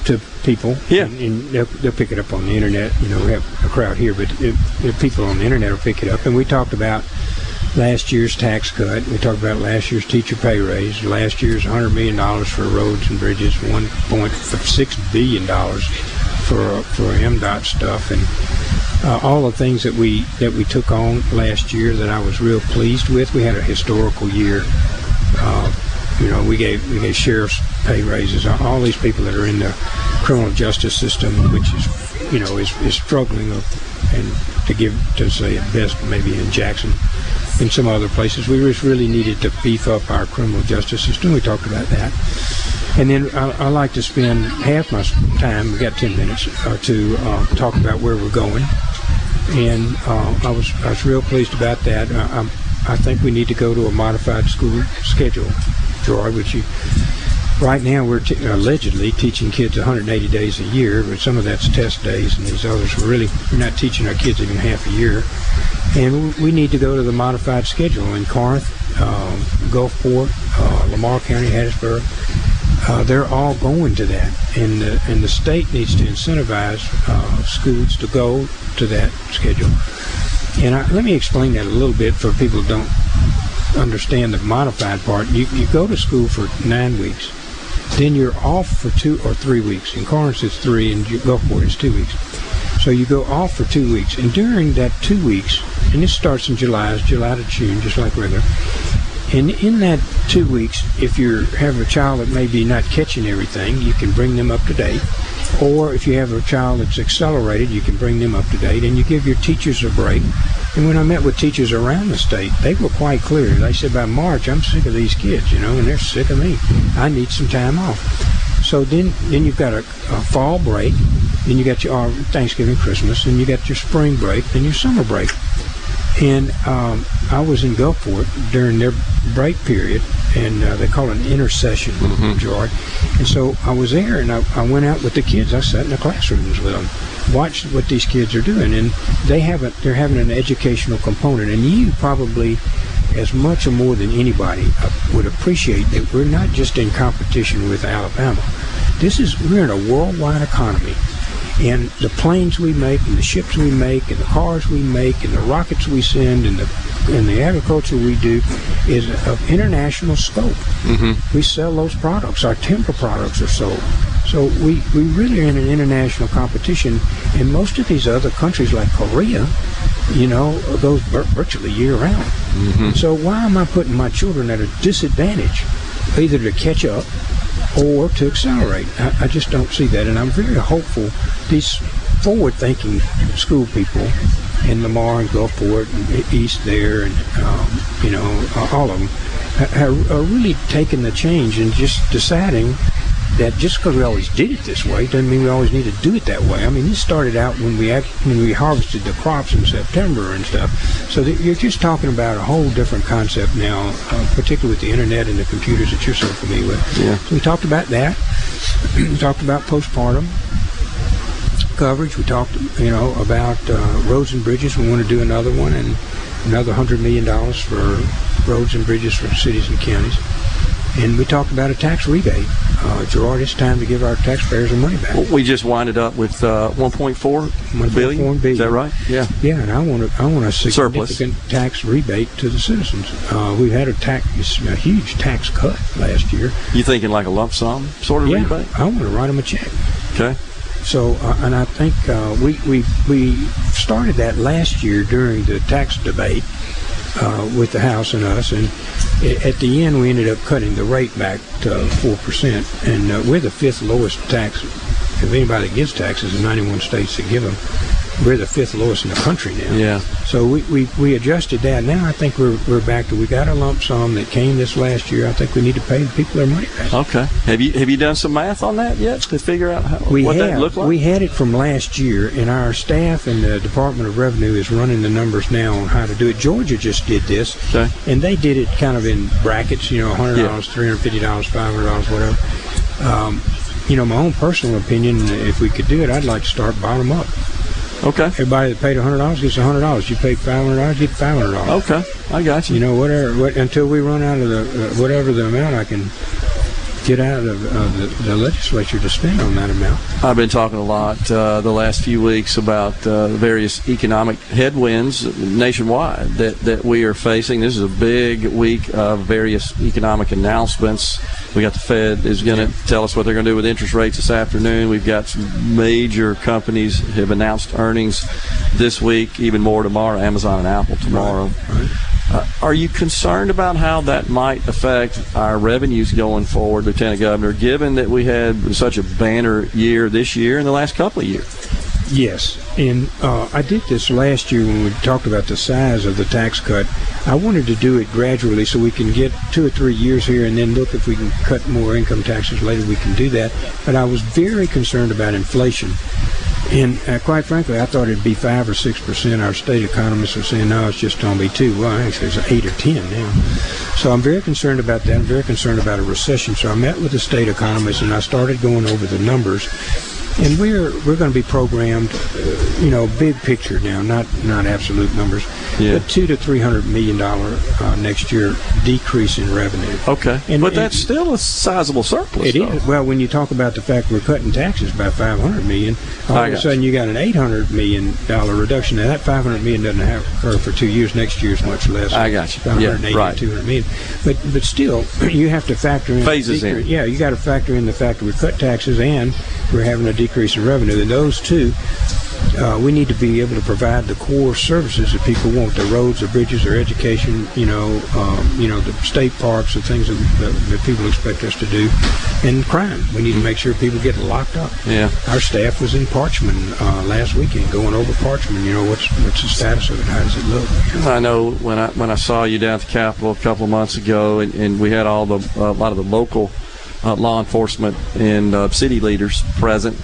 to people. Yeah. And, and they'll, they'll pick it up on the internet. You know, we have a crowd here, but people on the internet will pick it up. And we talked about last year's tax cut. We talked about last year's teacher pay raise. Last year's $100 million for roads and bridges. $1.6 billion for for MDOT stuff and. Uh, all the things that we that we took on last year that I was real pleased with. We had a historical year. Uh, you know, we gave we gave sheriffs pay raises. All- these people that are in the criminal justice system, which is you know is, is struggling, and to give to say at best maybe in Jackson, in some other places, we just really needed to beef up our criminal justice system. We talked about that. And then I, I like to spend half my time, We've got 10 minutes, uh, to uh, talk about where we're going. And uh, I was I was real pleased about that. I, I'm, I think we need to go to a modified school schedule, Gerard, which you, right now we're t- allegedly teaching kids 180 days a year, but some of that's test days, and these others we're really we're not teaching our kids even half a year. And we need to go to the modified schedule in Corinth, um, Gulfport, uh, Lamar County, Hattiesburg. Uh, they're all going to that, and the, and the state needs to incentivize uh, schools to go to that schedule. And I, let me explain that a little bit for people who don't understand the modified part. You, you go to school for nine weeks, then you're off for two or three weeks. In Corinth, it's three, and Gulfport, it's two weeks. So you go off for two weeks, and during that two weeks, and this starts in July, it's July to June, just like regular. And in that two weeks, if you have a child that may be not catching everything, you can bring them up to date. Or if you have a child that's accelerated, you can bring them up to date. And you give your teachers a break. And when I met with teachers around the state, they were quite clear. They said, by March, I'm sick of these kids, you know, and they're sick of me. I need some time off. So then, then you've got a, a fall break, then you got your uh, Thanksgiving, Christmas, and you got your spring break, then your summer break. And um, I was in Gulfport during their break period, and uh, they call it an intersession, Gerard. And so I was there, and I, I went out with the kids. I sat in the classrooms with them, watched what these kids are doing, and they have a, they're having an educational component. And you probably, as much or more than anybody, uh, would appreciate that we're not just in competition with Alabama. This is we're in a worldwide economy. And the planes we make, and the ships we make, and the cars we make, and the rockets we send, and the and the agriculture we do is of international scope. Mm-hmm. We sell those products. Our timber products are sold. So we, we really are in an international competition. And most of these other countries, like Korea, you know, goes virtually year round. So why am I putting my children at a disadvantage, either to catch up or to accelerate? I, I just don't see that, and I'm very hopeful. These forward-thinking school people in Lamar and Gulfport and East there, and um, you know, all of them, are really taking the change and just deciding that just because we always did it this way doesn't mean we always need to do it that way. I mean, this started out when we act, when we harvested the crops in September and stuff. So you're just talking about a whole different concept now, uh, particularly with the internet and the computers that you're so familiar with. Yeah. So we talked about that. we talked about postpartum coverage. We talked, you know, about uh, roads and bridges. We want to do another one and another hundred million dollars for roads and bridges for cities and counties. And we talked about a tax rebate. Uh, Gerard, it's time to give our taxpayers their money back. Well, we just winded up with uh, 1.4 billion. Is that right? Yeah. Yeah, and I want a, I want a Surplus. significant tax rebate to the citizens. Uh, we had a tax, a huge tax cut last year. You thinking like a lump sum sort of yeah, rebate? I want to write them a check. Okay. So, uh, and I think uh, we, we we started that last year during the tax debate uh, with the House and us, and i- at the end we ended up cutting the rate back to four percent, and uh, we're the fifth lowest tax If anybody gives taxes, the 91 states that give them, we're the fifth lowest in the country now. Yeah. So we, we, we adjusted that. Now I think we're, we're back to we got a lump sum that came this last year. I think we need to pay the people their money back. Okay. Have you have you done some math on that yet to figure out how, We what have. that looked like? We had it from last year, and our staff and the Department of Revenue is running the numbers now on how to do it. Georgia just did this, Okay. and they did it kind of in brackets. You know, hundred dollars, three hundred fifty dollars, five hundred dollars, whatever. Um, you know, my own personal opinion, if we could do it, I'd like to start bottom up. Okay. Everybody that paid hundred dollars gets hundred dollars. You paid five hundred dollars, get five hundred dollars. Okay, I got you. You know, whatever. What, until we run out of the uh, whatever the amount I can get out of uh, the, the legislature to spend on that amount. I've been talking a lot uh, the last few weeks about uh, various economic headwinds nationwide that, that we are facing. This is a big week of various economic announcements. We got the Fed is going to tell us what they're going to do with interest rates this afternoon. We've got some major companies have announced earnings this week, even more tomorrow. Amazon and Apple tomorrow. Uh, are you concerned about how that might affect our revenues going forward, Lieutenant Governor, given that we had such a banner year this year and the last couple of years? Yes, and uh, I did this last year when we talked about the size of the tax cut. I wanted to do it gradually so we can get two or three years here and then look if we can cut more income taxes later. We can do that. But I was very concerned about inflation. And uh, quite frankly, I thought it'd be five or six percent. Our state economists are saying, no, it's just going to be two. Well, actually, it's eight or ten now. So I'm very concerned about that. I'm very concerned about a recession. So I met with the state economists and I started going over the numbers. And we're we're going to be programmed, uh, you know, big picture now, not not absolute numbers, Yeah. but two to three hundred million dollar uh, next year decrease in revenue. Okay, And- but and- that's still a sizable surplus. It is well when you talk about the fact we're cutting taxes by 500 million. All I of a sudden, you got an 800 million dollar reduction. Now that 500 million doesn't have occur for two years. Next year year's much less. I got you. About Yeah, right. 200 million. But but still, you have to factor in Phases in. Yeah, you got to factor in the fact that we cut taxes and we're having a decrease in revenue. And those two. Uh, we need to be able to provide the core services that people want: the roads, the bridges, their education. You know, um, you know, the state parks, the things that, that, that people expect us to do, and crime. We need to make sure people get locked up. Yeah. Our staff was in Parchman uh, last weekend, going over Parchman. You know, what's what's the status of it? How does it look? I know when I when I saw you down at the Capitol a couple of months ago, and, and we had all the uh, a lot of the local uh, law enforcement and uh, city leaders present,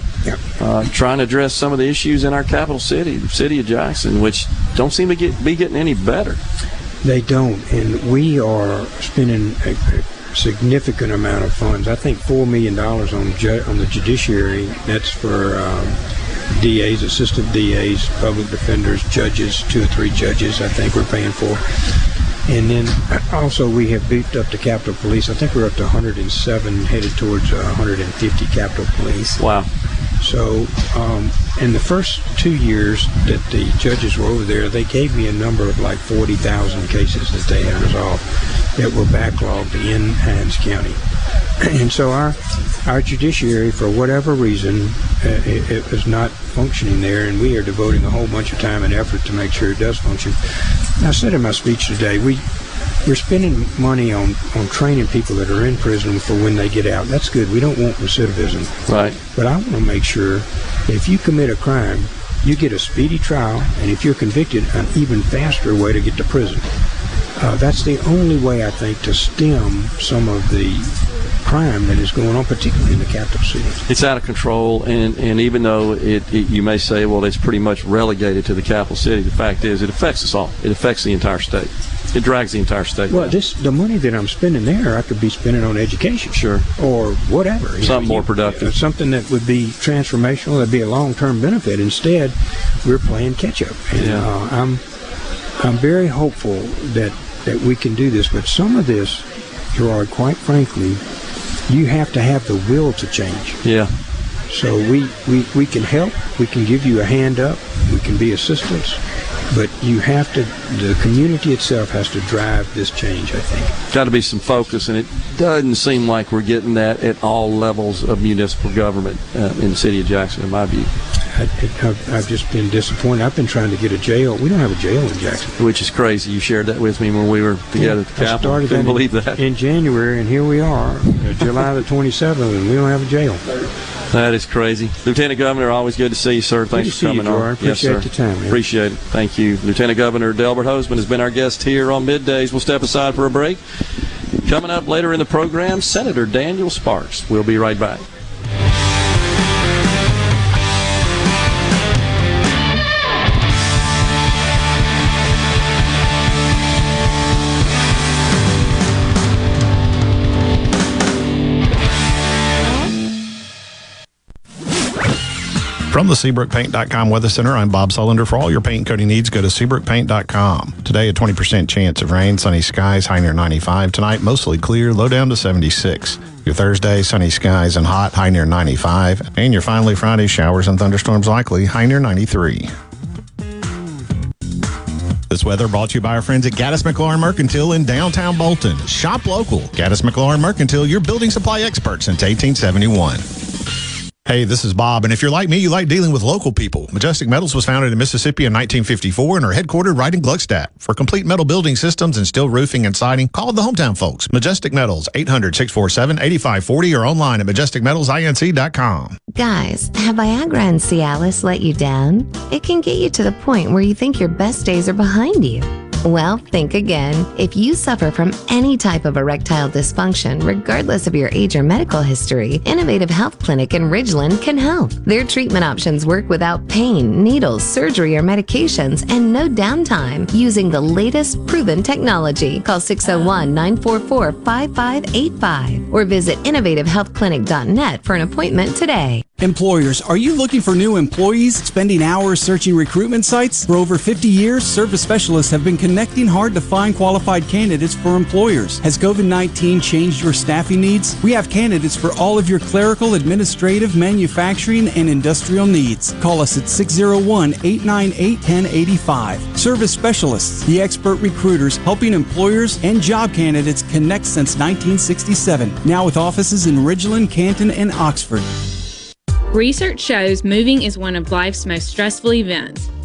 uh, trying to address some of the issues in our capital city, the city of Jackson, which don't seem to get be getting any better. They don't, and we are spending a, a significant amount of funds. I think four million dollars on ju- on the judiciary. That's for um, DAs, assistant DAs, public defenders, judges, two or three judges. I think we're paying for. And then also we have beefed up the Capitol Police. I think we're up to 107, headed towards uh, 150 Capitol Police. Wow. So, um, in the first two years that the judges were over there, they gave me a number of like 40,000 cases that they had resolved that were backlogged in Hinds County. And so our our judiciary, for whatever reason, uh, it, it was not functioning there, and we are devoting a whole bunch of time and effort to make sure it does function. I said in my speech today, we we're spending money on, on training people that are in prison for when they get out. That's good. We don't want recidivism. Right. But I want to make sure if you commit a crime, you get a speedy trial, and if you're convicted, an even faster way to get to prison. Uh, that's the only way, I think, to stem some of the crime that is going on, particularly in the capital city. It's out of control, and, and even though it, it you may say, well, it's pretty much relegated to the capital city, the fact is, it affects us all. It affects the entire state. It drags the entire state. Well, this the money that I'm spending there, I could be spending on education, sure, or whatever. Something know, more productive. uh, something that would be transformational, that'd be a long-term benefit. Instead, we're playing catch-up, and Yeah. uh, I'm I'm very hopeful that that we can do this. But some of this, Gerard, quite frankly, you have to have the will to change. Yeah. So we, we, we can help, we can give you a hand up, we can be assistants, but you have to, the community itself has to drive this change, I think. Got to be some focus, and it doesn't seem like we're getting that at all levels of municipal government uh, in the city of Jackson, in my view. I, I've just been disappointed. I've been trying to get a jail. We don't have a jail in Jackson. Which is crazy. You shared that with me when we were together at the I Capitol. started Couldn't believe that. in January, and here we are, uh, July the 27th, and we don't have a jail. That is crazy. Lieutenant Governor, always good to see you, sir. Thanks Good for see you, coming on. Appreciate yes, sir. the time, man. Appreciate it. Thank you. Lieutenant Governor Delbert Hosemann has been our guest here on Middays. We'll step aside for a break. Coming up later in the program, Senator Daniel Sparks. We'll be right back. From the SeabrookPaint.com Weather Center, I'm Bob Sullender. For all your paint coating needs, go to SeabrookPaint.com. Today, a 20% chance of rain, sunny skies, high near 95. Tonight, mostly clear, low down to 76. Your Thursday, sunny skies and hot, high near 95. And your finally Friday, showers and thunderstorms likely, high near 93. This weather brought to you by our friends at Gaddis McLaurin Mercantile in downtown Bolton. Shop local. Gaddis McLaurin Mercantile, your building supply expert since 1871. Hey, this is Bob, and if you're like me, you like dealing with local people. Majestic Metals was founded in Mississippi in 1954 and are headquartered right in Gluckstadt. For complete metal building systems and steel roofing and siding, call the hometown folks. Majestic Metals, 800-647-8540 or online at majesticmetalsinc.com. Guys, have Viagra and Cialis let you down? It can get you to the point where you think your best days are behind you. Well, think again. If you suffer from any type of erectile dysfunction, regardless of your age or medical history, Innovative Health Clinic in Ridgeland can help. Their treatment options work without pain, needles, surgery, or medications, and no downtime using the latest proven technology. Call 601 944 5585 or visit innovativehealthclinic.net for an appointment today. Employers, are you looking for new employees, spending hours searching recruitment sites? For over 50 years, service specialists have been connecting hard to find qualified candidates for employers. Has COVID 19 changed your staffing needs? We have candidates for all of your clerical, administrative, manufacturing, and industrial needs. Call us at 601 898 1085. Service specialists, the expert recruiters helping employers and job candidates connect since 1967. Now with offices in Ridgeland, Canton, and Oxford. Research shows moving is one of life's most stressful events,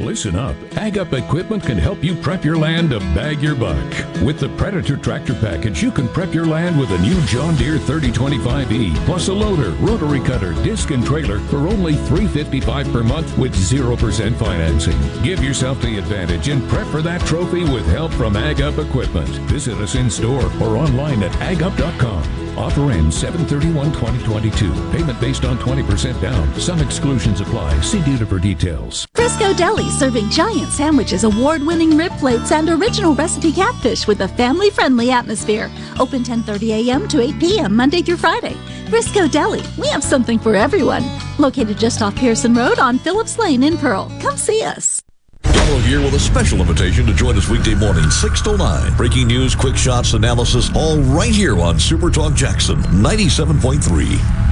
Listen up. Ag Up Equipment can help you prep your land to bag your buck. With the Predator Tractor Package, you can prep your land with a new John Deere 3025E, plus a loader, rotary cutter, disc, and trailer for only 355 per month with 0% financing. Give yourself the advantage and prep for that trophy with help from Ag Up Equipment. Visit us in store or online at agup.com. Offer ends 731-2022. Payment based on 20% down. Some exclusions apply. See dealer for details. Frisco Deli serving giant sandwiches, award-winning rib plates, and original recipe catfish with a family-friendly atmosphere. Open 10:30 a.m. to 8 p.m. Monday through Friday. Briscoe Deli, we have something for everyone. Located just off Pearson Road on Phillips Lane in Pearl. Come see us. Gallo here with a special invitation to join us weekday morning, 6 to 9. Breaking news, quick shots, analysis, all right here on Super Talk Jackson 97.3.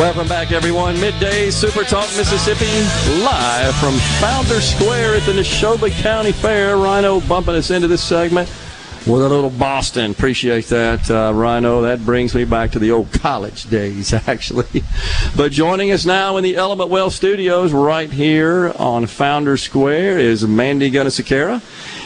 Welcome back, everyone. Midday Super Talk Mississippi, live from Founder Square at the Neshoba County Fair. Rhino bumping us into this segment with a little Boston. Appreciate that, uh, Rhino. That brings me back to the old college days, actually. But joining us now in the Element Wealth Studios, right here on Founder Square, is Mandy Gunasekara.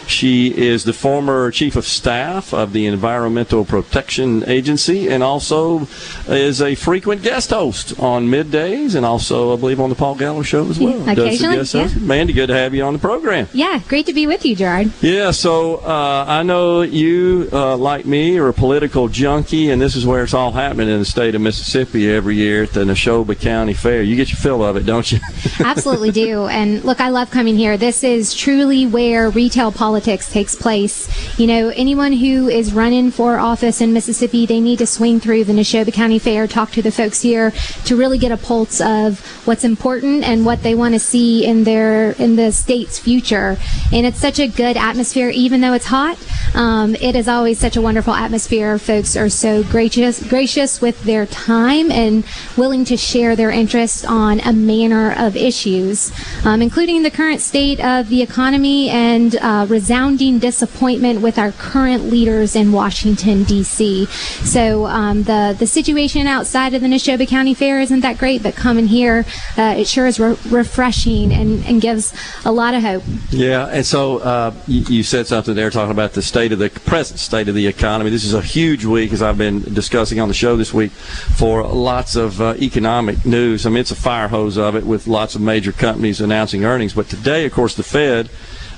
She is the former chief of staff of the Environmental Protection Agency and also is a frequent guest host on middays and also, I believe, on the Paul Gallo show as well. Occasionally, Does host. Mandy, good to have you on the program. Yeah, great to be with you, Gerard. Yeah, so uh, I know you, uh, like me, are a political junkie, and this is where it's all happening in the state of Mississippi every year at the Neshoba County Fair. You get your fill of it, don't you? Absolutely do. And look, I love coming here. This is truly where retail politics takes place. You know, anyone who is running for office in Mississippi, they need to swing through the Neshoba County Fair, talk to the folks here to really get a pulse of what's important and what they want to see in their in the state's future. And it's such a good atmosphere, even though it's hot. Um, it is always such a wonderful atmosphere. Folks are so gracious, gracious with their time and willing to share their interests on a manner of issues, um, including the current state of the economy and uh, resounding disappointment with our current leaders in Washington D.C. So um, the the situation outside of the Neshoba County Fair isn't that great, but coming here, uh, it sure is re- refreshing and, and gives a lot of hope. Yeah, and so uh, you, you said something there talking about the state of the present state of the economy. This is a huge week, as I've been discussing on the show this week, for lots of uh, economic news. I mean, it's a fire hose of it with lots of major companies announcing earnings. But today, of course, the Fed.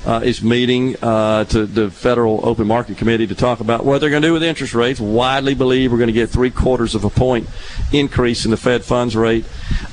Uh, is meeting uh, to the Federal Open Market Committee to talk about what they're going to do with interest rates. Widely believe we're going to get three quarters of a point increase in the Fed funds rate,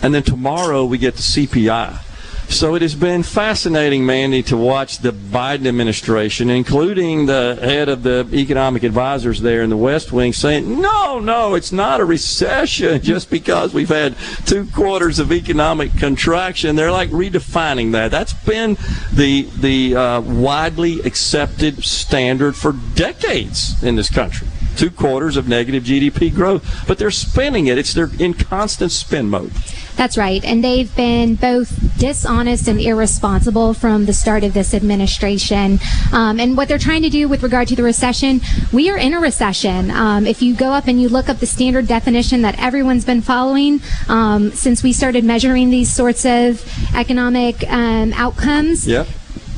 and then tomorrow we get the CPI. So it has been fascinating, Mandy, to watch the Biden administration, including the head of the economic advisors there in the West Wing, saying, no, no, it's not a recession just because we've had two quarters of economic contraction. They're like redefining that. That's been the, the uh, widely accepted standard for decades in this country. Two quarters of negative GDP growth, but they're spinning it. It's they're in constant spin mode. That's right. And they've been both dishonest and irresponsible from the start of this administration. Um, and what they're trying to do with regard to the recession, we are in a recession. Um, if you go up and you look up the standard definition that everyone's been following um, since we started measuring these sorts of economic um, outcomes, yeah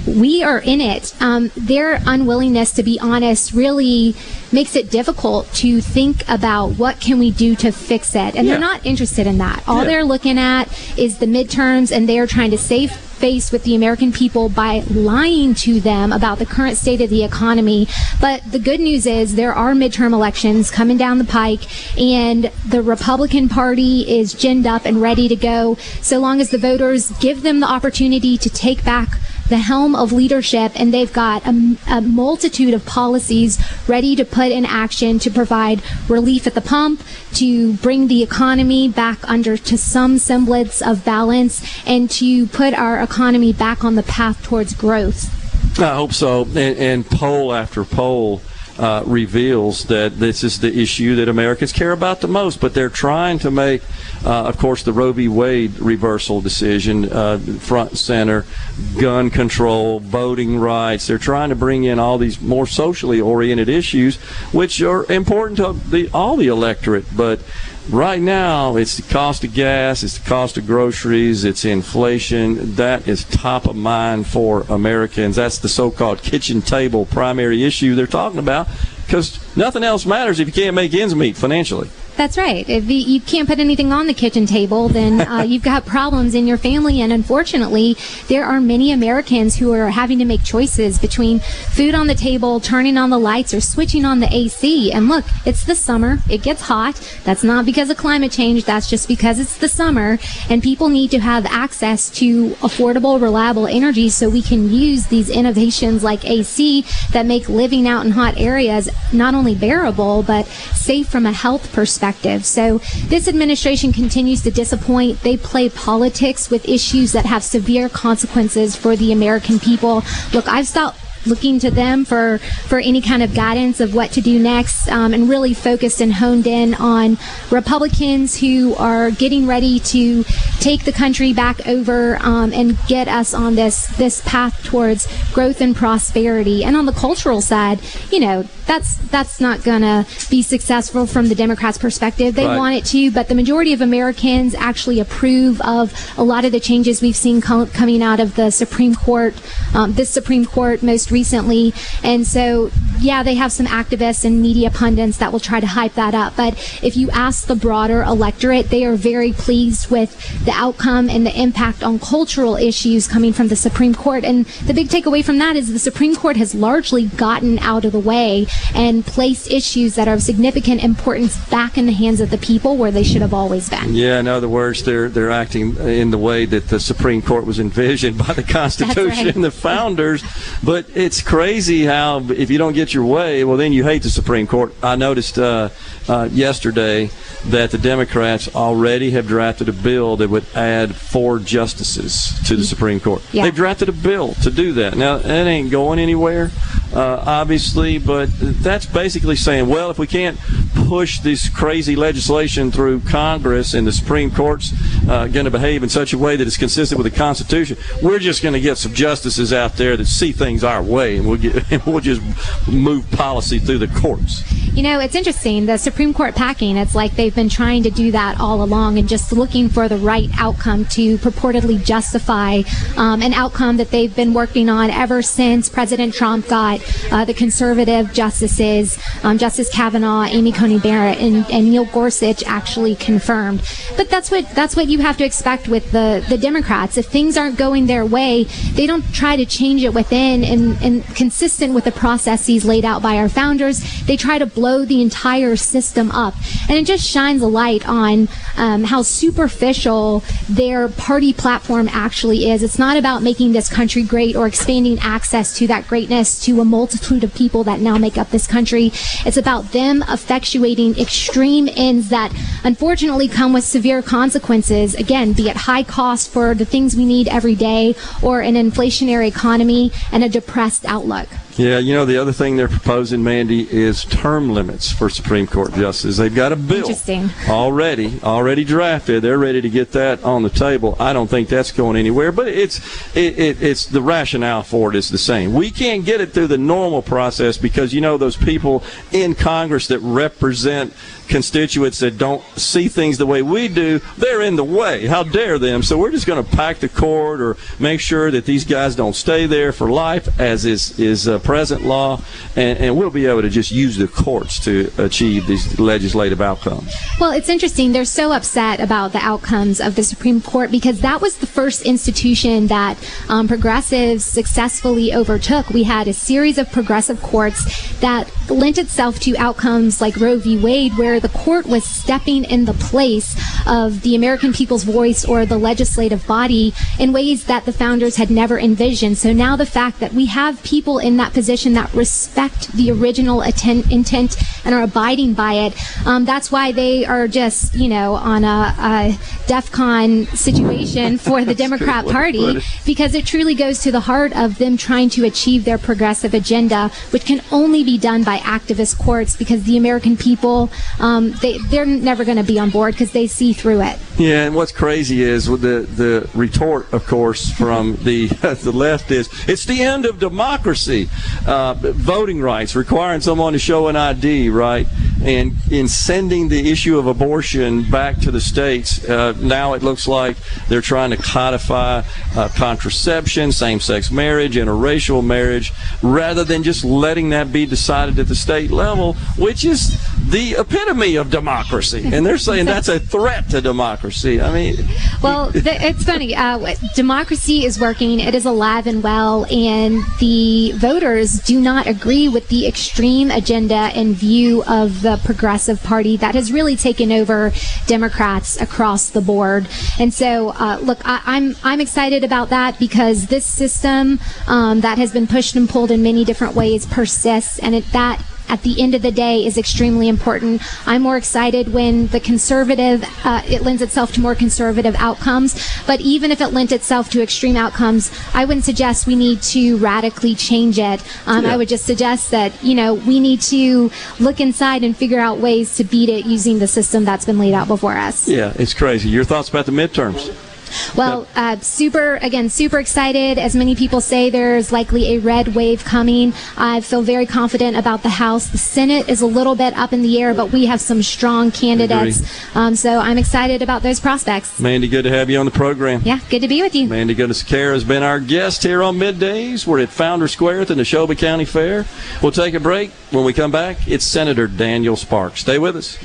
we are in it. Um, their unwillingness to be honest really makes it difficult to think about what can we do to fix it, and Yeah. they're not interested in that. All Yeah. they're looking at is the midterms, and they are trying to save face with the American people by lying to them about the current state of the economy. But the good news is there are midterm elections coming down the pike, and the Republican Party is ginned up and ready to go. So long as the voters give them the opportunity to take back the helm of leadership, and they've got a, a multitude of policies ready to put in action to provide relief at the pump, to bring the economy back under to some semblance of balance, and to put our economy back on the path towards growth. I hope so. And, and poll after poll uh, reveals that this is the issue that Americans care about the most. But they're trying to make, uh, of course, the Roe v. Wade reversal decision uh, front center, gun control, voting rights. They're trying to bring in all these more socially oriented issues, which are important to the, all the electorate. But Right now, it's the cost of gas, it's the cost of groceries, it's inflation. That is top of mind for Americans. That's the so called kitchen table primary issue they're talking about because nothing else matters if you can't make ends meet financially. That's right. If you, can't put anything on the kitchen table, then uh, you've got problems in your family. And unfortunately, there are many Americans who are having to make choices between food on the table, turning on the lights, or switching on the AC. And look, it's the summer. It gets hot. That's not because of climate change. That's just because it's the summer. And people need to have access to affordable, reliable energy so we can use these innovations like AC that make living out in hot areas not only bearable, but safe from a health perspective. So this administration continues to disappoint. They play politics with issues that have severe consequences for the American people. Look, I've stopped looking to them for for any kind of guidance of what to do next um, and really focused and honed in on republicans who are getting ready to take the country back over um, and get us on this this path towards growth and prosperity and on the cultural side you know that's that's not gonna be successful from the democrats perspective they Right. want it to but the majority of americans actually approve of a lot of the changes we've seen co- coming out of the supreme court um, this supreme court most recently. And so, yeah, they have some activists and media pundits that will try to hype that up. But if you ask the broader electorate, they are very pleased with the outcome and the impact on cultural issues coming from the Supreme Court. And the big takeaway from that is the Supreme Court has largely gotten out of the way and placed issues that are of significant importance back in the hands of the people where they should have always been. Yeah, in other words, they're they're acting in the way that the Supreme Court was envisioned by the Constitution right. and the founders. But it's crazy how if you don't get your way, well, then you hate the Supreme Court. I noticed uh, uh, yesterday that the Democrats already have drafted a bill that would add four justices to the Supreme Court. Yeah. They've drafted a bill to do that. Now, that ain't going anywhere, uh, obviously, but that's basically saying, well, if we can't push this crazy legislation through Congress and the Supreme Court's uh, going to behave in such a way that it's consistent with the Constitution, we're just going to get some justices out there that see things our way, and we'll get and we'll just move policy through the courts. You know, it's interesting. The Supreme Court packing, it's like they've been trying to do that all along and just looking for the right outcome to purportedly justify um, an outcome that they've been working on ever since President Trump got uh, the conservative justices, um, Justice Kavanaugh, Amy Coney Barrett, and, and Neil Gorsuch actually confirmed. But that's what that's what you have to expect with the, the Democrats. If things aren't going their way, they don't try to change it within and, and consistent with the processes laid out by our founders. They try to blow the entire system up. And it just shines a light on um, how superficial their party platform actually is. It's not about making this country great or expanding access to that greatness to a multitude of people that now make up this country. It's about them effectuating extreme ends that unfortunately come with severe consequences. Again, be it high cost for the things we need every day or an inflationary economy and a depressed outlook. Yeah, you know, the other thing they're proposing, Mandy, is term limits for Supreme Court justices. They've got a bill already, already drafted. They're ready to get that on the table. I don't think that's going anywhere, but it's it, it, it's the rationale for it is the same. We can't get it through the normal process because you know those people in Congress that represent constituents that don't see things the way we do, they're in the way. How dare them? So we're just going to pack the court or make sure that these guys don't stay there for life, as is is uh, present law, and, and we'll be able to just use the courts to achieve these legislative outcomes. Well, it's interesting. They're so upset about the outcomes of the Supreme Court because that was the first institution that um, progressives successfully overtook. We had a series of progressive courts that lent itself to outcomes like Roe v. Wade, where the court was stepping in the place of the American people's voice or the legislative body in ways that the founders had never envisioned. So now the fact that we have people in that position that respect the original atten- intent and are abiding by it, um, that's why they are just, you know, on a, a DEFCON situation for the Democrat way to put Party because it truly goes to the heart of them trying to achieve their progressive agenda, which can only be done by activist courts because the American people, um, they, they're never going to be on board because they see through it. Yeah, and what's crazy is the the retort, of course, from the the left is it's the end of democracy, uh, voting rights requiring someone to show an ID, right? And in sending the issue of abortion back to the states, uh, now it looks like they're trying to codify uh, contraception, same-sex marriage, interracial marriage, rather than just letting that be decided at the state level, which is the epitome of democracy. And they're saying that's a threat to democracy. I mean, Well, it's funny. Uh, democracy is working. It is alive and well, and the voters do not agree with the extreme agenda and view of the Progressive Party that has really taken over Democrats across the board. And so, uh, look, I, I'm I'm excited about that because this system um, that has been pushed and pulled in many different ways persists, and it that at the end of the day is extremely important. I'm more excited when the conservative, uh, it lends itself to more conservative outcomes. But even if it lent itself to extreme outcomes, I wouldn't suggest we need to radically change it. Um, Yeah. I would just suggest that, you know, we need to look inside and figure out ways to beat it using the system that's been laid out before us. yeah, it's crazy. Your thoughts about the midterms? Well, uh, super, again, super excited. As many people say, there's likely a red wave coming. I feel very confident about the House. The Senate is a little bit up in the air, but we have some strong candidates. Um, so I'm excited about those prospects. Mandy, good to have you on the program. Yeah, good to be with you. Mandy Gunasekara has been our guest here on Middays. We're at Founder Square at the Neshoba County Fair. We'll take a break. When we come back, it's Senator Daniel Sparks. Stay with us.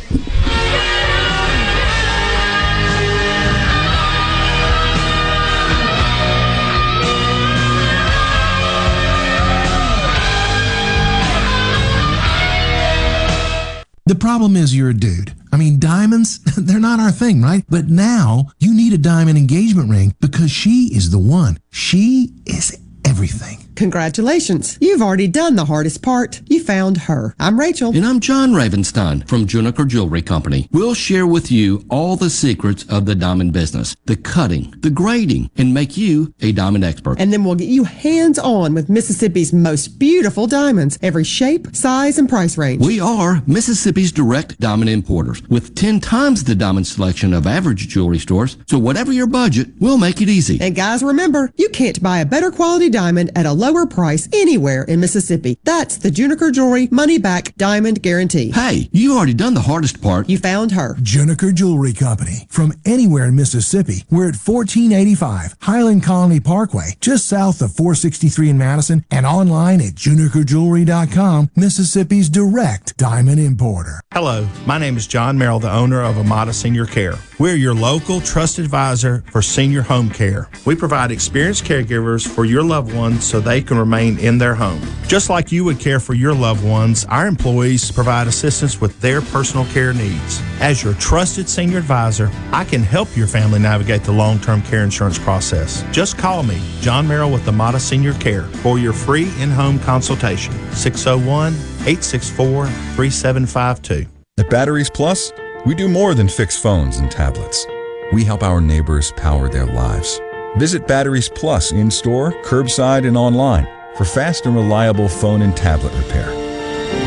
The problem is you're a dude. I mean, diamonds, they're not our thing, right? But now you need a diamond engagement ring because she is the one. She is everything. Congratulations. You've already done the hardest part. You found her. I'm Rachel. And I'm John Ravenstein from Juniker Jewelry Company. We'll share with you all the secrets of the diamond business, the cutting, the grading, and make you a diamond expert. And then we'll get you hands on with Mississippi's most beautiful diamonds, every shape, size, and price range. We are Mississippi's direct diamond importers with 10 times the diamond selection of average jewelry stores. So whatever your budget, we'll make it easy. And guys, remember, you can't buy a better quality diamond at a lower price anywhere in Mississippi. That's the Juniker Jewelry Money Back Diamond Guarantee. Hey, you already done the hardest part. You found her. Juniker Jewelry Company. From anywhere in Mississippi, we're at 1485 Highland Colony Parkway, just south of 463 in Madison, and online at junikerjewelry.com, Mississippi's direct diamond importer. Hello, my name is John Merrill, the owner of Amada Senior Care. We're your local trusted advisor for senior home care. We provide experienced caregivers for your loved ones so they can remain in their home. Just like you would care for your loved ones, our employees provide assistance with their personal care needs. As your trusted senior advisor, I can help your family navigate the long term care insurance process. Just call me, John Merrill with Amada Senior Care, for your free in home consultation. 601 864 3752. At Batteries Plus, we do more than fix phones and tablets. We help our neighbors power their lives. Visit Batteries Plus in store, curbside, and online for fast and reliable phone and tablet repair.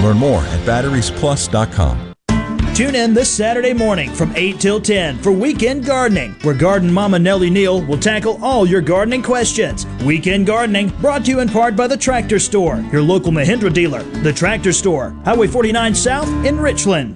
Learn more at batteriesplus.com. Tune in this Saturday morning from 8 till 10 for Weekend Gardening, where Garden Mama Nellie Neal will tackle all your gardening questions. Weekend Gardening brought to you in part by the Tractor Store, your local Mahindra dealer. The Tractor Store, Highway 49 South in Richland.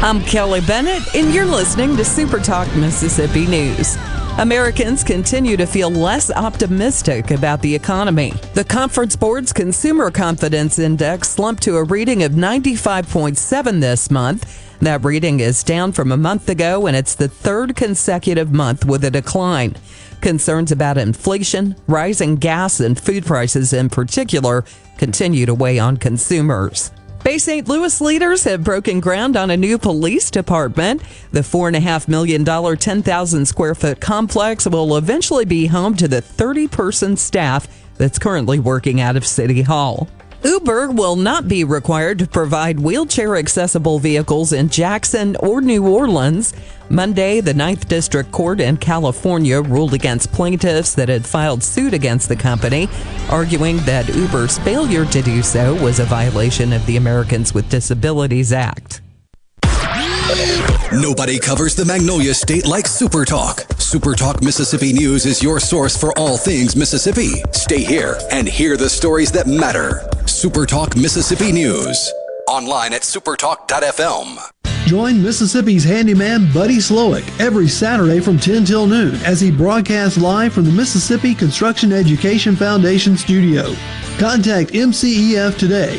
I'm Kelly Bennett, and you're listening to Super Talk Mississippi News. Americans continue to feel less optimistic about the economy. The Conference Board's Consumer Confidence Index slumped to a reading of 95.7 this month. That reading is down from a month ago, and it's the third consecutive month with a decline. Concerns about inflation, rising gas, and food prices in particular continue to weigh on consumers. Bay St. Louis leaders have broken ground on a new police department. The $4.5 million, 10,000 square foot complex will eventually be home to the 30 person staff that's currently working out of City Hall. Uber will not be required to provide wheelchair accessible vehicles in Jackson or New Orleans. Monday, the Ninth District Court in California ruled against plaintiffs that had filed suit against the company, arguing that Uber's failure to do so was a violation of the Americans with Disabilities Act. Nobody covers the Magnolia State like Super Talk. Super Talk Mississippi News is your source for all things Mississippi. Stay here and hear the stories that matter. Super Talk Mississippi News. Online at supertalk.fm. Join Mississippi's handyman Buddy Slowick every Saturday from 10 till noon as he broadcasts live from the Mississippi Construction Education Foundation studio. Contact MCEF today,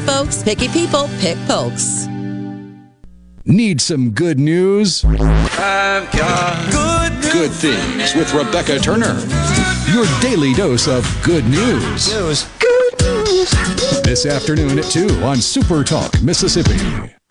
folks. Picky people pick Polk's. Need some good news? I've got good news. Good things with Rebecca Turner. Your daily dose of good news. news. Good news. This afternoon at 2 on Super Talk, Mississippi.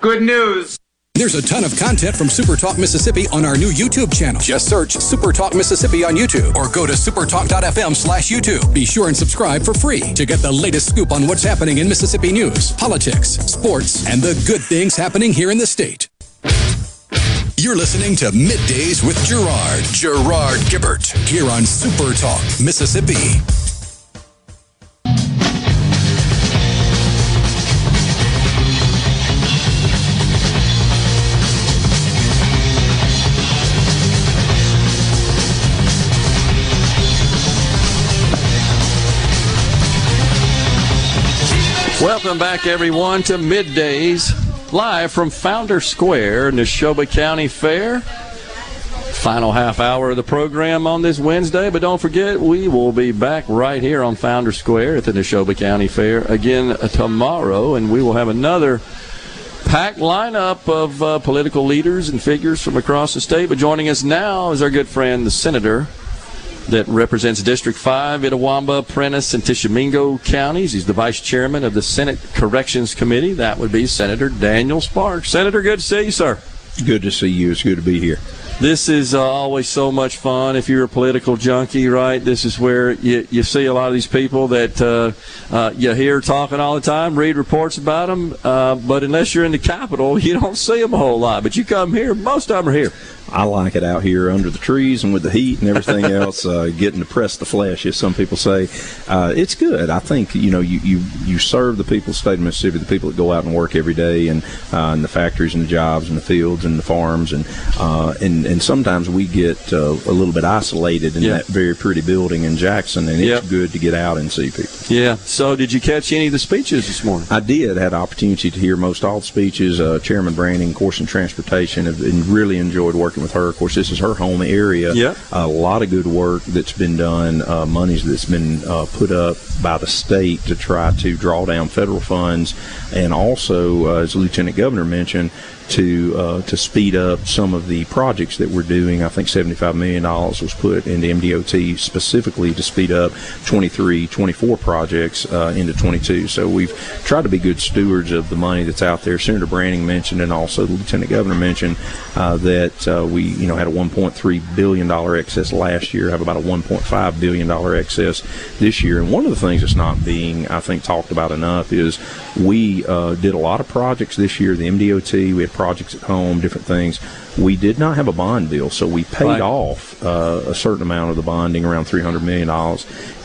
Good news. There's a ton of content from Super Talk Mississippi on our new YouTube channel. Just search Super Talk Mississippi on YouTube or go to supertalk.fm slash YouTube. Be sure and subscribe for free to get the latest scoop on what's happening in Mississippi news, politics, sports, and the good things happening here in the state. You're listening to Middays with Gerard, Gerard Gibert, here on Super Talk Mississippi. Welcome back, everyone, to Middays, live from Founder Square, Neshoba County Fair. Final half hour of the program on this Wednesday, but don't forget, we will be back right here on Founder Square at the Neshoba County Fair again tomorrow, and we will have another packed lineup of uh, political leaders and figures from across the state. But joining us now is our good friend, the Senator that represents District 5, Itawamba, Prentiss, and Tishomingo counties. He's the vice chairman of the Senate Corrections Committee. That would be Senator Daniel Sparks. Senator, good to see you, sir. Good to see you. It's good to be here. This is uh, always so much fun if you're a political junkie, right? This is where you, you see a lot of these people that uh, uh, you hear talking all the time, read reports about them, uh, but unless you're in the capital, you don't see them a whole lot. But you come here, most of them are here. I like it out here under the trees and with the heat and everything else, uh, getting to press the flesh, as some people say. Uh, it's good. I think you know you, you you serve the people of the state of Mississippi, the people that go out and work every day, and uh, in the factories and the jobs and the fields and the farms, and uh, and and sometimes we get uh, a little bit isolated in Yeah. that very pretty building in Jackson, and it's good to get out and see people. Yeah. So, did you catch any of the speeches this morning? I did. Had opportunity to hear most all the speeches. Uh, Chairman Branning, of course, in transportation, have and really enjoyed working with her. Of course, this is her home area. Yeah. A lot of good work that's been done. Uh, monies that's been uh, put up by the state to try to draw down federal funds, and also, uh, as Lieutenant Governor mentioned. To uh, to speed up some of the projects that we're doing, I think $75 million was put into MDOT specifically to speed up 23, 24 projects uh, into 22. So we've tried to be good stewards of the money that's out there. Senator Branning mentioned, and also the Lieutenant Governor mentioned uh, that uh, we, you know, had a 1.3 billion dollar excess last year, have about a 1.5 billion dollar excess this year. And one of the things that's not being, I think, talked about enough is we uh, did a lot of projects this year. The MDOT, we had projects at home, different things. We did not have a bond bill, so we paid Right. off uh, a certain amount of the bonding, around $300 million.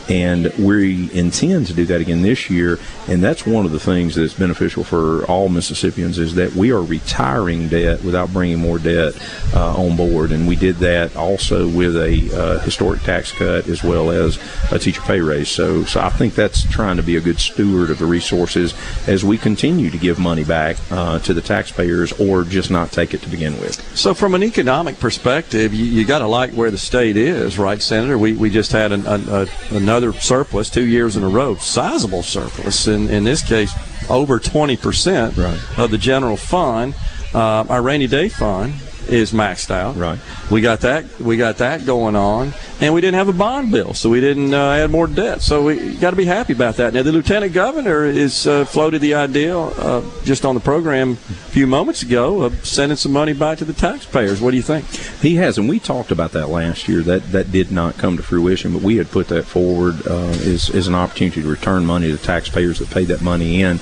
And we intend to do that again this year. And that's one of the things that's beneficial for all Mississippians is that we are retiring debt without bringing more debt uh, on board. And we did that also with a uh, historic tax cut as well as a teacher pay raise. So, so I think that's trying to be a good steward of the resources as we continue to give money back uh, to the taxpayers or just not take it to begin with. So, from an economic perspective, you, you got to like where the state is, right, Senator? We, we just had an, an, a, another surplus two years in a row, sizable surplus. In, in this case, over 20% of the general fund. Uh, our rainy day fund is maxed out. Right. We got that. We got that going on, and we didn't have a bond bill, so we didn't uh, add more debt. So we got to be happy about that. Now, the lieutenant governor is uh, floated the idea uh, just on the program a few moments ago of sending some money back to the taxpayers. What do you think? He has, and we talked about that last year. That that did not come to fruition, but we had put that forward uh, as, as an opportunity to return money to taxpayers that paid that money in.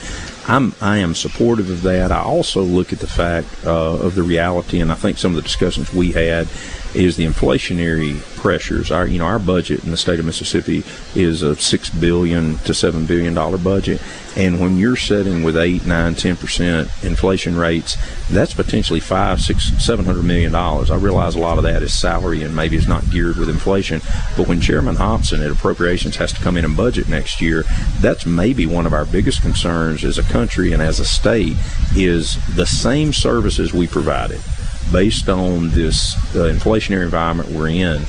I'm I am supportive of that. I also look at the fact uh, of the reality, and I think some of the discussions we had is the inflationary pressures. Our you know our budget in the state of Mississippi is a six billion to seven billion dollar budget, and when you're setting with eight, nine, ten percent inflation rates, that's potentially five, six, seven hundred million dollars. I realize a lot of that is salary and maybe it's not geared with inflation, but when Chairman Hopson at Appropriations has to come in and budget next year, that's maybe one of our biggest concerns as a country and as a state is the same services we provided based on this uh, inflationary environment we're in,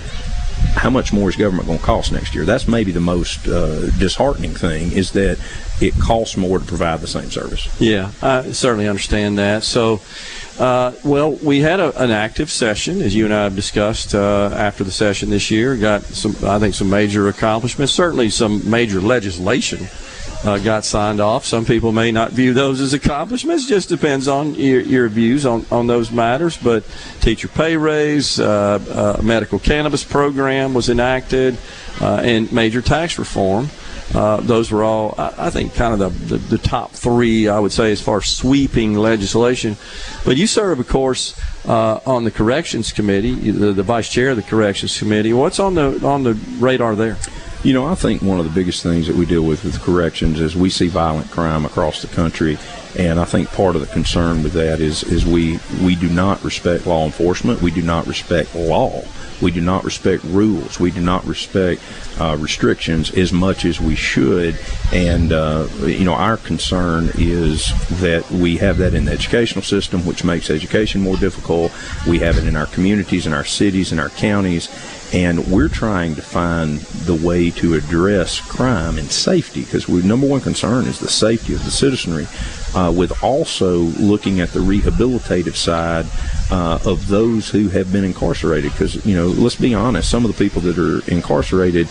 how much more is government going to cost next year? That's maybe the most uh, disheartening thing is that it costs more to provide the same service. Yeah, I certainly understand that. So, uh, well, we had a, an active session, as you and I have discussed uh, after the session this year. Got some, I think, some major accomplishments. Certainly, some major legislation uh, got signed off. Some people may not view those as accomplishments. Just depends on your, your views on, on those matters. But teacher pay raise, uh, uh, medical cannabis program was enacted, uh, and major tax reform. Uh, those were all, I, think, kind of the, the, the, top three, I would say, as far as sweeping legislation. But you serve, of course, uh, on the corrections committee, the, the vice chair of the corrections committee. What's on the on the radar there? You know, I think one of the biggest things that we deal with with corrections is we see violent crime across the country, and I think part of the concern with that is is we we do not respect law enforcement, we do not respect law, we do not respect rules, we do not respect uh, restrictions as much as we should, and uh, you know our concern is that we have that in the educational system, which makes education more difficult. We have it in our communities, in our cities, in our counties and we're trying to find the way to address crime and safety because our number one concern is the safety of the citizenry, uh, with also looking at the rehabilitative side uh, of those who have been incarcerated. Because you know, let's be honest, some of the people that are incarcerated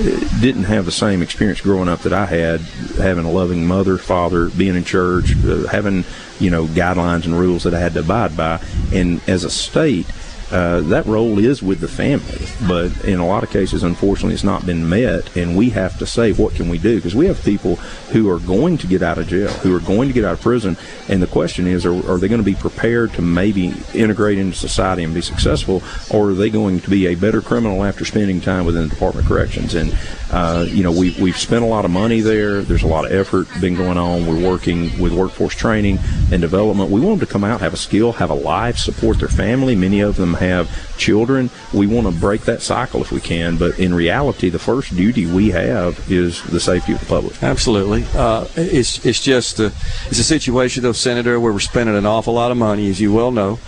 uh, didn't have the same experience growing up that I had, having a loving mother, father, being in church, uh, having you know guidelines and rules that I had to abide by, and as a state uh, that role is with the family. But in a lot of cases, unfortunately, it's not been met, and we have to say, what can we do? Because we have people who are going to get out of jail, who are going to get out of prison, and the question is, are, are they going to be prepared to maybe integrate into society and be successful, or are they going to be a better criminal after spending time within the Department of Corrections? And uh, you know, we, we've spent a lot of money there. There's a lot of effort been going on. We're working with workforce training and development. We want them to come out, have a skill, have a life, support their family. Many of them have children. We want to break that cycle if we can, but in reality, the first duty we have is the safety of the public. Absolutely. Uh, it's, it's just a, it's a situation, though, Senator, where we're spending an awful lot of money, as you well know,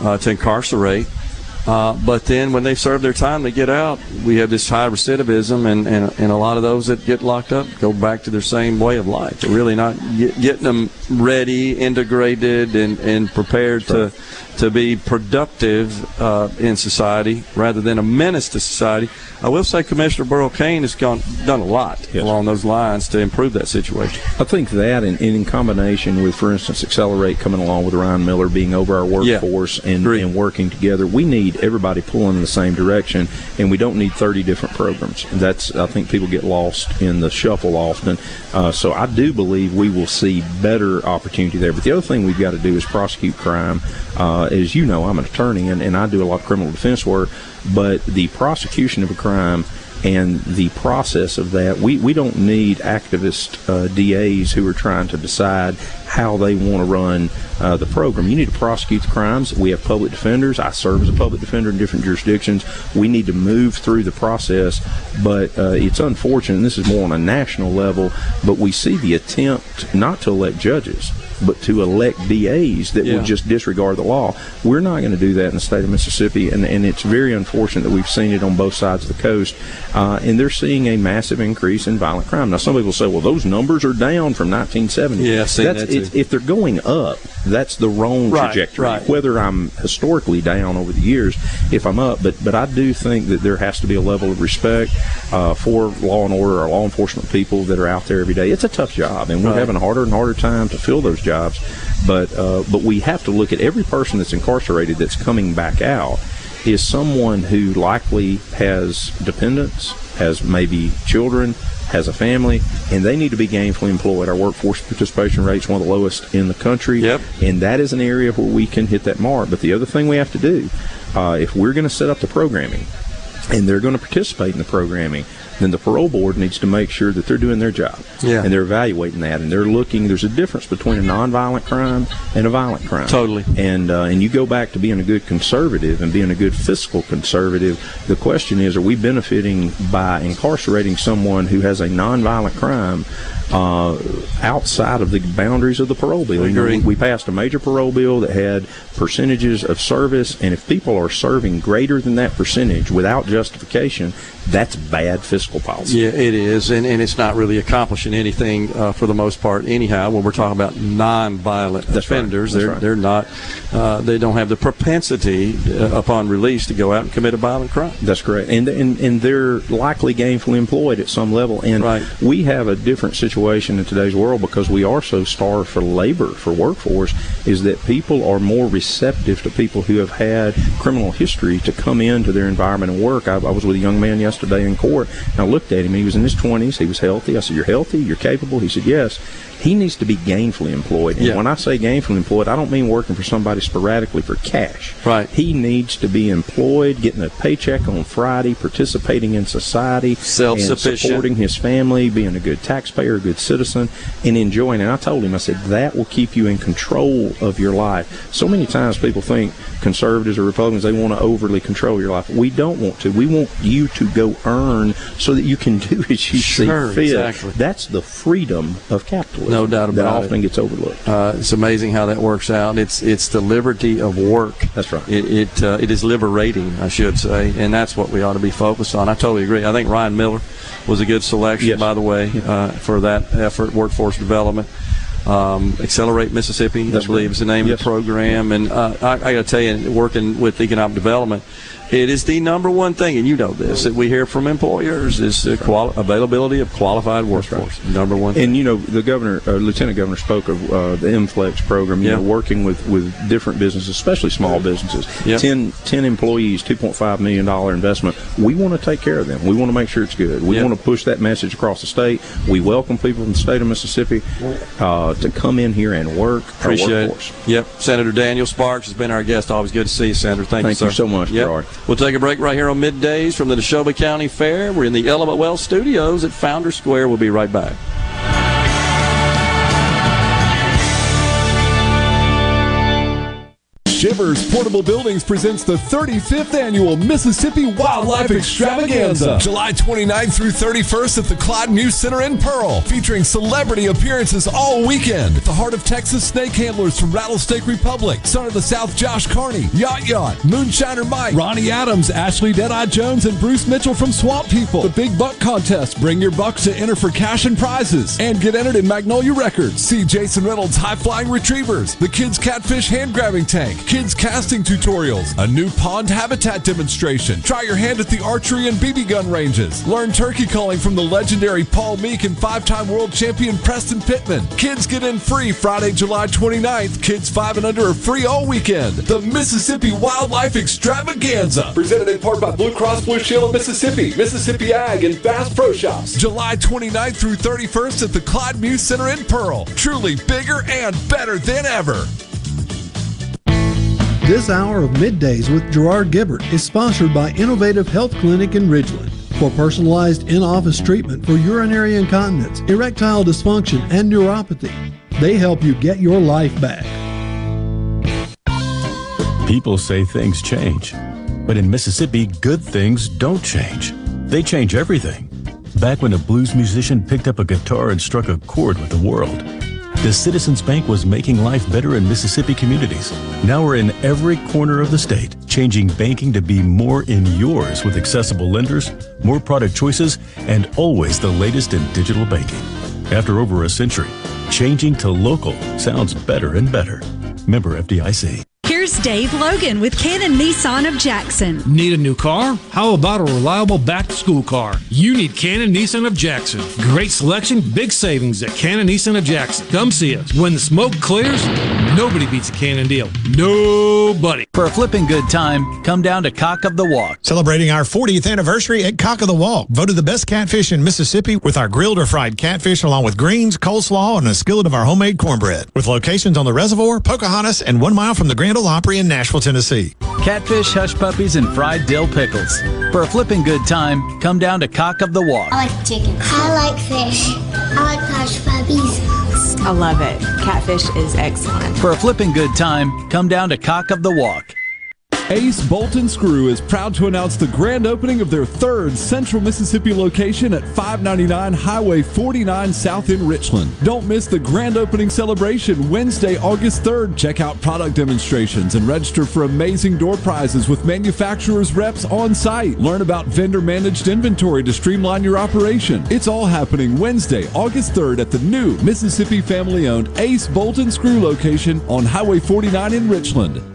uh, to incarcerate. Uh, but then when they serve their time, they get out. We have this high recidivism, and, and, and a lot of those that get locked up go back to their same way of life. They're really not get, getting them ready, integrated, and, and prepared to to be productive uh, in society rather than a menace to society. I will say Commissioner Burl Cain has gone done a lot yes. along those lines to improve that situation. I think that, and, and, in combination with, for instance, Accelerate coming along with Ryan Miller being over our workforce yeah. and, and working together, we need everybody pulling in the same direction, and we don't need 30 different programs. That's I think people get lost in the shuffle often. Uh, so I do believe we will see better opportunity there. But the other thing we've got to do is prosecute crime. Uh, as you know, I'm an attorney and, and I do a lot of criminal defense work, but the prosecution of a crime and the process of that, we, we don't need activist uh, DAs who are trying to decide how they want to run uh, the program. You need to prosecute the crimes. We have public defenders. I serve as a public defender in different jurisdictions. We need to move through the process, but uh, it's unfortunate. this is more on a national level, but we see the attempt not to elect judges but to elect DAs that yeah. will just disregard the law. We're not going to do that in the state of Mississippi, and, and it's very unfortunate that we've seen it on both sides of the coast. Uh, and they're seeing a massive increase in violent crime. Now, some people say, well, those numbers are down from 1970. Yeah, that if they're going up, that's the wrong right, trajectory. Right. Whether I'm historically down over the years, if I'm up, but but I do think that there has to be a level of respect uh, for law and order or law enforcement people that are out there every day. It's a tough job, and we're right. having a harder and harder time to fill those jobs. But uh, but we have to look at every person that's incarcerated that's coming back out is someone who likely has dependents, has maybe children, has a family, and they need to be gainfully employed. Our workforce participation rate is one of the lowest in the country, Yep. and that is an area where we can hit that mark. But the other thing we have to do, uh, if we're going to set up the programming, and they're going to participate in the programming, then the parole board needs to make sure that they're doing their job. Yeah. And they're evaluating that, and they're looking. There's a difference between a nonviolent crime and a violent crime. Totally. And uh, and you go back to being a good conservative and being a good fiscal conservative. The question is, are we benefiting by incarcerating someone who has a nonviolent crime? Uh, outside of the boundaries of the parole bill, You know, Agree. we, we passed a major parole bill that had percentages of service, and if people are serving greater than that percentage without justification, that's bad fiscal policy. Yeah, it is, and, and it's not really accomplishing anything uh, for the most part, anyhow. When we're talking about non-violent offenders, That's they're right. they're not, uh, they don't have the propensity uh, upon release to go out and commit a violent crime. That's correct, and and and they're likely gainfully employed at some level. And we have a different situation in today's world because we are so starved for labor for workforce. Is that people are more receptive to people who have had criminal history to come into their environment and work. I, I was with a young man yesterday in court, I looked at him. He was in his twenties. He was healthy. I said, "You're healthy. You're capable." He said, "Yes." He needs to be gainfully employed. And Yeah. when I say gainfully employed, I don't mean working for somebody sporadically for cash. Right. He needs to be employed, getting a paycheck on Friday, participating in society, Self-sufficient. supporting his family, being a good taxpayer, a good citizen, and enjoying. And I told him, I said that will keep you in control of your life. So many times people think conservatives or Republicans they want to overly control your life. We don't want to. We want you to go earn so that you can do as you Sure, see fit. exactly. That's the freedom of capitalism. No doubt that it. often gets overlooked. Uh, it's amazing how that works out. It's it's the liberty of work. That's right. It it, uh, it is liberating, I should say, and that's what we ought to be focused on. I totally agree. I think Ryan Miller was a good selection, by the way, uh, for that effort, workforce development. Um, Accelerate Mississippi, That's I believe, right. is the name of the program. And uh, I, I got to tell you, working with economic development, it is the number one thing, and you know this, that we hear from employers is the quali- availability of qualified workforce. Number one. And you know, the governor, uh, lieutenant governor, spoke of uh, the MFlex program. You Yeah. know, working with, with different businesses, especially small businesses. Yep. 10, 10 employees, two point five million dollar investment. We want to take care of them. We want to make sure it's good. We Yep. want to push that message across the state. We welcome people from the state of Mississippi uh, to come in here and work. Appreciate workforce. it. Yep. Senator Daniel Sparks has been our guest. Always good to see you, Senator. Thank, Thank you, you so much, Yep. Gerard. We'll take a break right here on middays from the Neshoba County Fair. We're in the Element Wealth Studios at Founder Square. We'll be right back. Shivers Portable Buildings presents the 35th annual Mississippi Wildlife Extravaganza, July 29th through 31st at the Clyde Muse Center in Pearl, featuring celebrity appearances all weekend. The Heart of Texas snake handlers from Rattlesnake Republic, Son of the South Josh Carney, Yacht Yacht, Moonshiner Mike, Ronnie Adams, Ashley Deadeye Jones, and Bruce Mitchell from Swamp People. The Big Buck Contest. Bring your bucks to enter for cash and prizes and get entered in Magnolia Records. See Jason Reynolds High Flying Retrievers, the Kids Catfish Hand Grabbing Tank, Kids Casting Tutorials, a new pond habitat demonstration. Try your hand at the archery and BB gun ranges. Learn turkey calling from the legendary Paul Meek and five time world champion Preston Pittman. Kids get in free Friday, July 29th. Kids 5 and under are free all weekend. The Mississippi Wildlife Extravaganza. Presented in part by Blue Cross Blue Shield of Mississippi, Mississippi Ag, and Bass Pro Shops. July 29th through 31st at the Clyde Muse Center in Pearl. Truly bigger and better than ever. This hour of Middays with Gerard Gibert is sponsored by Innovative Health Clinic in Ridgeland. For personalized in office treatment for urinary incontinence, erectile dysfunction, and neuropathy, they help you get your life back. People say things change, but in Mississippi, good things don't change. They change everything. Back when a blues musician picked up a guitar and struck a chord with the world, the Citizens Bank was making life better in Mississippi communities. Now we're in every corner of the state, changing banking to be more in yours with accessible lenders, more product choices, and always the latest in digital banking. After over a century, changing to local sounds better and better. Member FDIC. Here's Dave Logan with Cannon Nissan of Jackson. Need a new car? How about a reliable back to school car? You need Cannon Nissan of Jackson. Great selection, big savings at Cannon Nissan of Jackson. Come see us. When the smoke clears, Nobody beats a Cannon deal. Nobody. For a flipping good time, come down to Cock of the Walk. Celebrating our 40th anniversary at Cock of the Walk. Voted the best catfish in Mississippi with our grilled or fried catfish along with greens, coleslaw, and a skillet of our homemade cornbread. With locations on the reservoir, Pocahontas, and one mile from the Grand Ole Opry in Nashville, Tennessee. Catfish, hush puppies, and fried dill pickles. For a flipping good time, come down to Cock of the Walk. I like chicken. I like fish. I like hush puppies. I love it. Catfish is excellent. For a flipping good time, come down to Cock of the Walk. Ace Bolt and Screw is proud to announce the grand opening of their third Central Mississippi location at 599 Highway 49 South in Richland. Don't miss the grand opening celebration Wednesday, August 3rd. Check out product demonstrations and register for amazing door prizes with manufacturers reps on site. Learn about vendor managed inventory to streamline your operation. It's all happening Wednesday, August 3rd at the new Mississippi family owned Ace Bolt and Screw location on Highway 49 in Richland.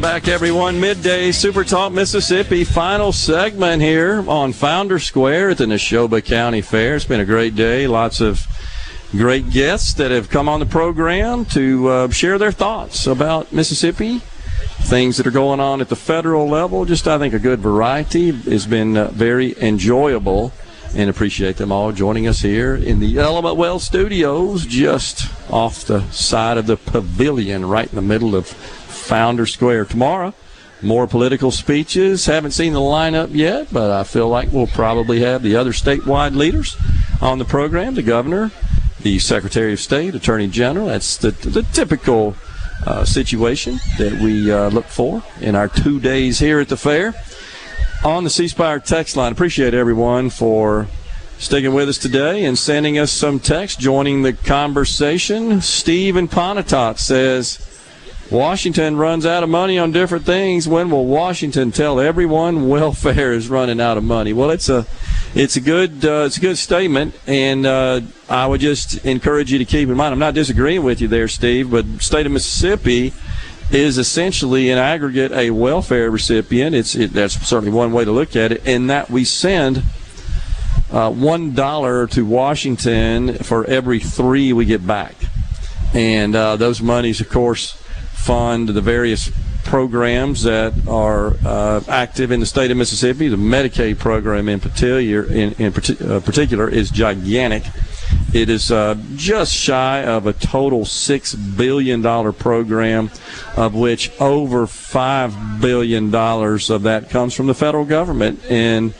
Welcome back, everyone. Midday Super Talk Mississippi final segment here on Founder Square at the Neshoba County Fair. It's been a great day. Lots of great guests that have come on the program to uh, share their thoughts about Mississippi, things that are going on at the federal level. Just, I think, a good variety has been uh, very enjoyable and appreciate them all joining us here in the Element Wealth Studios, just off the side of the pavilion, right in the middle of Founder Square. Tomorrow, more political speeches. Haven't seen the lineup yet, but I feel like we'll probably have the other statewide leaders on the program the governor, the Secretary of State, Attorney General. That's the, the typical uh, situation that we uh, look for in our two days here at the fair. On the C Spire text line, appreciate everyone for sticking with us today and sending us some text, joining the conversation. Steve in Pontotoc says, Washington runs out of money on different things. When will Washington tell everyone welfare is running out of money? Well, it's a it's a good uh, it's a good statement, and uh, I would just encourage you to keep in mind. I'm not disagreeing with you there, Steve, but state of Mississippi is essentially in aggregate a welfare recipient. It's it, that's certainly one way to look at it, in that we send. Uh, one dollar to Washington for every three we get back, and uh, those monies, of course, fund the various programs that are uh, active in the state of Mississippi. The Medicaid program, in particular, in, in uh, particular, is gigantic. It is uh, just shy of a total six billion dollar program, of which over five billion dollars of that comes from the federal government, and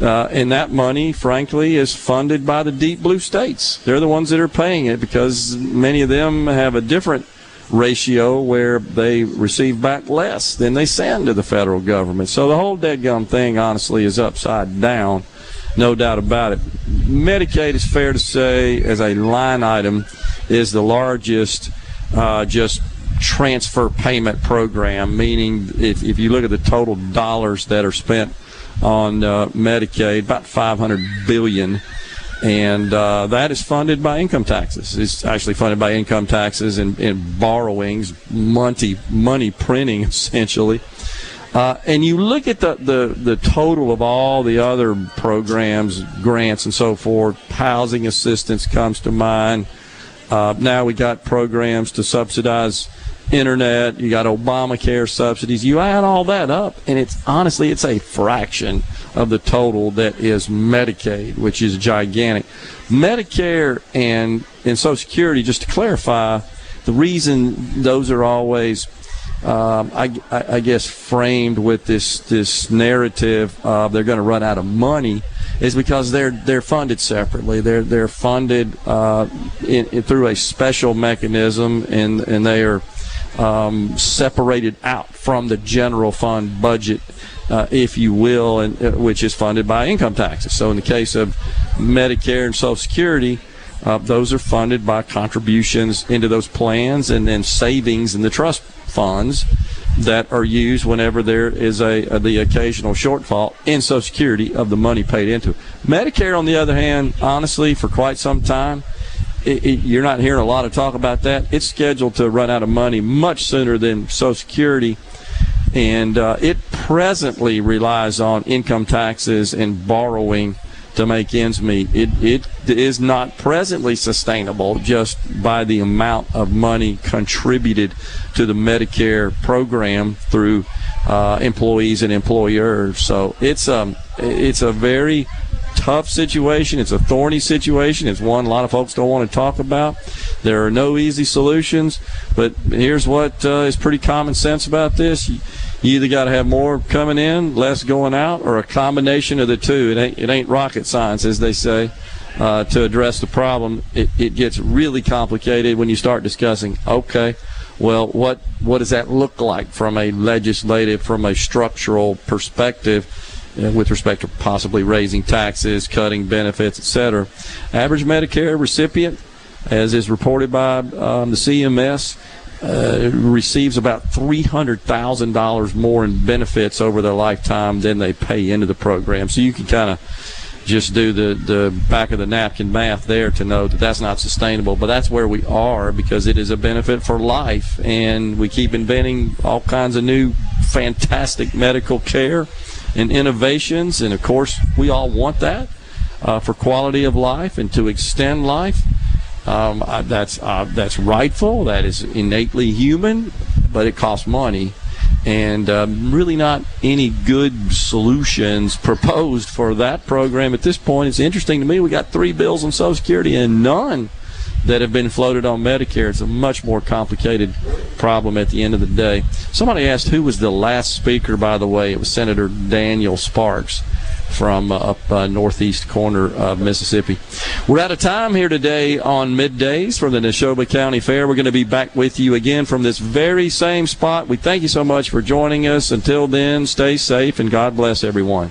uh, and that money, frankly, is funded by the deep blue states. They're the ones that are paying it because many of them have a different ratio where they receive back less than they send to the federal government. So the whole dead gum thing, honestly, is upside down. No doubt about it. Medicaid is fair to say, as a line item, is the largest uh, just transfer payment program, meaning if, if you look at the total dollars that are spent on uh, Medicaid, about 500 billion, and uh, that is funded by income taxes. It's actually funded by income taxes and, and borrowings, money money printing essentially. Uh, and you look at the, the, the total of all the other programs, grants, and so forth. Housing assistance comes to mind. Uh, now we got programs to subsidize internet. You got Obamacare subsidies. You add all that up, and it's honestly it's a fraction of the total that is Medicaid, which is gigantic. Medicare and and Social Security, just to clarify, the reason those are always um, I, I, guess framed with this this narrative of they're going to run out of money is because they're they're funded separately. They're they're funded uh, in, in, through a special mechanism, and and they are um, separated out from the general fund budget, uh, if you will, and uh, which is funded by income taxes. So in the case of Medicare and Social Security. Uh, those are funded by contributions into those plans and then savings in the trust funds that are used whenever there is a, a, the occasional shortfall in Social Security of the money paid into. it. Medicare, on the other hand, honestly, for quite some time, it, it, you're not hearing a lot of talk about that. It's scheduled to run out of money much sooner than Social Security, and uh, it presently relies on income taxes and borrowing to make ends meet. It, it is not presently sustainable just by the amount of money contributed to the Medicare program through uh, employees and employers. So it's a um, it's a very tough situation. It's a thorny situation. It's one a lot of folks don't want to talk about. There are no easy solutions, but here's what uh, is pretty common sense about this. You, either got to have more coming in, less going out, or a combination of the two. It ain't, it ain't rocket science, as they say. Uh, to address the problem, it, it gets really complicated when you start discussing. Okay, well, what what does that look like from a legislative, from a structural perspective? Uh, with respect to possibly raising taxes, cutting benefits, etc. Average Medicare recipient, as is reported by um, the CMS, uh, receives about $300,000 more in benefits over their lifetime than they pay into the program. So you can kind of just do the, the back of the napkin math there to know that that's not sustainable. But that's where we are because it is a benefit for life. And we keep inventing all kinds of new fantastic medical care and innovations. And of course, we all want that uh, for quality of life and to extend life. Um, uh, that's uh, that's rightful. That is innately human, but it costs money, and um, really not any good solutions proposed for that program at this point. It's interesting to me. We got three bills on Social Security and none that have been floated on Medicare. It's a much more complicated problem at the end of the day. Somebody asked who was the last speaker. By the way, it was Senator Daniel Sparks from uh, up uh, northeast corner of Mississippi. We're out of time here today on middays from the Neshoba County Fair. We're going to be back with you again from this very same spot. We thank you so much for joining us. Until then, stay safe and God bless everyone.